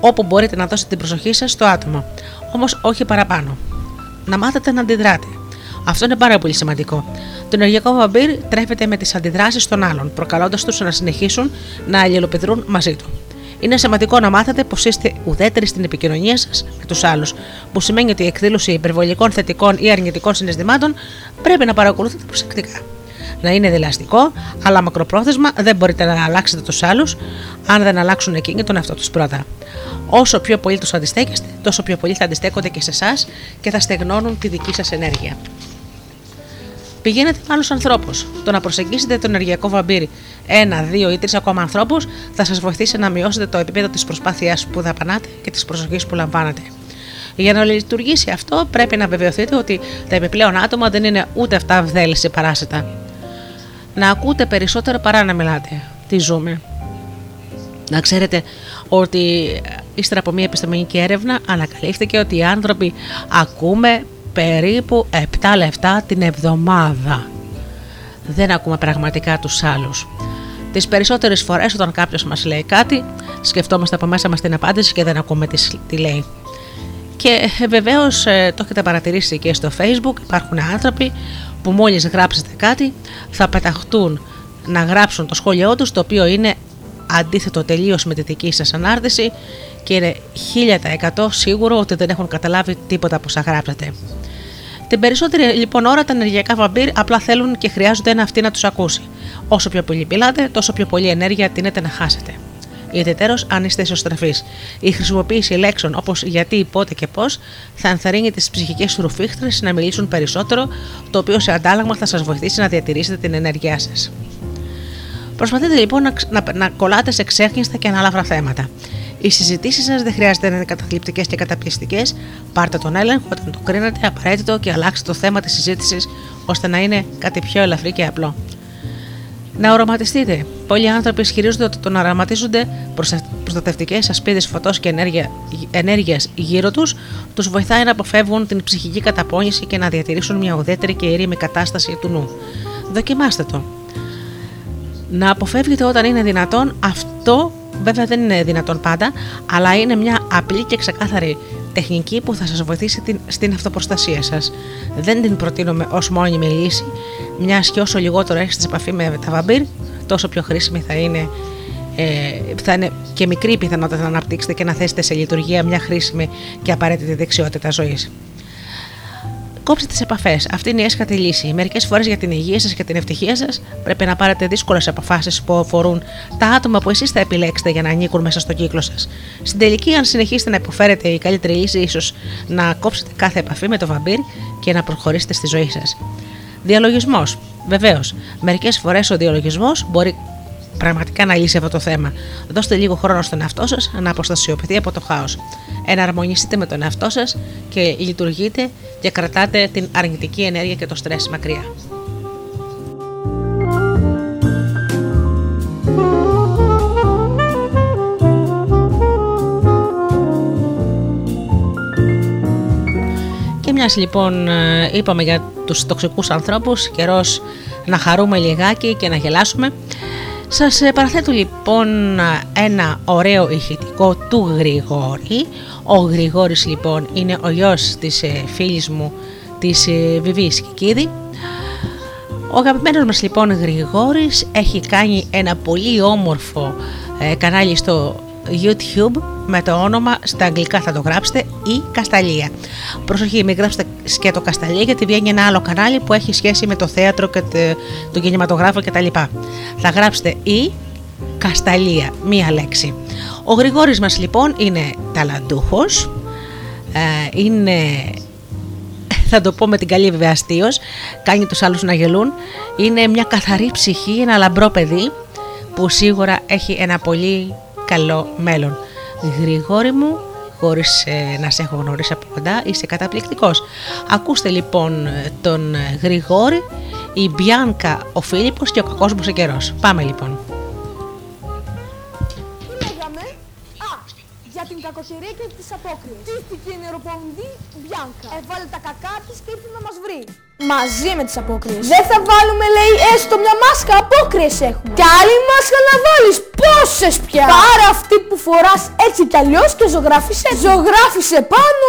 όπου μπορείτε να δώσετε την προσοχή σας στο άτομο, όμως όχι παραπάνω. Να μάθετε να αντιδράτε. Αυτό είναι πάρα πολύ σημαντικό. Το ενεργειακό βαμπύρ τρέφεται με τις αντιδράσεις των άλλων, προκαλώντας τους να συνεχίσουν να αλληλοπιδρούν μαζί του. Είναι σημαντικό να μάθετε πως είστε ουδέτεροι στην επικοινωνία σας με τους άλλους, που σημαίνει ότι η εκδήλωση υπερβολικών θετικών ή αρνητικών συναισθημάτων πρέπει να παρακολουθείτε προσεκτικά. Να είναι δελαστικό, αλλά μακροπρόθεσμα δεν μπορείτε να αλλάξετε τους άλλους αν δεν αλλάξουν εκείνοι τον εαυτό τους πρώτα. Όσο πιο πολύ τους αντιστέκεστε, τόσο πιο πολύ θα αντιστέκονται και σε εσάς και θα στεγνώνουν τη δική σας ενέργεια. Πηγαίνετε με άλλους ανθρώπους. Το να προσεγγίσετε τον ενεργειακό βαμπύρι ένα, δύο ή τρεις ακόμα ανθρώπους θα σας βοηθήσει να μειώσετε το επίπεδο της προσπάθειάς που δαπανάτε και της προσοχής που λαμβάνετε. Για να λειτουργήσει αυτό, πρέπει να βεβαιωθείτε ότι τα επιπλέον άτομα δεν είναι ούτε αυτά βδέλε ή παράσιτα. Να ακούτε περισσότερο παρά να μιλάτε. Τι ζούμε. Να ξέρετε ότι ύστερα από μια επιστημονική έρευνα ανακαλύφθηκε ότι οι άνθρωποι ακούμε περίπου 7 λεπτά την εβδομάδα. Δεν ακούμε πραγματικά τους άλλους. Τις περισσότερες φορές όταν κάποιος μας λέει κάτι, σκεφτόμαστε από μέσα μας την απάντηση και δεν ακούμε τις, τι λέει. Και βεβαίως το έχετε παρατηρήσει και στο facebook υπάρχουν άνθρωποι που μόλις γράψετε κάτι θα πεταχτούν να γράψουν το σχόλιο τους το οποίο είναι αντίθετο τελείως με τη δική σας ανάρτηση και είναι 1000% σίγουρο ότι δεν έχουν καταλάβει τίποτα που σας γράψατε. Την περισσότερη λοιπόν ώρα τα ενεργειακά βαμπύρ απλά θέλουν και χρειάζονται ένα αυτή να τους ακούσει. Όσο πιο πολύ πειλάτε, τόσο πιο πολύ ενέργεια τίνετε να χάσετε. Ιδιαίτερω αν είστε ισοστραφεί. Η χρησιμοποίηση λέξεων όπως γιατί, πότε και πώς θα ενθαρρύνει τις ψυχικές ρουφίχτρες να μιλήσουν περισσότερο, το οποίο σε αντάλλαγμα θα σας βοηθήσει να διατηρήσετε την ενέργειά σας. Προσπαθείτε λοιπόν να, να, να κολλάτε σε ξέχνιστα και ανάλαφρα θέματα. Οι συζητήσεις σας δεν χρειάζεται να είναι καταθλιπτικές και καταπιεστικές. Πάρτε τον έλεγχο όταν το κρίνετε απαραίτητο και αλλάξτε το θέμα της συζήτησης ώστε να είναι κάτι πιο ελαφρύ και απλό. Να οραματιστείτε. Πολλοί άνθρωποι ισχυρίζονται ότι το να οραματίζονται προστατευτικές ασπίδες φωτός και ενέργειας γύρω τους τους βοηθάει να αποφεύγουν την ψυχική καταπώνηση και να διατηρήσουν μια ουδέτερη και ήρεμη κατάσταση του νου. Δοκιμάστε το. Να αποφεύγετε όταν είναι δυνατόν αυτό Βέβαια δεν είναι δυνατόν πάντα, αλλά είναι μια απλή και ξεκάθαρη τεχνική που θα σας βοηθήσει την, στην αυτοπροστασία σας. Δεν την προτείνουμε ως μόνιμη λύση, μιας και όσο λιγότερο έχετε σε επαφή με τα βαμπύρ, τόσο πιο χρήσιμη θα είναι, ε, θα είναι και μικρή πιθανότητα να αναπτύξετε και να θέσετε σε λειτουργία μια χρήσιμη και απαραίτητη δεξιότητα ζωής. Κόψτε τις επαφές. Αυτή είναι η έσχατη λύση. Μερικές φορές για την υγεία σας και την ευτυχία σας πρέπει να πάρετε δύσκολες αποφάσεις που αφορούν τα άτομα που εσείς θα επιλέξετε για να ανήκουν μέσα στο κύκλο σας. Στην τελική, αν συνεχίσετε να υποφέρετε, η καλύτερη λύση ίσως να κόψετε κάθε επαφή με το βαμπύρ και να προχωρήσετε στη ζωή σας. Διαλογισμός. Βεβαίως, μερικές φορές ο διαλογισμός μπορεί πραγματικά να λύσει αυτό το θέμα. Δώστε λίγο χρόνο στον εαυτό σας να αποστασιοποιηθεί από το χάος. Εναρμονιστείτε με τον εαυτό σας και λειτουργείτε και κρατάτε την αρνητική ενέργεια και το στρες μακριά. Και μιας λοιπόν ε, είπαμε για τους τοξικούς ανθρώπους, καιρός να χαρούμε λιγάκι και να γελάσουμε. Σας ε, παραθέτω λοιπόν ένα ωραίο ηχητικό του Γρηγόρη. Ο Γρηγόρης λοιπόν είναι ο γιος της ε, φίλης μου της ε, Βιβής Κικίδη. Ο αγαπημένος μας λοιπόν Γρηγόρης έχει κάνει ένα πολύ όμορφο κανάλι στο YouTube με το όνομα στα αγγλικά θα το γράψετε ή Κασταλία. Προσοχή, μην γράψετε και το Κασταλία γιατί βγαίνει ένα άλλο κανάλι που έχει σχέση με το θέατρο και το κινηματογράφο κτλ. Θα γράψετε ή Κασταλία, μία λέξη. Ο Γρηγόρης μας λοιπόν είναι ταλαντούχος, ε, είναι θα το πω με την καλή βέβαια κάνει τους άλλους να γελούν, είναι μια καθαρή ψυχή, ένα λαμπρό παιδί που σίγουρα έχει ένα πολύ καλό μέλλον. Γρηγόρη μου, χωρίς ε, να σε έχω γνωρίσει από κοντά, είσαι καταπληκτικός. Ακούστε λοιπόν τον Γρηγόρη, η Μπιάνκα, ο Φίλιππος και ο κακός μου σε καιρός. Πάμε λοιπόν. Τι λέγαμε; Α, για την κακοσυρά ευκαιρία και τις απόκριες. Στήθηκε η νεροπονδή Μπιάνκα. Έβαλε τα κακά της και ήρθε να μας βρει. Μαζί με τις απόκριες. Δεν θα βάλουμε λέει έστω μια μάσκα, απόκριες έχουμε. Και άλλη μάσκα να βάλεις. Πόσες πια. Πάρε αυτή που φοράς έτσι κι αλλιώς και ζωγράφισε. Ζωγράφισε πάνω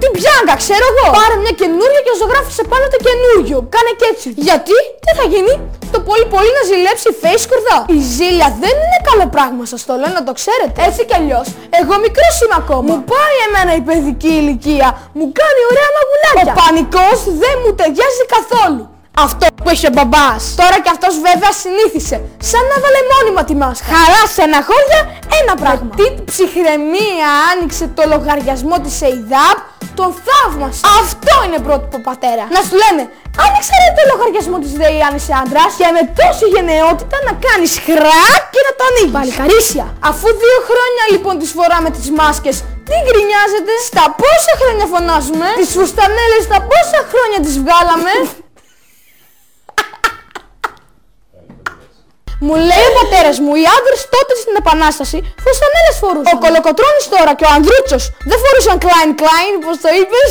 την πιάγκα, ξέρω εγώ. Πάρε μια καινούρια και ζωγράφισε πάνω το καινούριο. Κάνε και έτσι. Γιατί, τι θα γίνει, το πολύ πολύ να ζηλέψει η face σκουρδά. Η ζήλια δεν είναι καλό πράγμα, σας το λέω να το ξέρετε. Έτσι κι αλλιώς, εγώ μικρός είμαι ακόμα. Μου πάει εμένα η παιδική ηλικία. Μου κάνει ωραία μαγουλάκια. Ο πανικός δεν μου ταιριάζει καθόλου. Αυτό που έχει ο μπαμπάς. Τώρα κι αυτός βέβαια συνήθισε. Σαν να βάλε μόνιμα τη μάσκα. Χαρά σε ένα χώρια, ένα πράγμα. Τι ψυχραιμία άνοιξε το λογαριασμό της ΕΙΔΑΠ, τον θαύμασε. Αυτό είναι πρότυπο πατέρα. Να σου λένε, άνοιξε ρε το λογαριασμό της ΔΕΗ αν είσαι άντρας και με τόση γενναιότητα να κάνεις χρακ και να το ανοίγεις. Παλικαρίσια. Αφού δύο χρόνια λοιπόν τις φοράμε τις μάσκες, τι γκρινιάζετε, στα πόσα χρόνια φωνάζουμε, τις φουστανέλες στα πόσα χρόνια τις βγάλαμε; Μου λέει ο πατέρας μου, οι άντρες τότε στην Επανάσταση φουστανέλες φορούσαν. Ο Κολοκοτρώνης τώρα και ο Ανδρούτσος δεν φορούσαν Klein Klein, πώς το είπες;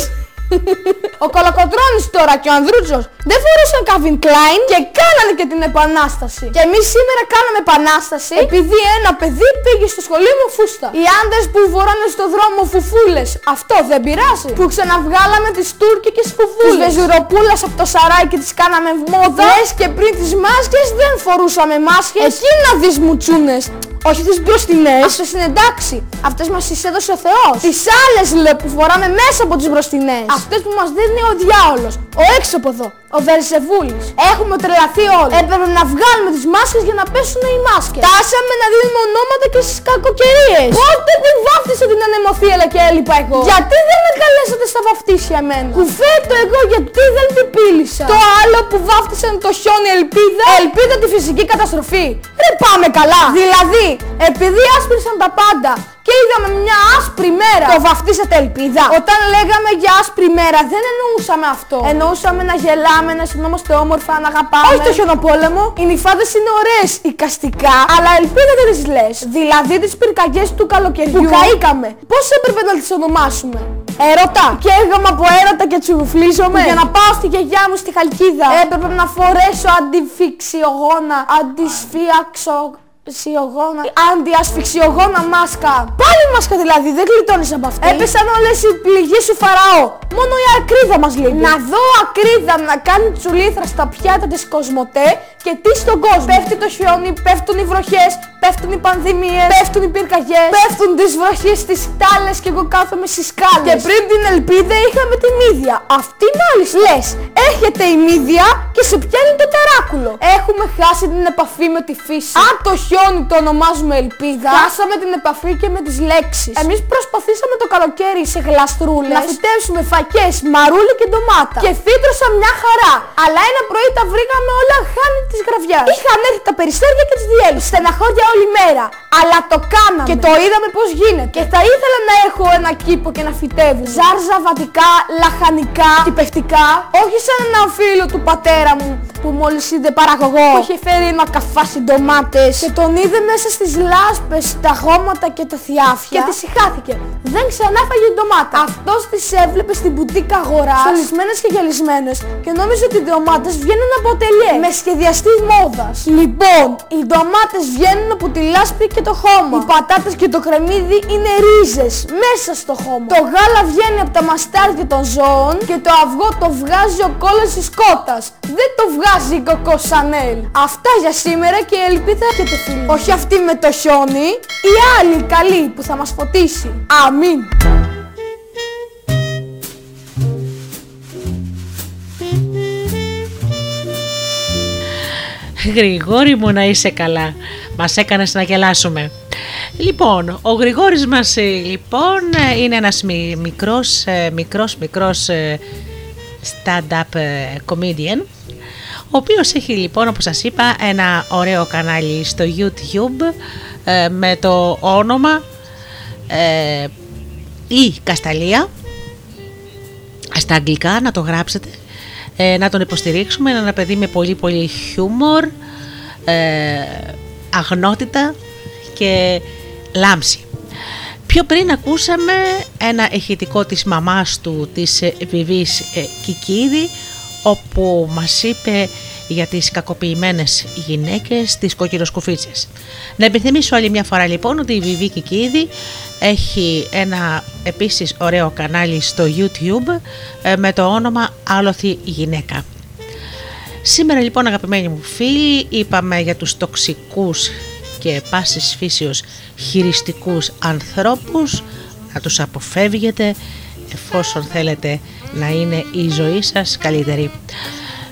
ο Κολοκοτρώνης τώρα και ο Ανδρούτσος δεν φορούσαν Calvin Klein και κάνανε και την Επανάσταση. Και εμείς σήμερα κάναμε Επανάσταση επειδή ένα παιδί πήγε στο σχολείο μου φούστα. Οι άντρες που φοράνε στο δρόμο φουφούλες, αυτό δεν πειράζει. Που ξαναβγάλαμε τις τουρκικές φουφούλες. Τις βεζουροπούλας από το σαράκι και τις κάναμε μόδα. Λες και πριν τις μάσκες δεν φορούσαμε μάσκες. Εκεί να δεις μουτσούνες. Όχι τις μπροστινές. Αυτές είναι εντάξει. Αυτές μας τις έδωσε ο Θεός. Τις άλλες λέω που φοράμε μέσα από τις μπροστινές. Αυτές που μας δίνει ο διάολος. Ο έξω από εδώ. Ο Βερσεβούλης. Έχουμε τρελαθεί όλοι. Έπρεπε να βγάλουμε τις μάσκες για να πέσουν οι μάσκες. Τάσαμε να δίνουμε ονόματα και στις κακοκαιρίες. Πότε που βάφτισα την ανεμοθύελα και έλειπα εγώ. Γιατί δεν με καλέσατε στα βαφτίσια εμένα; Κουβέτο εγώ γιατί δεν την πήλησα. Το άλλο που βάφτισαν το χιόνι ελπίδα. Ελπίδα τη φυσική καταστροφή. Ρε πάμε καλά. Δηλαδή, επειδή άσπρισαν τα πάντα και είδαμε μια άσπρη μέρα. Το βαφτίσατε ελπίδα. Όταν λέγαμε για άσπρη μέρα δεν εννοούσαμε αυτό. Εννοούσαμε να γελάμε, να αισθανόμαστε όμορφα, να αγαπάμε. Όχι το χιονοπόλεμο. Οι νυφάδες είναι ωραίες οικαστικά, αλλά ελπίδα δεν τις λες. Δηλαδή τις πυρκαγιές του καλοκαιριού που καήκαμε. Πώς έπρεπε να τις ονομάσουμε; Έρωτα. Και έργαμα από έρωτα και τσουφλίζομαι. Για να πάω στη γιαγιά μου στη Χαλκίδα. Έπρεπε να φορέσω αντιφυξιογόνα, αντισφίαξο Σιωγόνα, αντιασφυξιογόνα μάσκα. Πάλι μάσκα δηλαδή, δεν γλιτώνεις από αυτή. Έπεσαν όλες οι πληγές σου φαραώ. Μόνο η ακρίδα μας λείπει. Να δω ακρίδα να κάνει τσουλήθρα στα πιάτα της Κοσμοτέ και τι στον κόσμο. Πέφτει το χιόνι, πέφτουν οι βροχές, πέφτουν οι πανδημίες, πέφτουν οι πυρκαγιές, πέφτουν τις βροχές στις τάλες και εγώ κάθομαι στις σκάλες. Και πριν την ελπίδα είχαμε την ίδια. Αυτή μάλιστα. Λες, έρχεται η μύδια και σε πιάνει το τεράκουλο. Έχουμε χάσει την επαφή με τη φύση. Αν το χιόνι το ονομάζουμε ελπίδα, χάσαμε την επαφή και με τις λέξεις. Εμείς προσπαθήσαμε το καλοκαίρι σε γλαστρούλες να φυτέψουμε φακές, μαρούλι και ντομάτα. Και φύτρωσα μια χαρά. Αλλά ένα πρωί τα βρήκαμε όλα χάνη της γραβιάς. Είχαν έρθει τα περιστέρια και τις διέλυσες. Στεναχώρια όλη μέρα. Αλλά το κάναμε. Και το είδαμε πως γίνεται. Και θα ήθελα να έχω ένα κήπο και να φυτεύω. Ζάρζα βατικά, λαχανικά, τυπευτικά. Όχι σαν ένα φίλο του πατέρα μου που μόλις είδε παραγωγό. Που είχε φέρει ένα καφάσι ντομάτες. Και τον είδε μέσα στις λάσπες, τα χώματα και τα θιάφια. Και της συχάθηκε. Δεν ξανά φάγε ντομάτα. Αυτός τις έβλεπε στην μπουτίκα αγοράς. Στολισμένες και γυαλισμένες. Και νόμιζε ότι οι ντομάτες βγαίνουν από τελειέ. Με σχεδιαστή μόδας. Λοιπόν, οι ντομάτες βγαίνουν από τη λάσπη και το χώμα. Οι πατάτες και το κρεμμύδι είναι ρίζες μέσα στο χώμα. Το γάλα βγαίνει από τα μαστάρια των ζώων και το αυγό το βγάζει ο κόλλος της κότας. Δεν το βγάζει η κοκό Σανέλ. Αυτά για σήμερα και ελπίδα έχετε φίλοι. Όχι αυτή με το χιόνι, η άλλη καλή που θα μας φωτίσει. Αμήν. Γρηγόρη μου να είσαι καλά. Μας έκανες να γελάσουμε. Λοιπόν, ο Γρηγόρης μας ε, λοιπόν ε, είναι ένας μι- μικρός, ε, μικρός, μικρός ε, stand-up ε, comedian ο οποίος έχει λοιπόν όπως σας είπα ένα ωραίο κανάλι στο YouTube ε, με το όνομα ε, η Κασταλία. Στα αγγλικά να το γράψετε. Ε, να τον υποστηρίξουμε είναι ένα παιδί με πολύ πολύ χιούμορ ε, αγνότητα και λάμψη. Πιο πριν ακούσαμε ένα ηχητικό της μαμάς του, της ε, Βιβής ε, Κικίδη, όπου μας είπε για τις κακοποιημένες γυναίκες, τις κοκκινοσκουφίτσες. Να επιθυμίσω άλλη μια φορά λοιπόν ότι η Βιβή Κικίδη έχει ένα επίσης ωραίο κανάλι στο YouTube ε, με το όνομα Άλοθη Γυναίκα. Σήμερα λοιπόν αγαπημένοι μου φίλοι είπαμε για τους τοξικούς και πάσης φύσεως χειριστικούς ανθρώπους να τους αποφεύγετε εφόσον θέλετε να είναι η ζωή σας καλύτερη.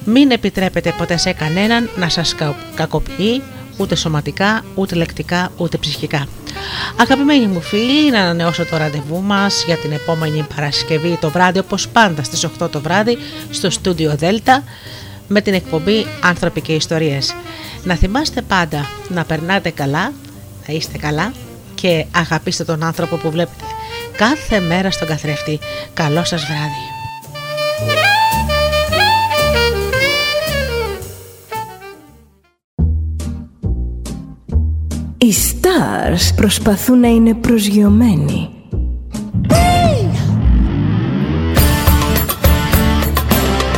Μην επιτρέπετε ποτέ σε κανέναν να σας κακοποιεί ούτε σωματικά, ούτε λεκτικά, ούτε ψυχικά. Αγαπημένοι μου φίλοι, να ανανεώσω το ραντεβού μας για την επόμενη Παρασκευή το βράδυ, όπως πάντα στις 8 το βράδυ, στο στούντιο Δέλτα, με την εκπομπή «Άνθρωποι και Ιστορίες». Να θυμάστε πάντα να περνάτε καλά, να είστε καλά και αγαπήστε τον άνθρωπο που βλέπετε κάθε μέρα στον καθρέφτη. Καλό σας βράδυ. Οι stars προσπαθούν να είναι προσγειωμένοι.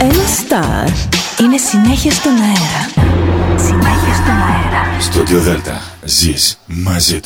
Ένα star είναι συνέχεια στον αέρα. Συνέχεια στον αέρα. Στο Δέλτα ζεις μαζί του.